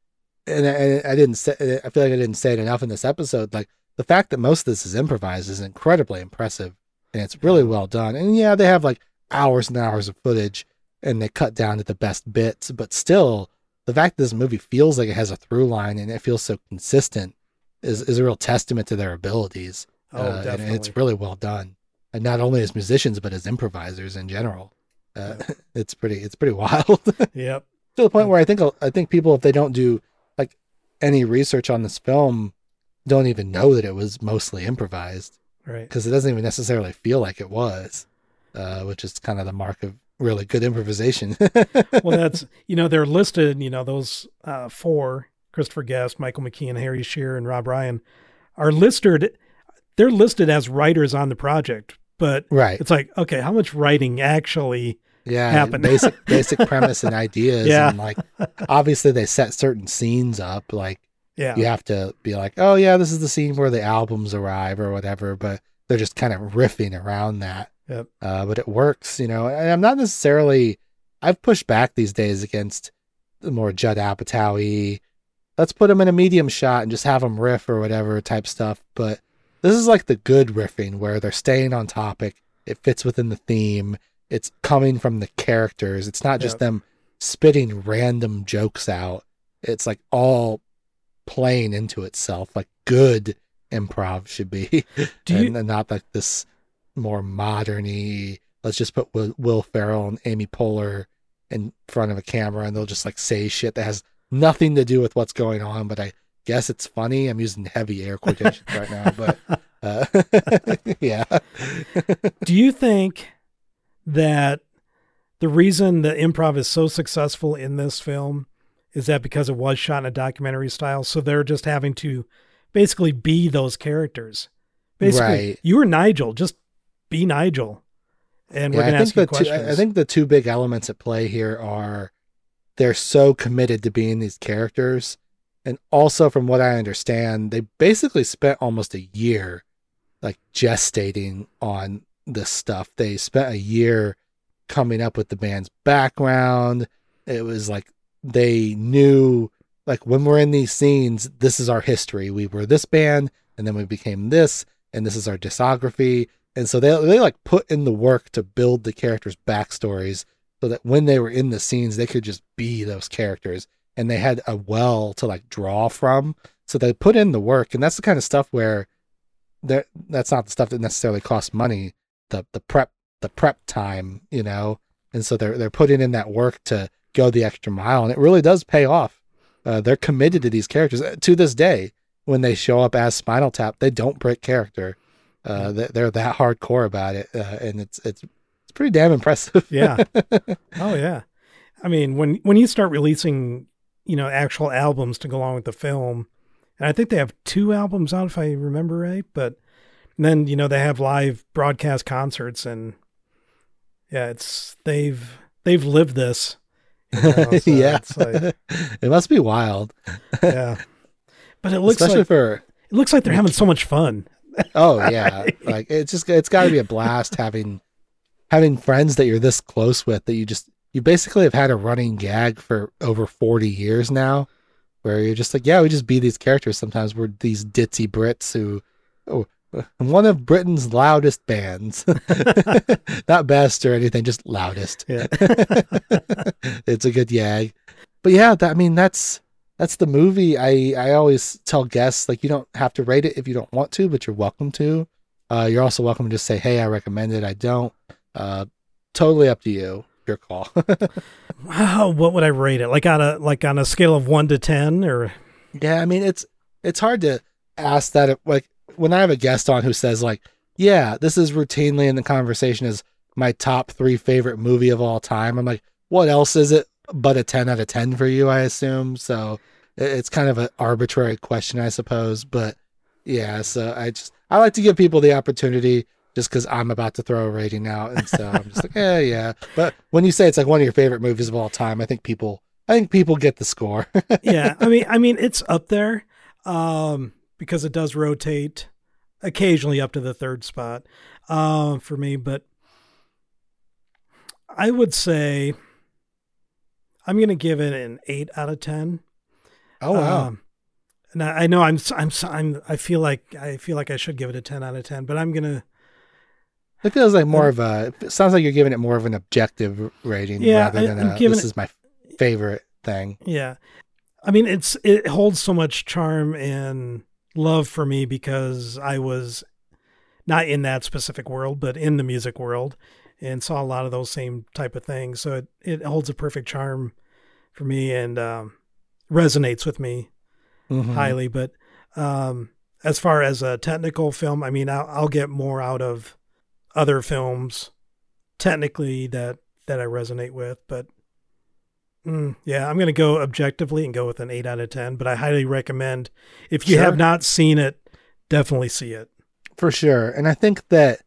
and I, I didn't say, I feel like I didn't say it enough in this episode. Like the fact that most of this is improvised is incredibly impressive, and it's really well done. And yeah, they have like hours and hours of footage, and they cut down to the best bits, but still, the fact that this movie feels like it has a through line and it feels so consistent is is a real testament to their abilities. oh, Uh, and definitely. it's really well done, and not only as musicians but as improvisers in general. Uh, it's pretty, it's pretty wild yep. to the point where I think I think people if they don't do like any research on this film don't even know that it was mostly improvised Right. because it doesn't even necessarily feel like it was, uh, which is kind of the mark of really good improvisation. well, that's you know they're listed. You know those uh, four: Christopher Guest, Michael McKean, Harry Shearer, and Rob Reiner are listed. They're listed as writers on the project, but right? it's like okay, how much writing actually? Yeah, happen. basic basic premise and ideas. Yeah. and like obviously they set certain scenes up. Like Yeah, you have to be like, oh yeah, this is the scene where the albums arrive or whatever, but they're just kind of riffing around that. Yep. Uh, but it works, you know. And I'm not necessarily. I've pushed back these days against the more Judd Apatow Let's put him in a medium shot and just have him riff or whatever type stuff. But this is like the good riffing where they're staying on topic. It fits within the theme. it's coming from the characters. It's not just Yeah. them spitting random jokes out. It's like all playing into itself, like good improv should be, Do you- and, and not like this more moderny. Let's just put Will, Will Ferrell and Amy Poehler in front of a camera, and they'll just like say shit that has nothing to do with what's going on. But I guess it's funny. I'm using heavy air quotations right now, but uh, yeah, Do you think that the reason the improv is so successful in this film is that because it was shot in a documentary style? So they're just having to basically be those characters. Basically, Right. you were Nigel, just be Nigel. And we're Yeah, going to I ask you two, questions. I I think the two big elements at play here are they're so committed to being these characters, and also from what I understand, they basically spent almost a year like gestating on this stuff. They spent a year coming up with the band's background. It was like they knew like when we're in these scenes, this is our history. We were this band, and then we became this, and this is our discography. And so they they like put in the work to build the characters' backstories so that when they were in the scenes, they could just be those characters. And they had a well to like draw from. So they put in the work, and that's the kind of stuff where that that's not the stuff that necessarily costs money. The the prep the prep time, you know. And so they're they're putting in that work to go the extra mile, and it really does pay off. Uh, they're committed to these characters Uh, to this day. When they show up as Spinal Tap, they don't break character. Uh, they- they're that hardcore about it, uh, and it's it's it's pretty damn impressive. Yeah. Oh yeah. I mean, when when you start releasing, you know, actual albums to go along with the film, and I think they have two albums out if I remember right, but then you know they have live broadcast concerts and yeah, it's they've they've lived this. you know, so yeah, like- it must be wild, yeah. But it looks especially like for it looks like they're having so much fun. oh yeah, like it's just it's got to be a blast having having friends that you're this close with that you just you basically have had a running gag for over 40 years now where you're just like yeah we just be these characters. Sometimes we're these ditzy brits who oh one of britain's loudest bands. Not best or anything just loudest. Yeah. it's a good yag but yeah that, i mean that's that's the movie. I i always tell guests like you don't have to rate it if you don't want to but you're welcome to. Uh you're also welcome to just say hey i recommend it. I don't. Uh totally up to you your call Wow, what would I rate it? Like on a like on a scale of one to ten, or Yeah, I mean it's it's hard to ask that like when I have a guest on who says like, yeah, this is routinely in the conversation as my top three favorite movie of all time. I'm like, what else is it but a ten out of ten for you? I assume so. It's kind of an arbitrary question, I suppose, but yeah. So I just I like to give people the opportunity just because I'm about to throw a rating out, and so I'm just like, yeah, yeah. But when you say it's like one of your favorite movies of all time, I think people I think people get the score. yeah, I mean, I mean, it's up there um, because it does rotate occasionally up to the third spot um, for me. But I would say I'm going to give it an eight out of ten. oh wow. Um, and I, I know I'm, I'm, I'm, I feel like I feel like I should give it a ten out of ten, but I'm gonna, It feels like more of a. It sounds like you're giving it more of an objective rating Yeah, rather than a, this it- is my favorite thing. yeah. I mean, it's it holds so much charm and love for me because I was not in that specific world, but in the music world, and saw a lot of those same type of things. So it it holds a perfect charm for me and um, resonates with me Mhm. highly. But um, as far as a technical film, I mean, I'll, I'll get more out of other films technically that that I resonate with. But mm, yeah, I'm going to go objectively and go with an eight out of ten. But I highly recommend if you Sure. have not seen it, definitely see it. for sure. And I think that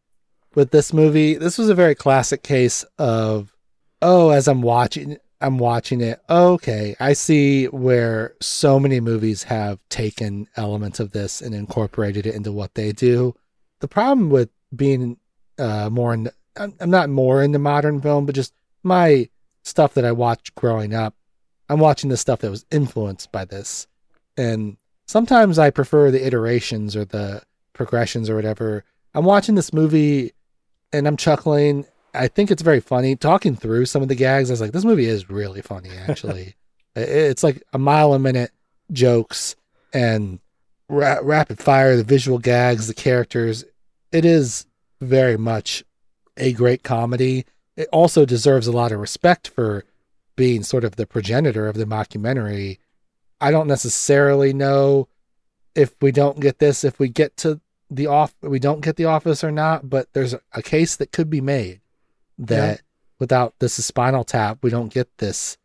with this movie, this was a very classic case of, oh, as I'm watching, I'm watching it. Okay, I see where so many movies have taken elements of this and incorporated it into what they do. The problem with being uh, more in, I'm, I'm not more into modern film, but just my stuff that I watched growing up. I'm watching the stuff that was influenced by this, and sometimes I prefer the iterations or the progressions or whatever. I'm watching this movie and I'm chuckling I think it's very funny. Talking through some of the gags, I was like, this movie is really funny, actually. It's like a mile a minute jokes and ra- rapid fire, the visual gags, the characters. It is very much a great comedy. It also deserves a lot of respect for being sort of the progenitor of the mockumentary. I don't necessarily know if we don't get this, if we get to the off, we don't get the office or not, but there's a case that could be made that without this spinal tap, we don't get this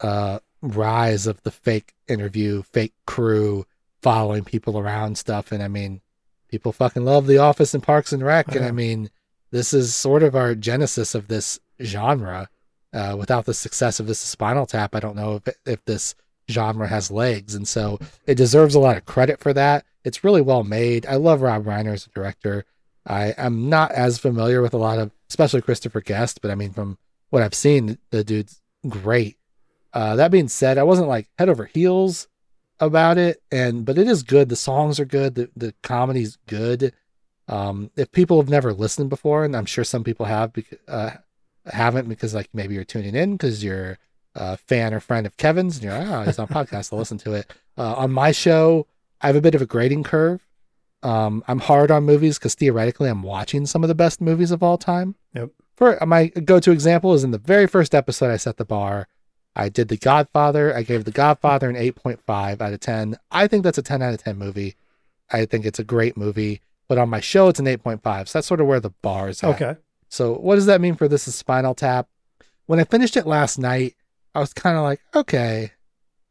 uh, rise of the fake interview, fake crew following people around stuff. And I mean, people fucking love The Office and Parks and Rec. And I mean, this is sort of our genesis of this genre. Uh, without the success of this Spinal Tap, I don't know if if this genre has legs, and so it deserves a lot of credit for that. It's really well made. I love Rob Reiner as a director. I am not as familiar with a lot of, especially Christopher Guest, but I mean, from what I've seen, the dude's great. Uh, that being said, I wasn't like head over heels about it, and but it is good. The songs are good. The the comedy's good. Um, if people have never listened before, and I'm sure some people have, because uh, haven't because like maybe you're tuning in because you're a fan or friend of Kevin's, and you're like, oh, he's on podcast, I'll listen to it. Uh, on my show, I have a bit of a grading curve. Um, I'm hard on movies because theoretically, I'm watching some of the best movies of all time. Yep. For my go-to example is in the very first episode, I set the bar. I did The Godfather. I gave The Godfather an 8.5 out of 10. I think that's a 10 out of 10 movie. I think it's a great movie. But on my show, it's an 8.5. So that's sort of where the bar is at. Okay. So what does that mean for this is Spinal Tap? When I finished it last night, I was kind of like, okay,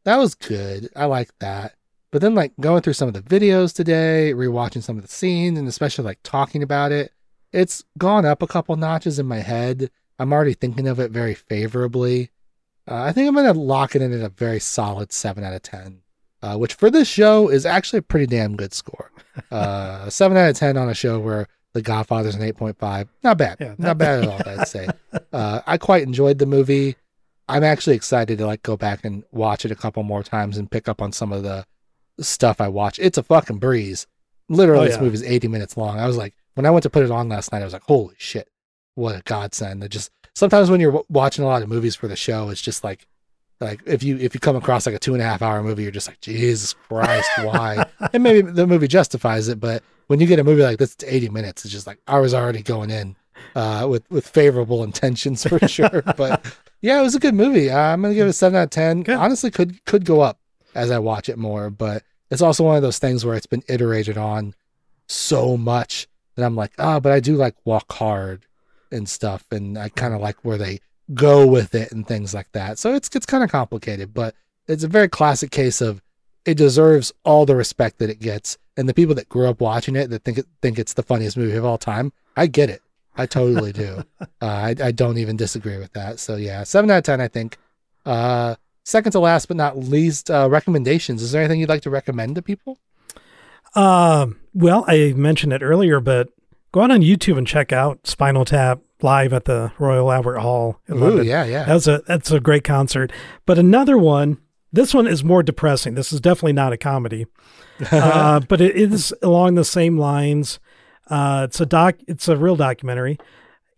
that was good. I like that. But then like going through some of the videos today, rewatching some of the scenes, and especially like talking about it, it's gone up a couple notches in my head. I'm already thinking of it very favorably. Uh, I think I'm gonna lock it in at a very solid seven out of ten, uh, which for this show is actually a pretty damn good score. Uh, seven out of ten on a show where The Godfather's an eight point five, not bad, Yeah, not bad at all. I'd say. Uh, I quite enjoyed the movie. I'm actually excited to like go back and watch it a couple more times and pick up on some of the stuff I watch. It's a fucking breeze. Literally, Oh, this yeah. movie is 80 minutes long. I was like, when I went to put it on last night, I was like, holy shit, what a godsend! It just sometimes when you're w- watching a lot of movies for the show, it's just like, like if you if you come across like a two and a half hour movie, you're just like, Jesus Christ, why? and maybe the movie justifies it, but when you get a movie like this, it's 80 minutes. It's just like I was already going in uh, with with favorable intentions for sure. but yeah, it was a good movie. Uh, I'm gonna give it a seven out of ten. Good. Honestly, could could go up as I watch it more, but it's also one of those things where it's been iterated on so much that I'm like, ah, but I do like Walk Hard and stuff, and I kind of like where they go with it and things like that. So it's it's kind of complicated, but it's a very classic case of it deserves all the respect that it gets, and the people that grew up watching it that think it, think it's the funniest movie of all time, I get it. I totally do. uh, I, I don't even disagree with that. So yeah, seven out of ten, I think. Uh, second to last but not least, uh, recommendations. Is there anything you'd like to recommend to people? Um, well, I mentioned it earlier, but go out on YouTube and check out Spinal Tap live at the Royal Albert Hall in Ooh, London. yeah, yeah. That's a that's a great concert. But another one, this one is more depressing. This is definitely not a comedy, uh, but it is along the same lines. Uh, it's a doc. It's a real documentary.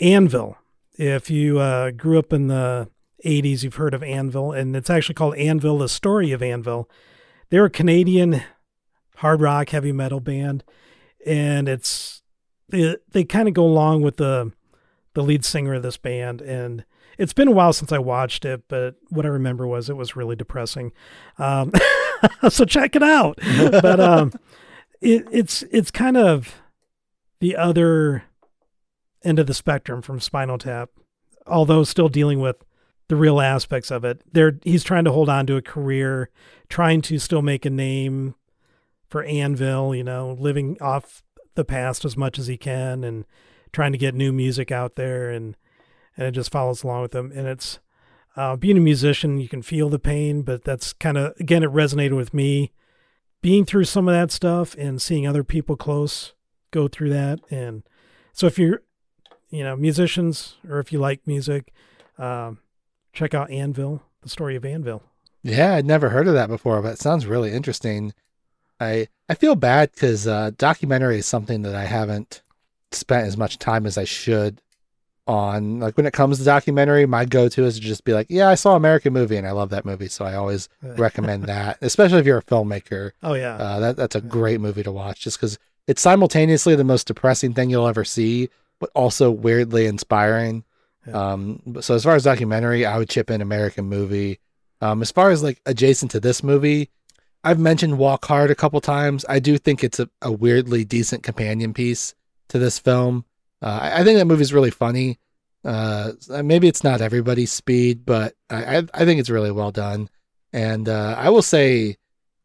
Anvil. If you uh, grew up in the '80s, you've heard of Anvil, and it's actually called Anvil: The Story of Anvil. They're a Canadian hard rock heavy metal band, and it's they, they kind of go along with the the lead singer of this band and it's been a while since I watched it, but what I remember was it was really depressing. Um, so check it out. but um, it, it's it's kind of the other end of the spectrum from Spinal Tap, although still dealing with the real aspects of it. There, he's trying to hold on to a career, trying to still make a name for Anvil. You know, living off the past as much as he can, and trying to get new music out there and and it just follows along with them. And it's uh, being a musician, you can feel the pain, but that's kind of again, it resonated with me. Being through some of that stuff and seeing other people close go through that, and so if you're, you know, musicians or if you like music, um, check out Anvil, the story of Anvil. Yeah, I'd never heard of that before, but it sounds really interesting. I I feel bad because uh, documentary is something that I haven't spent as much time as I should on like when it comes to documentary, my go-to is to just be like, yeah, I saw American movie and I love that movie, so I always recommend that, especially if you're a filmmaker. Oh yeah. Uh, that that's a great movie to watch, just because it's simultaneously the most depressing thing you'll ever see, but also weirdly inspiring. Yeah. Um, so as far as documentary, I would chip in American movie. Um, as far as like adjacent to this movie, I've mentioned Walk Hard a couple times. I do think it's a, a weirdly decent companion piece to this film. Uh, I, think that movie's really funny. Uh, maybe it's not everybody's speed, but I, I, think it's really well done. And uh, I will say,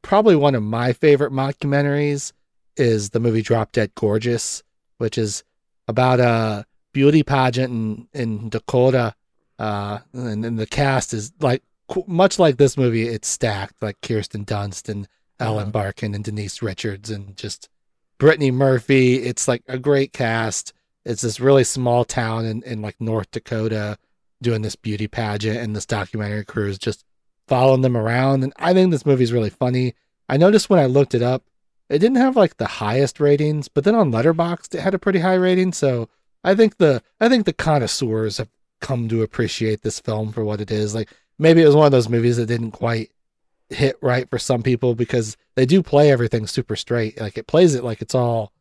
probably one of my favorite mockumentaries is the movie Drop Dead Gorgeous, which is about a beauty pageant in, in Dakota. Uh, and, and the cast is like much like this movie, it's stacked like Kirsten Dunst and Ellen. Barkin and Denise Richards and just Brittany Murphy. It's like a great cast. It's this really small town in, in like North Dakota doing this beauty pageant, and this documentary crew is just following them around. And I think this movie is really funny. I noticed when I looked it up, it didn't have like the highest ratings, but then on Letterboxd it had a pretty high rating. So I think the I think the connoisseurs have come to appreciate this film for what it is. Like maybe it was one of those movies that didn't quite hit right for some people because they do play everything super straight. Like it plays it like it's all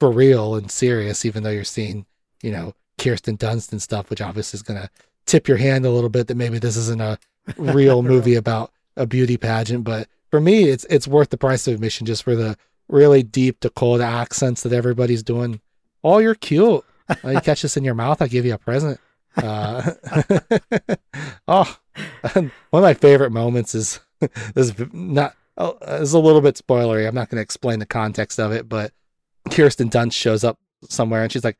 for real and serious, even though you're seeing, you know, Kirsten Dunst and stuff, which obviously is gonna tip your hand a little bit that maybe this isn't a real movie about a beauty pageant. But for me, it's it's worth the price of admission just for the really deep Dakota accents that everybody's doing. Oh, you're cute. You catch this in your mouth, I give you a present. Uh, oh, one of my favorite moments is this is not oh, it's a little bit spoilery. I'm not going to explain the context of it, but Kirsten Dunst shows up somewhere and she's like,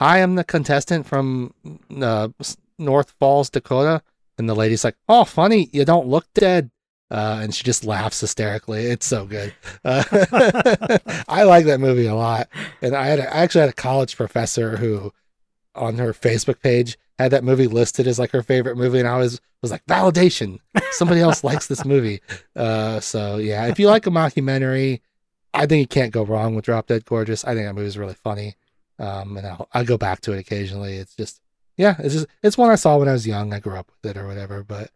"I am the contestant from uh, North Falls, Dakota," and the lady's like, "Oh, funny, you don't look dead." Uh, and she just laughs hysterically. It's so good. Uh, I like that movie a lot. And I had a, I actually had a college professor who, on her Facebook page, had that movie listed as like her favorite movie, and I was was like validation. Somebody else likes this movie. Uh, so yeah, if you like a mockumentary, I think you can't go wrong with Drop Dead Gorgeous. I think that movie is really funny. Um, and I'll I go back to it occasionally. It's just yeah, it's just it's one I saw when I was young. I grew up with it or whatever. But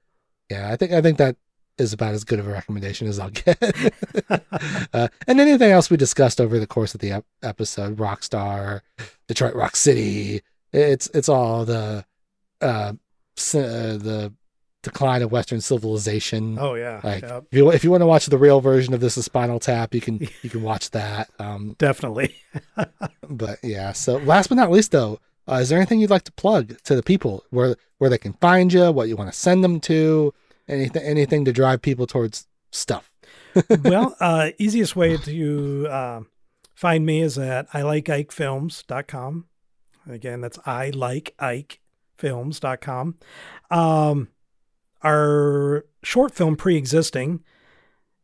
yeah, I think I think that is about as good of a recommendation as I'll get. uh, and anything else we discussed over the course of the ep- episode, Rockstar, Detroit Rock City, it's it's all the uh, uh the decline of Western civilization. oh yeah. Like Yep, if you if you want to watch the real version of this, is Spinal Tap, you can you can watch that. Um, definitely. but yeah. So last but not least, though, uh, is there anything you'd like to plug to the people where where they can find you, what you want to send them to, anything anything to drive people towards stuff? well, uh, easiest way to uh, find me is at I like IkeFilms.com. Again, that's I like IkeFilms.com. Um, our short film pre-existing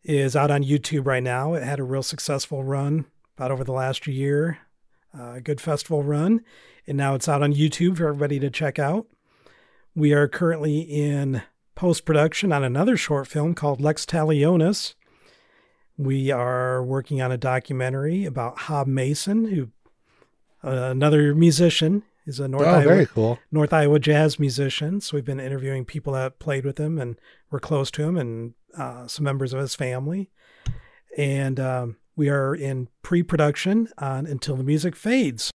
is out on YouTube right now. It had a real successful run about over the last year, uh, a good festival run, and now it's out on YouTube for everybody to check out. We are currently in post production on another short film called Lex Talionis. We are working on a documentary about Hob Mason, who uh, another musician is a North oh, Iowa very cool. North Iowa jazz musician. So we've been interviewing people that played with him and were close to him, and uh, some members of his family. And um, we are in pre-production on Until the Music Fades.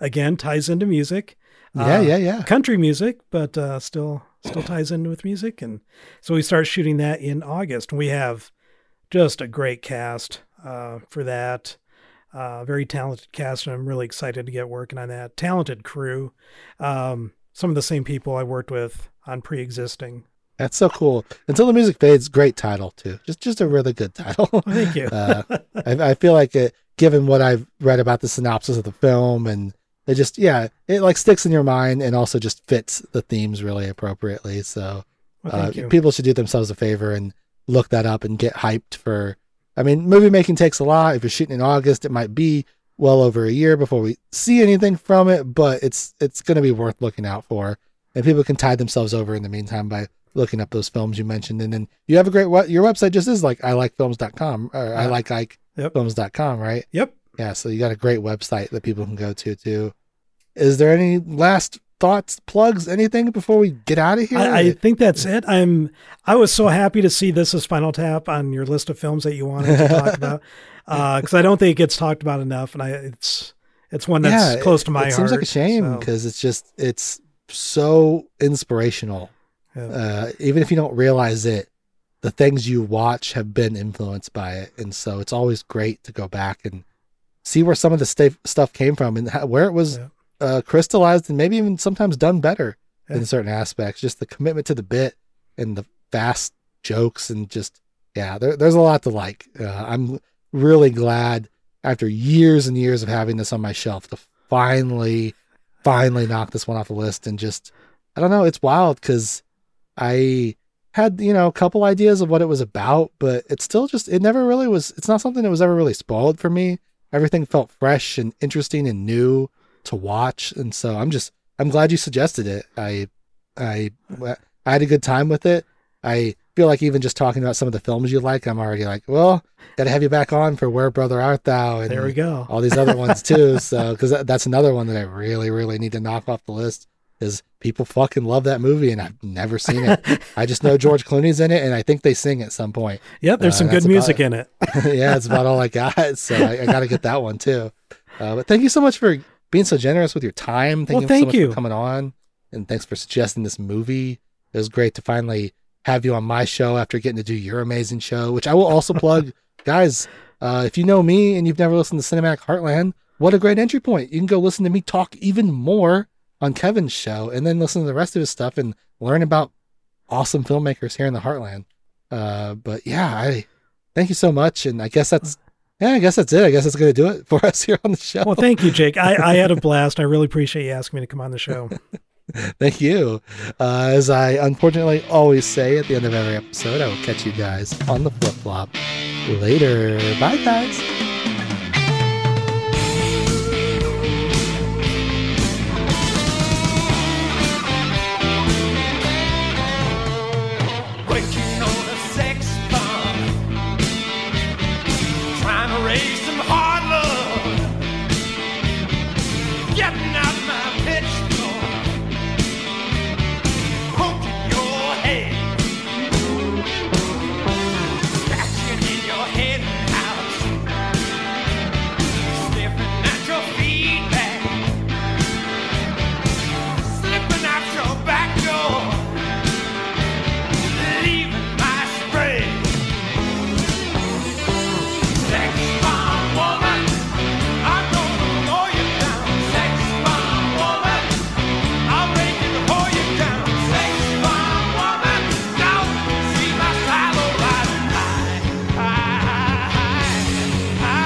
Again, ties into music. Yeah, Uh, yeah, yeah. country music, but uh, still still ties in with music. And so we start shooting that in August. We have just a great cast uh, for that. Uh, very talented cast, and I'm really excited to get working on that. Talented crew. Um, some of the same people I worked with on pre-existing. That's so cool. Until the music fades, great title too. Just just a really good title. Thank you. uh, I, I feel like it, given what I've read about the synopsis of the film, and it just yeah, it like sticks in your mind and also just fits the themes really appropriately. So Well, uh, people should do themselves a favor and look that up and get hyped for. I mean, movie making takes a lot. If you're shooting in August, it might be well over a year before we see anything from it, but it's it's going to be worth looking out for, and people can tide themselves over in the meantime by looking up those films you mentioned. And then you have a great what your website just is like I like films.com or I like like Ike Yep. films.com, right? Yep. Yeah, so you got a great website that people can go to too. is there any last thoughts, plugs, anything before we get out of here? I, I think that's it. I'm. I was so happy to see this is Spinal Tap on your list of films that you wanted to talk about, because I don't think it gets talked about enough, and I it's it's one that's close to my it heart. seems like a shame so, because it's just it's so inspirational. yeah. Uh, even if you don't realize it, the things you watch have been influenced by it, and so it's always great to go back and see where some of the sta- stuff came from and how, where it was Yeah. Uh, crystallized and maybe even sometimes done better Yeah. in certain aspects. Just the commitment to the bit and the fast jokes and just yeah, there, there's a lot to like. Uh, I'm really glad after years and years of having this on my shelf to finally, finally knock this one off the list and just I don't know, it's wild because I had you know a couple ideas of what it was about, but it's still just it never really was. It's not something that was ever really spoiled for me. Everything felt fresh and interesting and new to watch, and so I'm just I'm glad you suggested it. I I I had a good time with it. I feel like even just talking about some of the films you like, I'm already like, well, got to have you back on for Where Brother Art Thou and there we go. all these other ones too. So, because that's another one that I really, really need to knock off the list. Is people fucking love that movie and I've never seen it. I just know George Clooney's in it and I think they sing at some point. Yep, there's Uh, some good music it. in it. yeah, it's about all I got. So I, I got to get that one too. Uh, but thank you so much for being so generous with your time. Thank Well, you so thank much you. for coming on, and thanks for suggesting this movie. It was great to finally have you on my show after getting to do your amazing show, which I will also plug, guys. Uh, if you know me and you've never listened to Cinematic Heartland, what a great entry point! You can go listen to me talk even more on Kevin's show, and then listen to the rest of his stuff and learn about awesome filmmakers here in the Heartland. Uh, but yeah, I thank you so much, and I guess that's yeah, I guess that's it. I guess that's gonna do it for us here on the show. Well, thank you, Jake. I, I had a blast. I really appreciate you asking me to come on the show. Thank you. Uh, as I unfortunately always say at the end of every episode, I will catch you guys on the flip flop. Later. Bye, guys.